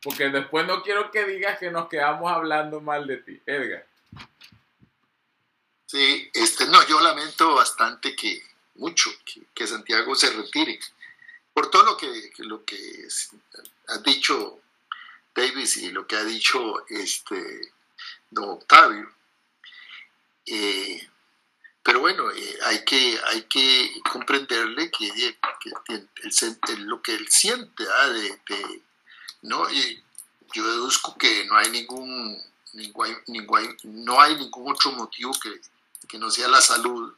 porque después no quiero que digas que nos quedamos hablando mal de ti. Edgar. Sí, este, no, yo lamento bastante que, mucho, que, Santiago se retire. Por todo lo que, lo que has dicho Davis y lo que ha dicho este don Octavio. Eh, pero bueno, eh, hay, que, hay que comprenderle que, lo que él siente, ¿ah? de, ¿no? Y yo deduzco que no hay ningún, ningún, no hay ningún otro motivo que, que, no sea la salud,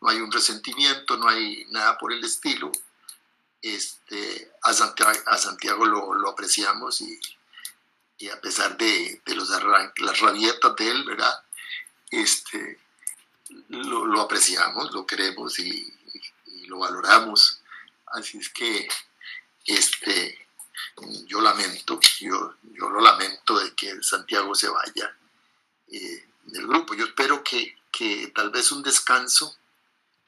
no hay un resentimiento, no hay nada por el estilo. Este, a Santiago, a Santiago lo, lo apreciamos y, y a pesar de, de los las rabietas de él, ¿verdad? Este, lo, apreciamos, lo queremos y, lo valoramos. Así es que este, yo lamento, yo, yo lo lamento de que Santiago se vaya eh, del grupo. Yo espero que, que tal vez un descanso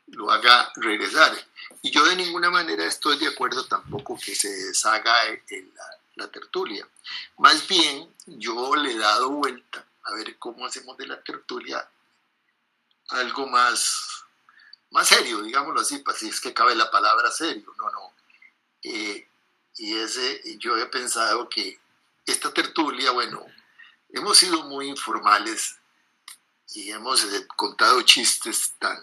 lo haga regresar. Y yo de ninguna manera estoy de acuerdo tampoco que se deshaga en la, la tertulia. Más bien, yo le he dado vuelta a ver cómo hacemos de la tertulia algo más, más serio, digámoslo así, pues si es que cabe la palabra serio, no, no. Eh, y ese, yo he pensado que esta tertulia, bueno, hemos sido muy informales y hemos eh, contado chistes tan,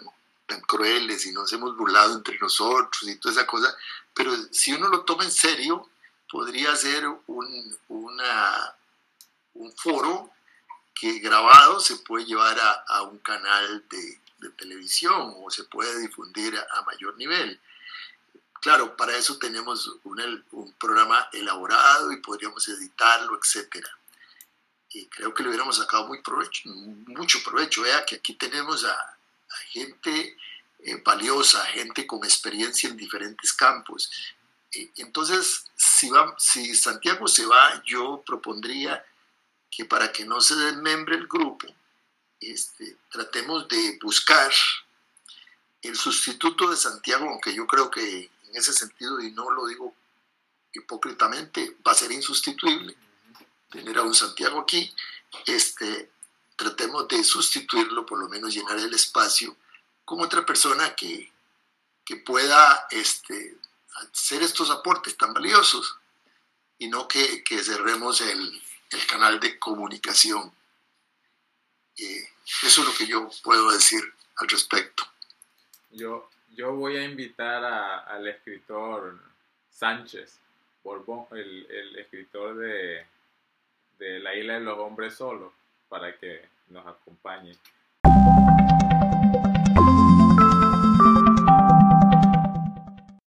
tan crueles y nos hemos burlado entre nosotros y toda esa cosa, pero si uno lo toma en serio, podría ser un, un foro que grabado se puede llevar a, a un canal de, de, televisión o se puede difundir a, a, mayor nivel. Claro, para eso tenemos un, un programa elaborado y podríamos editarlo, etcétera y creo que le hubiéramos sacado muy provecho, mucho provecho. Vea que aquí tenemos a, a gente eh, valiosa, gente con experiencia en diferentes campos. Eh, entonces, si, va, si Santiago se va, yo propondría que para que no se desmembre el grupo, este, tratemos de buscar el sustituto de Santiago, aunque yo creo que en ese sentido, y no lo digo hipócritamente, va a ser insustituible tener a un Santiago aquí, este, tratemos de sustituirlo, por lo menos llenar el espacio con otra persona que, que pueda este, hacer estos aportes tan valiosos y no que, que cerremos el, el, canal de comunicación. Eso es lo que yo puedo decir al respecto. Yo, yo voy a invitar al escritor Sánchez, Borbón, el, el escritor de, de La isla de los hombres solos, para que nos acompañe.